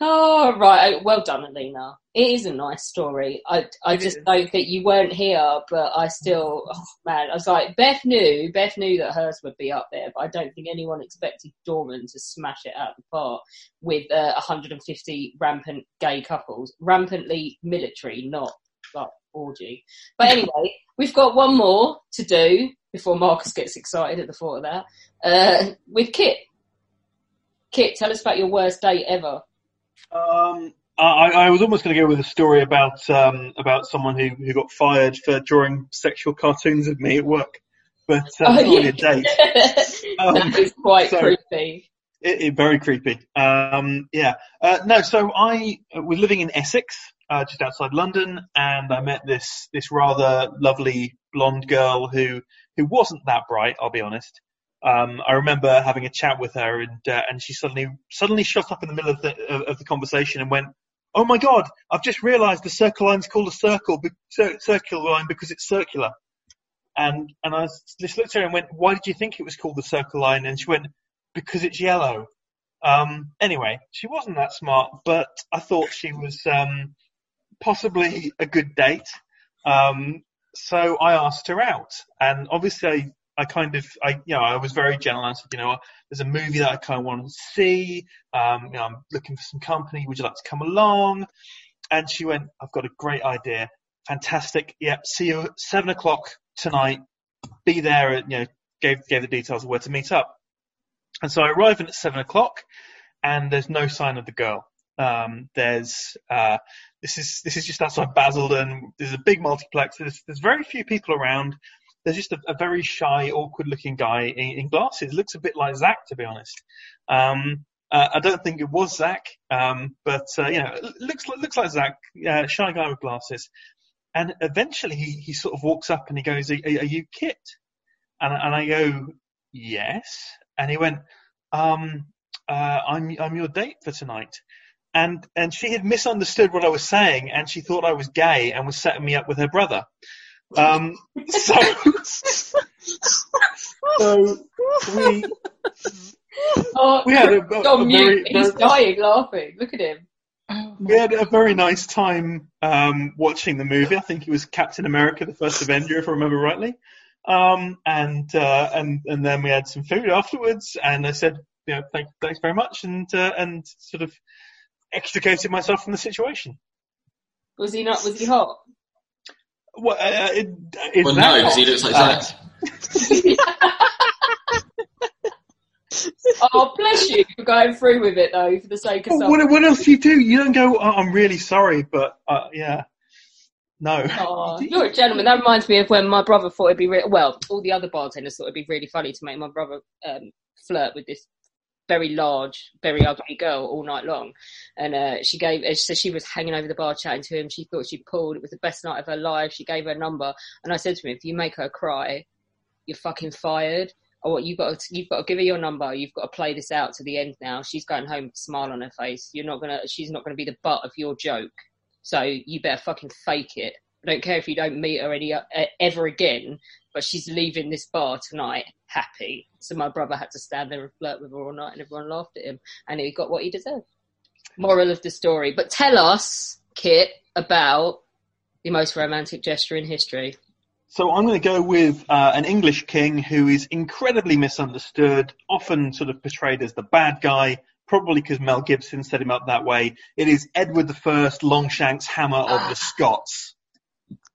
Oh, right. Well done, Alina. It is a nice story. I, I just don't you weren't here, but I still, oh man, I was like, Beth knew, Beth knew that hers would be up there, but I don't think anyone expected Dorman to smash it out of the park with uh, 150 rampant gay couples. Rampantly military, not like orgy. But anyway, we've got one more to do before Marcus gets excited at the thought of that. Uh, with Kit. Kit, tell us about your worst date ever. Um, I, I was almost going to go with a story about um, about someone who, who got fired for drawing sexual cartoons of me at work, but uh, Oh, yeah. a date. Um, that is quite so- creepy. It, it, very creepy. Um, yeah. Uh, no, so I was living in Essex, uh, just outside London, and I met this this rather lovely blonde girl who who wasn't that bright. I'll be honest. Um, I remember having a chat with her, and uh, and she suddenly suddenly shot up in the middle of the of, of the conversation and went, "Oh my God! I've just realised the circle line's called a circle, be- cir- circular line because it's circular." And and I just looked at her and went, "Why did you think it was called the circle line?" And she went, "Because it's yellow." Um, anyway, she wasn't that smart, but I thought she was um, possibly a good date. Um, so I asked her out, and obviously I, I kind of, I, you know, I was very gentle. I said, you know, there's a movie that I kind of want to see. Um, you know, I'm looking for some company. Would you like to come along? And she went, I've got a great idea. Fantastic. Yep. See you at seven o'clock tonight. Be there. At, you know, gave gave the details of where to meet up. And so I arrive in at seven o'clock, and there's no sign of the girl. Um, there's uh, this is this is just outside Basildon. There's a big multiplex. There's there's very few people around. There's just a, a very shy, awkward-looking guy in, in glasses. Looks a bit like Zach, to be honest. Um, uh, I don't think it was Zach, um, but uh, you know, looks looks like Zach, uh, shy guy with glasses. And eventually, he he sort of walks up and he goes, "Are, are you Kit?" And and I go, "Yes." And he went, um, uh, "I'm I'm your date for tonight." And and she had misunderstood what I was saying, and she thought I was gay and was setting me up with her brother. Um, so so we Oh, we had a, He's a, a mute. very, He's very- dying laughing. Look at him. we had a very nice time um, watching the movie. I think it was Captain America: The First Avenger, if I remember rightly. Um, and uh, and and then we had some food afterwards, and I said, you know, thank, thanks very much, and uh, and sort of extricated myself from the situation. Was he not? Was he hot? Well, uh, it, is Well, no, because he looks like Uh, Zach. oh, bless you for going through with it though, for the sake of Well, something. what, what else do you do? You don't go, oh, I'm really sorry, but uh, yeah. No. Oh, you're a gentleman. That reminds me of when my brother thought it'd be re- well, all the other bartenders thought it'd be really funny to make my brother um, flirt with this very large, very ugly girl all night long. And uh, she gave, uh, so she was hanging over the bar chatting to him. She thought she pulled. It was the best night of her life. She gave her number, and I said to him, "If you make her cry, you're fucking fired." Or what you've got to, you've got to give her your number. You've got to play this out to the end now. She's going home with a smile on her face. You're not gonna, she's not gonna be the butt of your joke. So you better fucking fake it. I don't care if you don't meet her any uh, ever again, but she's leaving this bar tonight happy. So my brother had to stand there and flirt with her all night, and everyone laughed at him, and he got what he deserved. Moral of the story. But tell us, Kit, about the most romantic gesture in history. So I'm going to go with uh, an English king who is incredibly misunderstood, often sort of portrayed as the bad guy, probably because Mel Gibson set him up that way. It is Edward I, Longshanks Hammer of Ah. the Scots.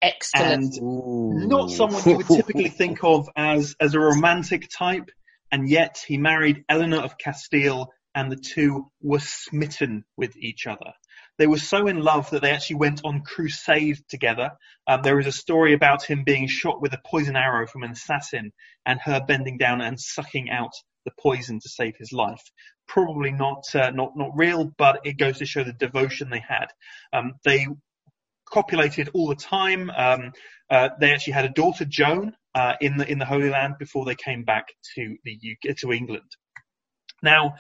Excellent. And not someone you would typically think of as, as a romantic type, and yet he married Eleanor of Castile, and the two were smitten with each other. They were so in love that they actually went on crusade together. Um, there is a story about him being shot with a poison arrow from an assassin, and her bending down and sucking out the poison to save his life. Probably not uh, not not real, but it goes to show the devotion they had. Um, they copulated all the time. Um, uh, they actually had a daughter, Joan, uh, in the in the Holy Land before they came back to the UK, to England. Now,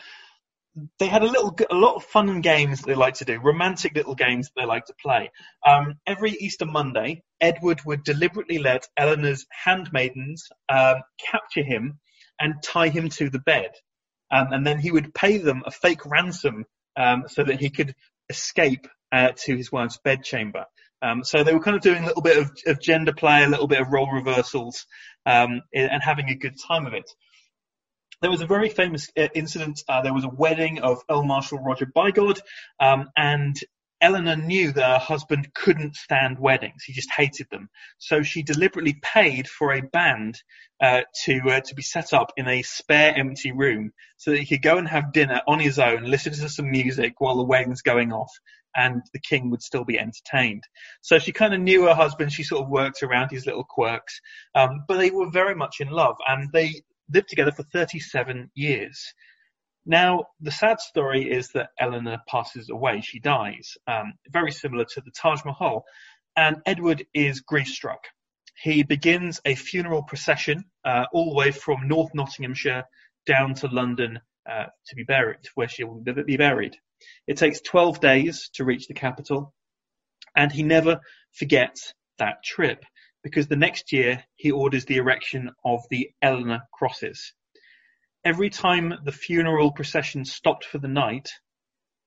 they had a little, a lot of fun and games they like to do, romantic little games they like to play. Um, every Easter Monday, Edward would deliberately let Eleanor's handmaidens um, capture him and tie him to the bed, um, and then he would pay them a fake ransom um, so that he could escape uh, to his wife's bedchamber. Um, so they were kind of doing a little bit of, of gender play, a little bit of role reversals, um, and having a good time of it. There was a very famous uh, incident. Uh, there was a wedding of Earl Marshal Roger Bigod, um, and Eleanor knew that her husband couldn't stand weddings. He just hated them. So she deliberately paid for a band uh, to uh, to be set up in a spare empty room so that he could go and have dinner on his own, listen to some music while the wedding's going off, and the king would still be entertained. So she kind of knew her husband. She sort of worked around his little quirks, um, but they were very much in love, and they lived together for 37 years. Now, the sad story is that Eleanor passes away. She dies, um, very similar to the Taj Mahal. And Edward is grief struck. He begins a funeral procession uh, all the way from North Nottinghamshire down to London uh, to be buried, where she will be buried. It takes 12 days to reach the capital, and he never forgets that trip because the next year he orders the erection of the Eleanor crosses every time the funeral procession stopped for the night,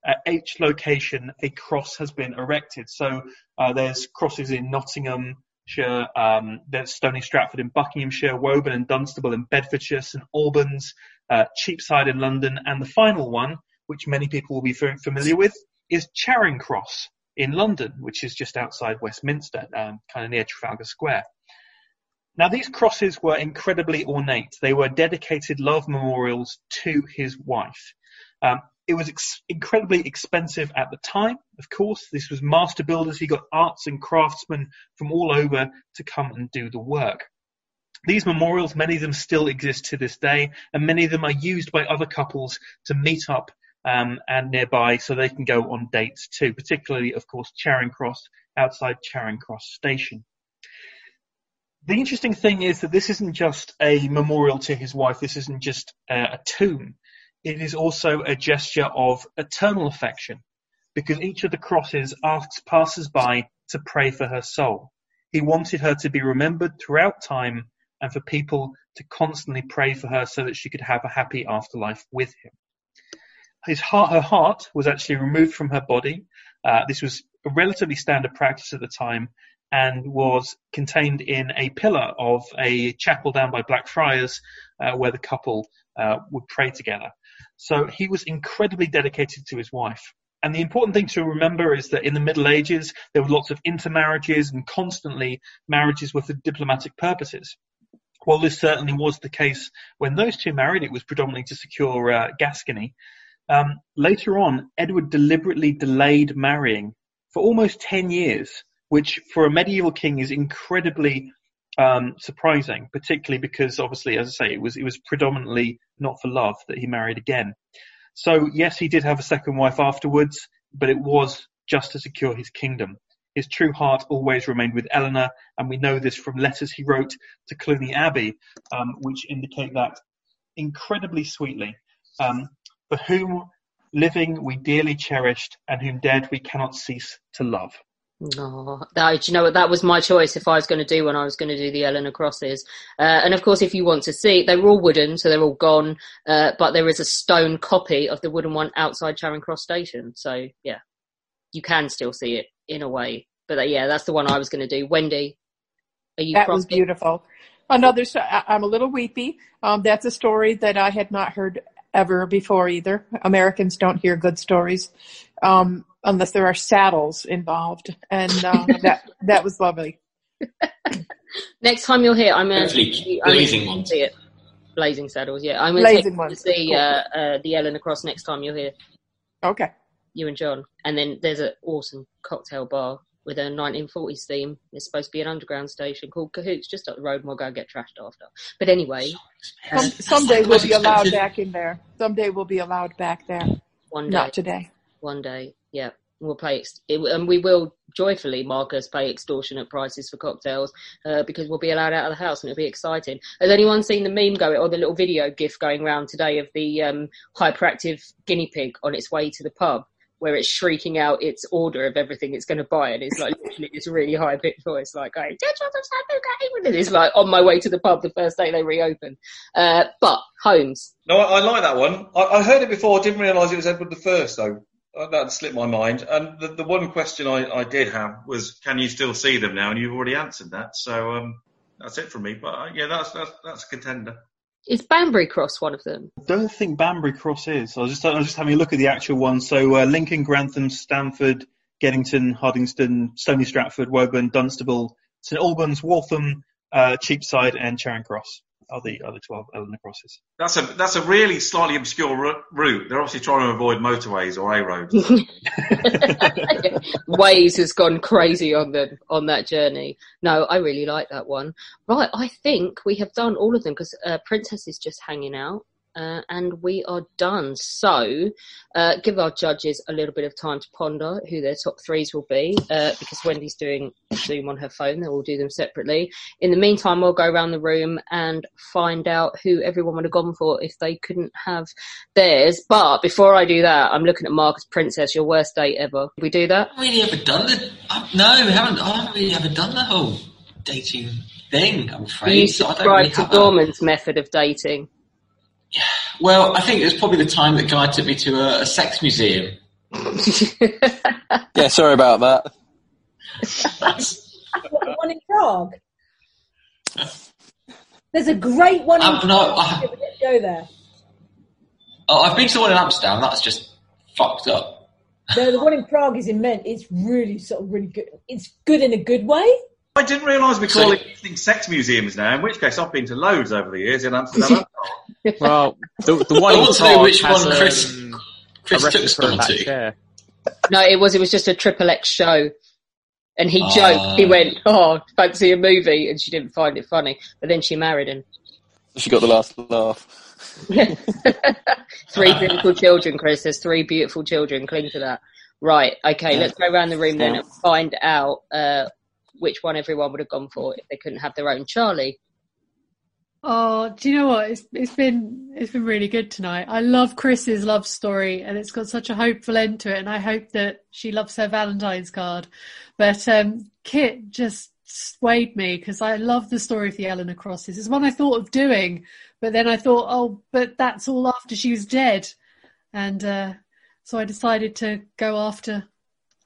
at each location a cross has been erected. So uh, there's crosses in Nottinghamshire, um, there's Stony Stratford in Buckinghamshire, Woburn and Dunstable in Bedfordshire, St Albans, uh, Cheapside in London, and the final one, which many people will be very familiar with, is Charing Cross in London, which is just outside Westminster, um, kind of near Trafalgar Square. Now, these crosses were incredibly ornate. They were dedicated love memorials to his wife. Um, it was ex- incredibly expensive at the time, of course. This was master builders. He got arts and craftsmen from all over to come and do the work. These memorials, many of them still exist to this day, and many of them are used by other couples to meet up um, and nearby so they can go on dates too, particularly, of course, Charing Cross outside Charing Cross Station. The interesting thing is that this isn't just a memorial to his wife. This isn't just a tomb. It is also a gesture of eternal affection because each of the crosses asks passers-by to pray for her soul. He wanted her to be remembered throughout time and for people to constantly pray for her so that she could have a happy afterlife with him. His heart, her heart was actually removed from her body. Uh, this was a relatively standard practice at the time and was contained in a pillar of a chapel down by Blackfriars uh, where the couple uh, would pray together. So he was incredibly dedicated to his wife. And the important thing to remember is that in the Middle Ages, there were lots of intermarriages and constantly marriages were for diplomatic purposes. While this certainly was the case when those two married, it was predominantly to secure uh, Gascony. Um, later on, Edward deliberately delayed marrying for almost 10 years which for a medieval king is incredibly um, surprising, particularly because obviously, as I say, it was it was predominantly not for love that he married again. So yes, he did have a second wife afterwards, but it was just to secure his kingdom. His true heart always remained with Eleanor, and we know this from letters he wrote to Cluny Abbey, um, which indicate that incredibly sweetly. Um, for whom living we dearly cherished, and whom dead we cannot cease to love. Oh, that, do you know what? That was my choice if I was going to do one. I was going to do the Eleanor crosses, uh, and of course, if you want to see, they were all wooden, so they're all gone. Uh, but there is a stone copy of the wooden one outside Charing Cross Station. So yeah, you can still see it in a way. But uh, yeah, that's the one I was going to do. Wendy, are you? That was beautiful. Another, I- I'm a little weepy. Um, that's a story that I had not heard ever before either. Americans don't hear good stories um, unless there are saddles involved, and uh, that that was lovely. Next time you're here, I'm going Hopefully to blazing ones. see it. Blazing saddles, yeah. I'm going to Blazing take you ones, see cool. uh, uh, the Eleanor Cross next time you're here. Okay. You and John, and then there's an awesome cocktail bar with a 1940s theme. It's supposed to be an underground station called Cahoots, just up the road, and we'll go and get trashed after. But anyway, uh, Some, someday we'll be allowed back in there. Someday we'll be allowed back there. One day. Not today. One day, yeah. We'll play, ex- it, and we will joyfully, Marcus, pay extortionate prices for cocktails uh, because we'll be allowed out of the house and it'll be exciting. Has anyone seen the meme going, or the little video gif going around today of the um, hyperactive guinea pig on its way to the pub? Where it's shrieking out its order of everything it's going to buy, and it's like literally this really high pitched voice, like going? And it's like on my way to the pub the first day they reopen. Uh, but Holmes, No, I, I like that one. I, I heard it before. I didn't realise it was Edward the First, though. Uh, That slipped my mind. And the, the one question I, I did have was, can you still see them now? And you've already answered that. So um, that's it from me. But uh, yeah, that's, that's that's a contender. Is Banbury Cross one of them? I don't think Banbury Cross is. I was just I was just having a look at the actual one. So uh, Lincoln, Grantham, Stamford, Geddington, Hardingstone, Stony Stratford, Woburn, Dunstable, St Albans, Waltham, uh, Cheapside, and Charing Cross are the other twelve Eleanor crosses. That's a that's a really slightly obscure ru- route. They're obviously trying to avoid motorways or A roads. Waze has gone crazy on the on that journey. No, I really like that one. Right, I think we have done all of them because uh, Princess is just hanging out. Uh, and we are done. So, uh, give our judges a little bit of time to ponder who their top threes will be, uh, because Wendy's doing Zoom on her phone. They will do them separately. In the meantime, we'll go around the room and find out who everyone would have gone for if they couldn't have theirs. But before I do that, I'm looking at Marcus Princess, your worst date ever. Did we do that? haven't really ever done the. Uh, no, we haven't. I haven't really ever done the whole dating thing. I'm afraid. you So I don't subscribe really to have a- Dorman's method of dating? Well, I think it was probably the time that Guy took me to a, a sex museum. Yeah, sorry about that. What, the one in Prague? There's a great one in Um, no, Prague. I- Let's go there. Oh, I've been to one in Amsterdam. That's just fucked up. No, the one in Prague is immense. It's really sort of really good. It's good in a good way. I didn't realise we So- call it sex museums now. In which case, I've been to loads over the years in Amsterdam. Well, the, the one I in want to know which has, one Chris- um, Chris took replica someone of that to. chair. No, it was. It was just a triple X show, and he Ah. joked. He went, "Oh, fancy a movie," and she didn't find it funny. But then she married him. She got the last laugh. three beautiful children, Chris. There's three beautiful children. Cling to that. Right. Okay. Let's go around the room then and find out uh, which one everyone would have gone for if they couldn't have their own. Charlie. Oh, do you know what? It's it's been it's been really good tonight. I love Chris's love story, and it's got such a hopeful end to it. And I hope that she loves her Valentine's card. But um, Kit just swayed me because I love the story of the Eleanor Crosses. It's one I thought of doing, but then I thought, oh, but that's all after she was dead, and uh, so I decided to go after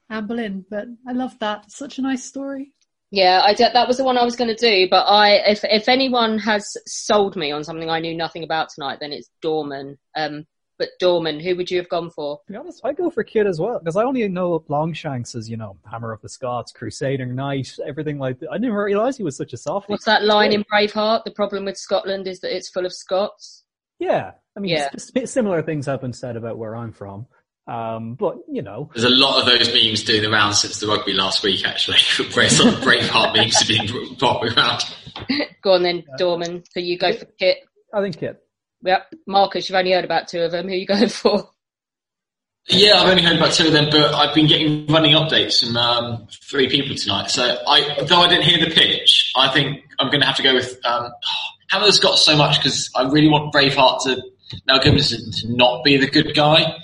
Anne Boleyn. But I love that. Such a nice story. Yeah, I did, that was the one I was going to do. But I, if if anyone has sold me on something I knew nothing about tonight, then it's Dorman. Um, but Dorman, who would you have gone for? To be honest, I go for Kit as well because I only know Longshanks as you know Hammer of the Scots, Crusader Knight, everything like that. I didn't realize he was such a softie. What's that line in Braveheart? The problem with Scotland is that it's full of Scots. Yeah, I mean, Yeah. similar things have been said about where I'm from. Um, but you know, There's a lot of those memes doing the rounds since the rugby last week, actually. Where some of Braveheart memes have been popping around. Go on then, Dorman. So you go for Kit. I think Kit. Yep. Marcus, you've only heard about two of them. Who are you going for? Yeah, I've only heard about two of them, but I've been getting running updates from um, three people tonight. So, I, though I didn't hear the pitch, I think I'm going to have to go with um, Hammer's got so much because I really want Braveheart to now Gibson to not be the good guy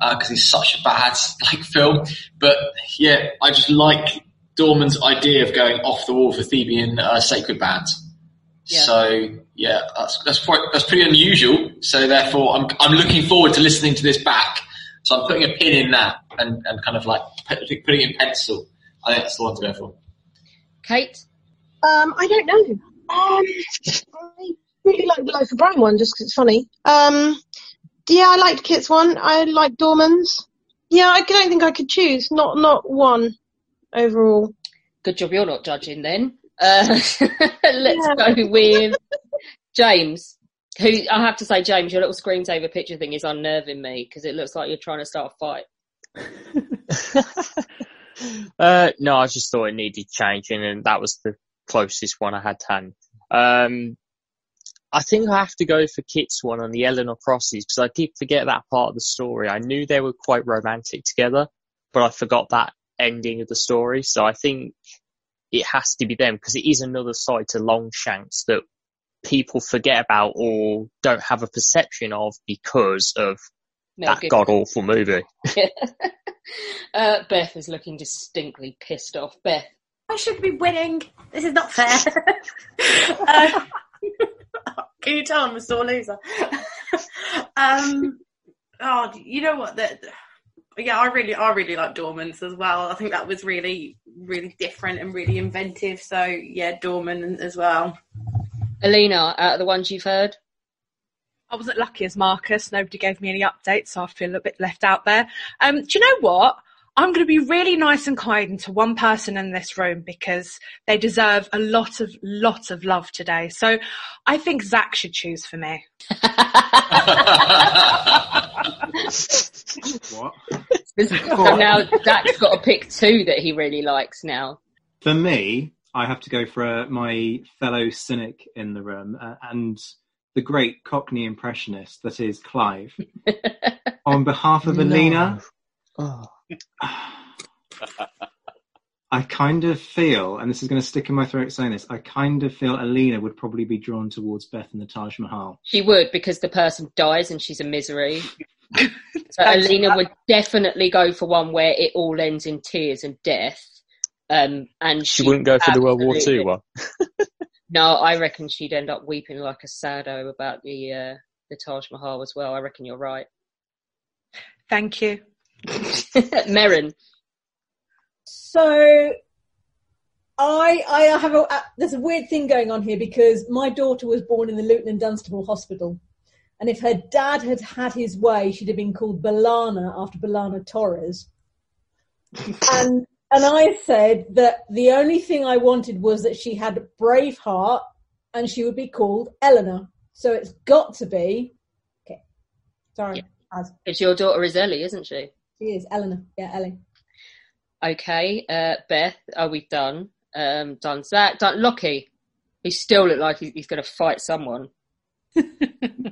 because he's such a bad like film. But yeah, I just like Dorman's idea of going off the wall for Theban uh, sacred bands. Yeah. So yeah, that's that's quite, that's pretty unusual. So therefore, I'm I'm looking forward to listening to this back. So I'm putting a pin in that and, and kind of like putting it in pencil. I think that's the one to go for. Kate? Um, I don't know. Um, I really like the Loaf of Brown one just because it's funny. Um, yeah, I liked Kit's one. I like Dorman's. Yeah, I don't think I could choose. Not not one overall. Good job you're not judging then. Uh, let's go with James. Who I have to say, James, your little screensaver picture thing is unnerving me because it looks like you're trying to start a fight. Uh, no, I just thought it needed changing, and that was the closest one I had to hand. Um, I think I have to go for Kit's one on the Eleanor Crosses because I did forget that part of the story. I knew they were quite romantic together, but I forgot that ending of the story. So I think it has to be them because it is another side to Longshanks that people forget about or don't have a perception of because of Mel that god awful movie. uh, Beth is looking distinctly pissed off. Beth. I should be winning. This is not fair. uh, can you tell I'm a sore loser? um, oh, you know what? The, yeah, I really, I really like Dorman's as well. I think that was really, really different and really inventive. So yeah, Dorman as well. Alina, out of the ones you've heard? I wasn't lucky as Marcus. Nobody gave me any updates, so I feel a bit left out there. Um, do you know what? I'm going to be really nice and kind to one person in this room because they deserve a lot of, lot of love today. So I think Zach should choose for me. What? so now Zach's got to pick two that he really likes now. For me, I have to go for uh, my fellow cynic in the room uh, and the great Cockney impressionist that is Clive. On behalf of No. Alina, Oh. I kind of feel, and this is going to stick in my throat saying this, I kind of feel Alina would probably be drawn towards Beth and the Taj Mahal. She would because the person dies and she's a misery. so Alina would definitely go for one where it all ends in tears and death. Um, and She wouldn't go for the World War absolutely- Two one. No, I reckon she'd end up weeping like a sado about the uh, the Taj Mahal as well. I reckon you're right. Thank you. Merrin. So I I have a uh, there's a weird thing going on here because my daughter was born in the Luton and Dunstable Hospital, and if her dad had had his way, she'd have been called B'Elanna after B'Elanna Torres. and and I said that the only thing I wanted was that she had a brave heart and she would be called Eleanor. So it's got to be okay. Sorry, Az. Because your daughter is Ellie, isn't she? She is Eleanor. Yeah, Ellie. Okay, uh, Beth. are we've done. Um, done Zach. Done Lockie. He still look like he's, he's going to fight someone.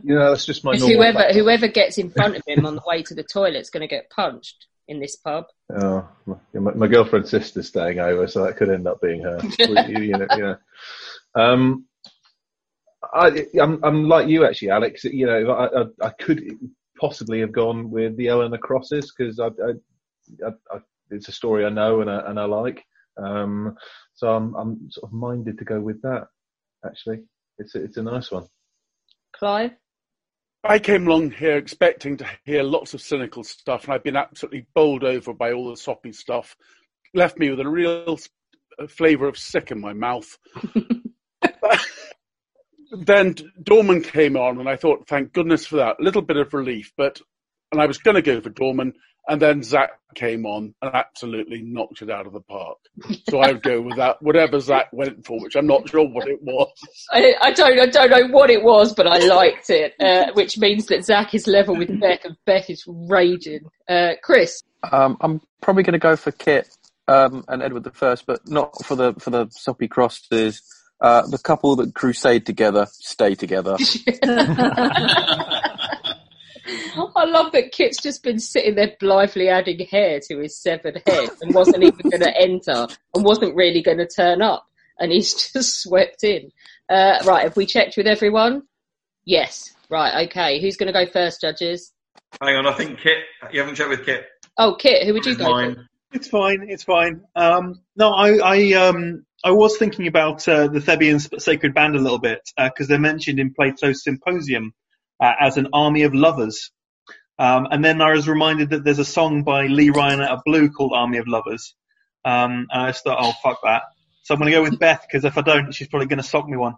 You know, that's just my normal. whoever background. whoever gets in front of him on the way to the toilet's going to get punched in this pub. Oh, my, my girlfriend's sister's staying over, so that could end up being her. you, you know, you know. Um, I, I'm, I'm like you actually, Alex. You know, I, I, I could possibly have gone with the Eleanor Crosses because I, I, I, I, it's a story I know and I, and I like. Um, so I'm, I'm sort of minded to go with that. Actually, it's a, it's a nice one. Clive. I came along here expecting to hear lots of cynical stuff, and I've been absolutely bowled over by all the soppy stuff. Left me with a real uh, flavour of sick in my mouth. then Dorman came on, and I thought, thank goodness for that. A little bit of relief, but and I was going to go for Dorman. And then Zach came on and absolutely knocked it out of the park. So I would go with that, whatever Zach went for, which I'm not sure what it was. I, I don't I don't know what it was, but I liked it, uh, which means that Zach is level with Beth and Beth is raging. Uh, Chris, Um, I'm probably going to go for Kit um, and Edward the First, but not for the for the soppy crosses. Uh, the couple that crusade together stay together. I love that Kit's just been sitting there blithely adding hair to his severed head and wasn't even going to enter and wasn't really going to turn up, and he's just swept in. Uh, right, have we checked with everyone? Yes. Right, okay. Who's going to go first, judges? Hang on, I think Kit. You haven't checked with Kit. Oh, Kit, who would you go mine. For? It's fine. It's fine. Um, no, I, I, um, I was thinking about uh, the Thebian sacred band a little bit because they're mentioned in Plato's Symposium uh, as an army of lovers. Um, and then I was reminded that there's a song by Lee Ryan at Blue called Army of Lovers. Um, and I just thought, oh fuck that. So I'm going to go with Beth because if I don't, she's probably going to sock me one.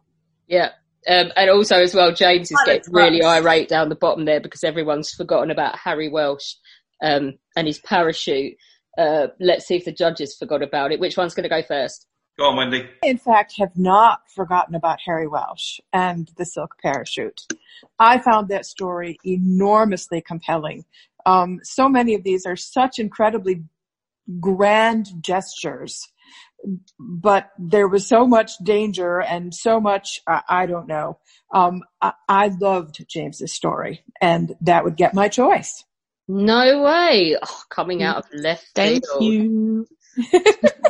Yeah. Um, and also as well, James is Oh, getting that's really right. irate down the bottom there because everyone's forgotten about Harry Welsh um, and his parachute. Uh, let's see if the judges forgot about it. Which one's going to go first? Go on, Wendy. in fact, have not forgotten about Harry Welsh and the silk parachute. I found that story enormously compelling. Um, so many of these are such incredibly grand gestures, but there was so much danger and so much, I, I don't know. Um, I, I loved James's story and that would get my choice. No way. Oh, coming out of left Thank field. you.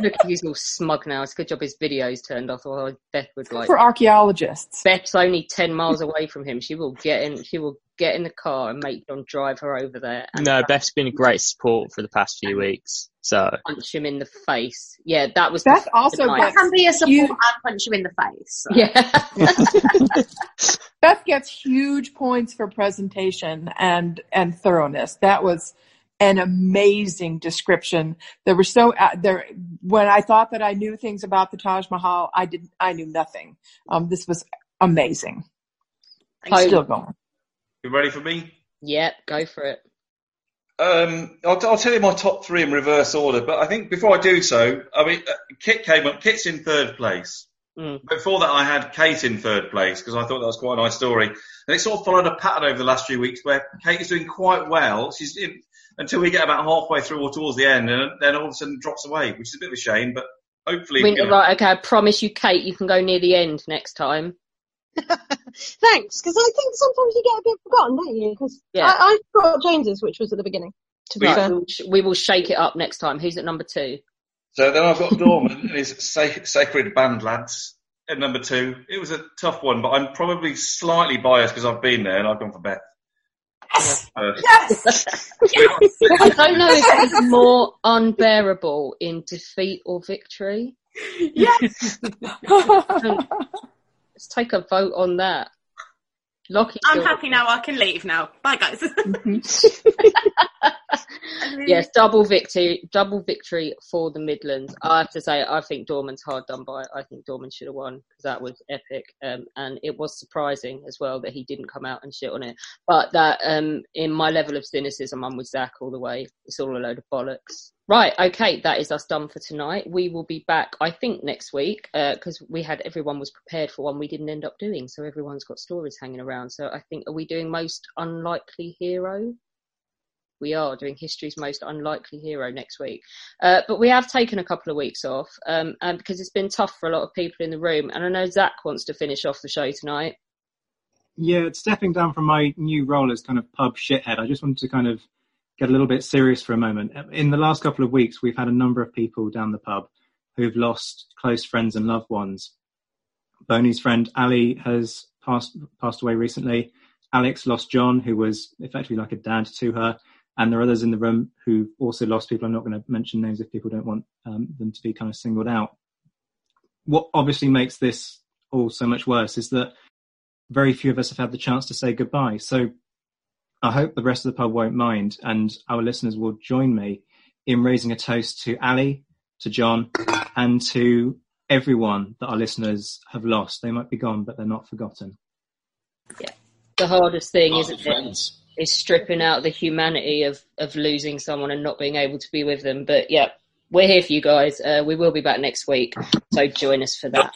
Look, he's all smug now. It's a good job his video's turned off, oh, or Beth would like. For archaeologists. Beth's only ten miles away from him. She will get in. She will get in the car and make John drive her over there and No, Beth's been a great support for the past few weeks. So punch him in the face. Yeah, that was. Beth also the gets can be a support and punch you in the face. so. Yeah. Beth gets huge points for presentation and and thoroughness. That was an amazing description. There were so uh, there when I thought that I knew things about the Taj Mahal, I didn't. I knew nothing. Um, this was amazing. Home. Still going. You ready for me? Yep, go for it. Um, I'll, I'll tell you my top three in reverse order, but I think before I do so, I mean, uh, Kit came up. Kit's in third place. Mm. Before that, I had Kate in third place because I thought that was quite a nice story. And it sort of followed a pattern over the last few weeks where Kate is doing quite well. She's in, until we get about halfway through or towards the end, and then all of a sudden drops away, which is a bit of a shame. But hopefully, We- you know, right, okay. I promise you, Kate, you can go near the end next time. Thanks, because I think sometimes you get a bit forgotten, don't you? Because Yeah. I, I forgot James's, which was at the beginning. To be Right, fair. we'll sh- we will shake it up next time. Who's at number two? So then I've got Dorman and his sac- Sacred Band lads at number two. It was a tough one, but I'm probably slightly biased because I've been there and I've gone for Beth. Yes! Uh, I don't know if it's more unbearable in defeat or victory. Yes. Let's take a vote on that. Lockie. I'm happy now. I can leave now. Bye, guys. Yes, double victory, double victory for the Midlands. I have to say, I think Dorman's hard done by. I think Dorman should have won because that was epic, um, and it was surprising as well that he didn't come out and shit on it. But that, um, in my level of cynicism, I'm with Zach all the way. It's all a load of bollocks. Right, okay, that is us done for tonight. We will be back, I think, next week because we had everyone was prepared for one we didn't end up doing, so everyone's got stories hanging around. So I think, are we doing most unlikely hero? we are doing history's most unlikely hero next week. Uh, but we have taken a couple of weeks off, um, and because it's been tough for a lot of people in the room. And I know Zach wants to finish off the show tonight. Yeah, stepping down from my new role as kind of pub shithead. I just wanted to kind of get a little bit serious for a moment. In the last couple of weeks, we've had a number of people down the pub who've lost close friends and loved ones. Boney's friend Ali has passed passed away recently. Alex lost John, who was effectively like a dad to her. And there are others in the room who also lost people. I'm not going to mention names if people don't want um, them to be kind of singled out. What obviously makes this all so much worse is that very few of us have had the chance to say goodbye. So I hope the rest of the pub won't mind and our listeners will join me in raising a toast to Ali, to John, and to everyone that our listeners have lost. They might be gone, but they're not forgotten. Yeah, the hardest thing, isn't friends. it? is stripping out the humanity of of losing someone and not being able to be with them. But yeah, we're here for you guys. Uh, we will be back next week, so join us for that.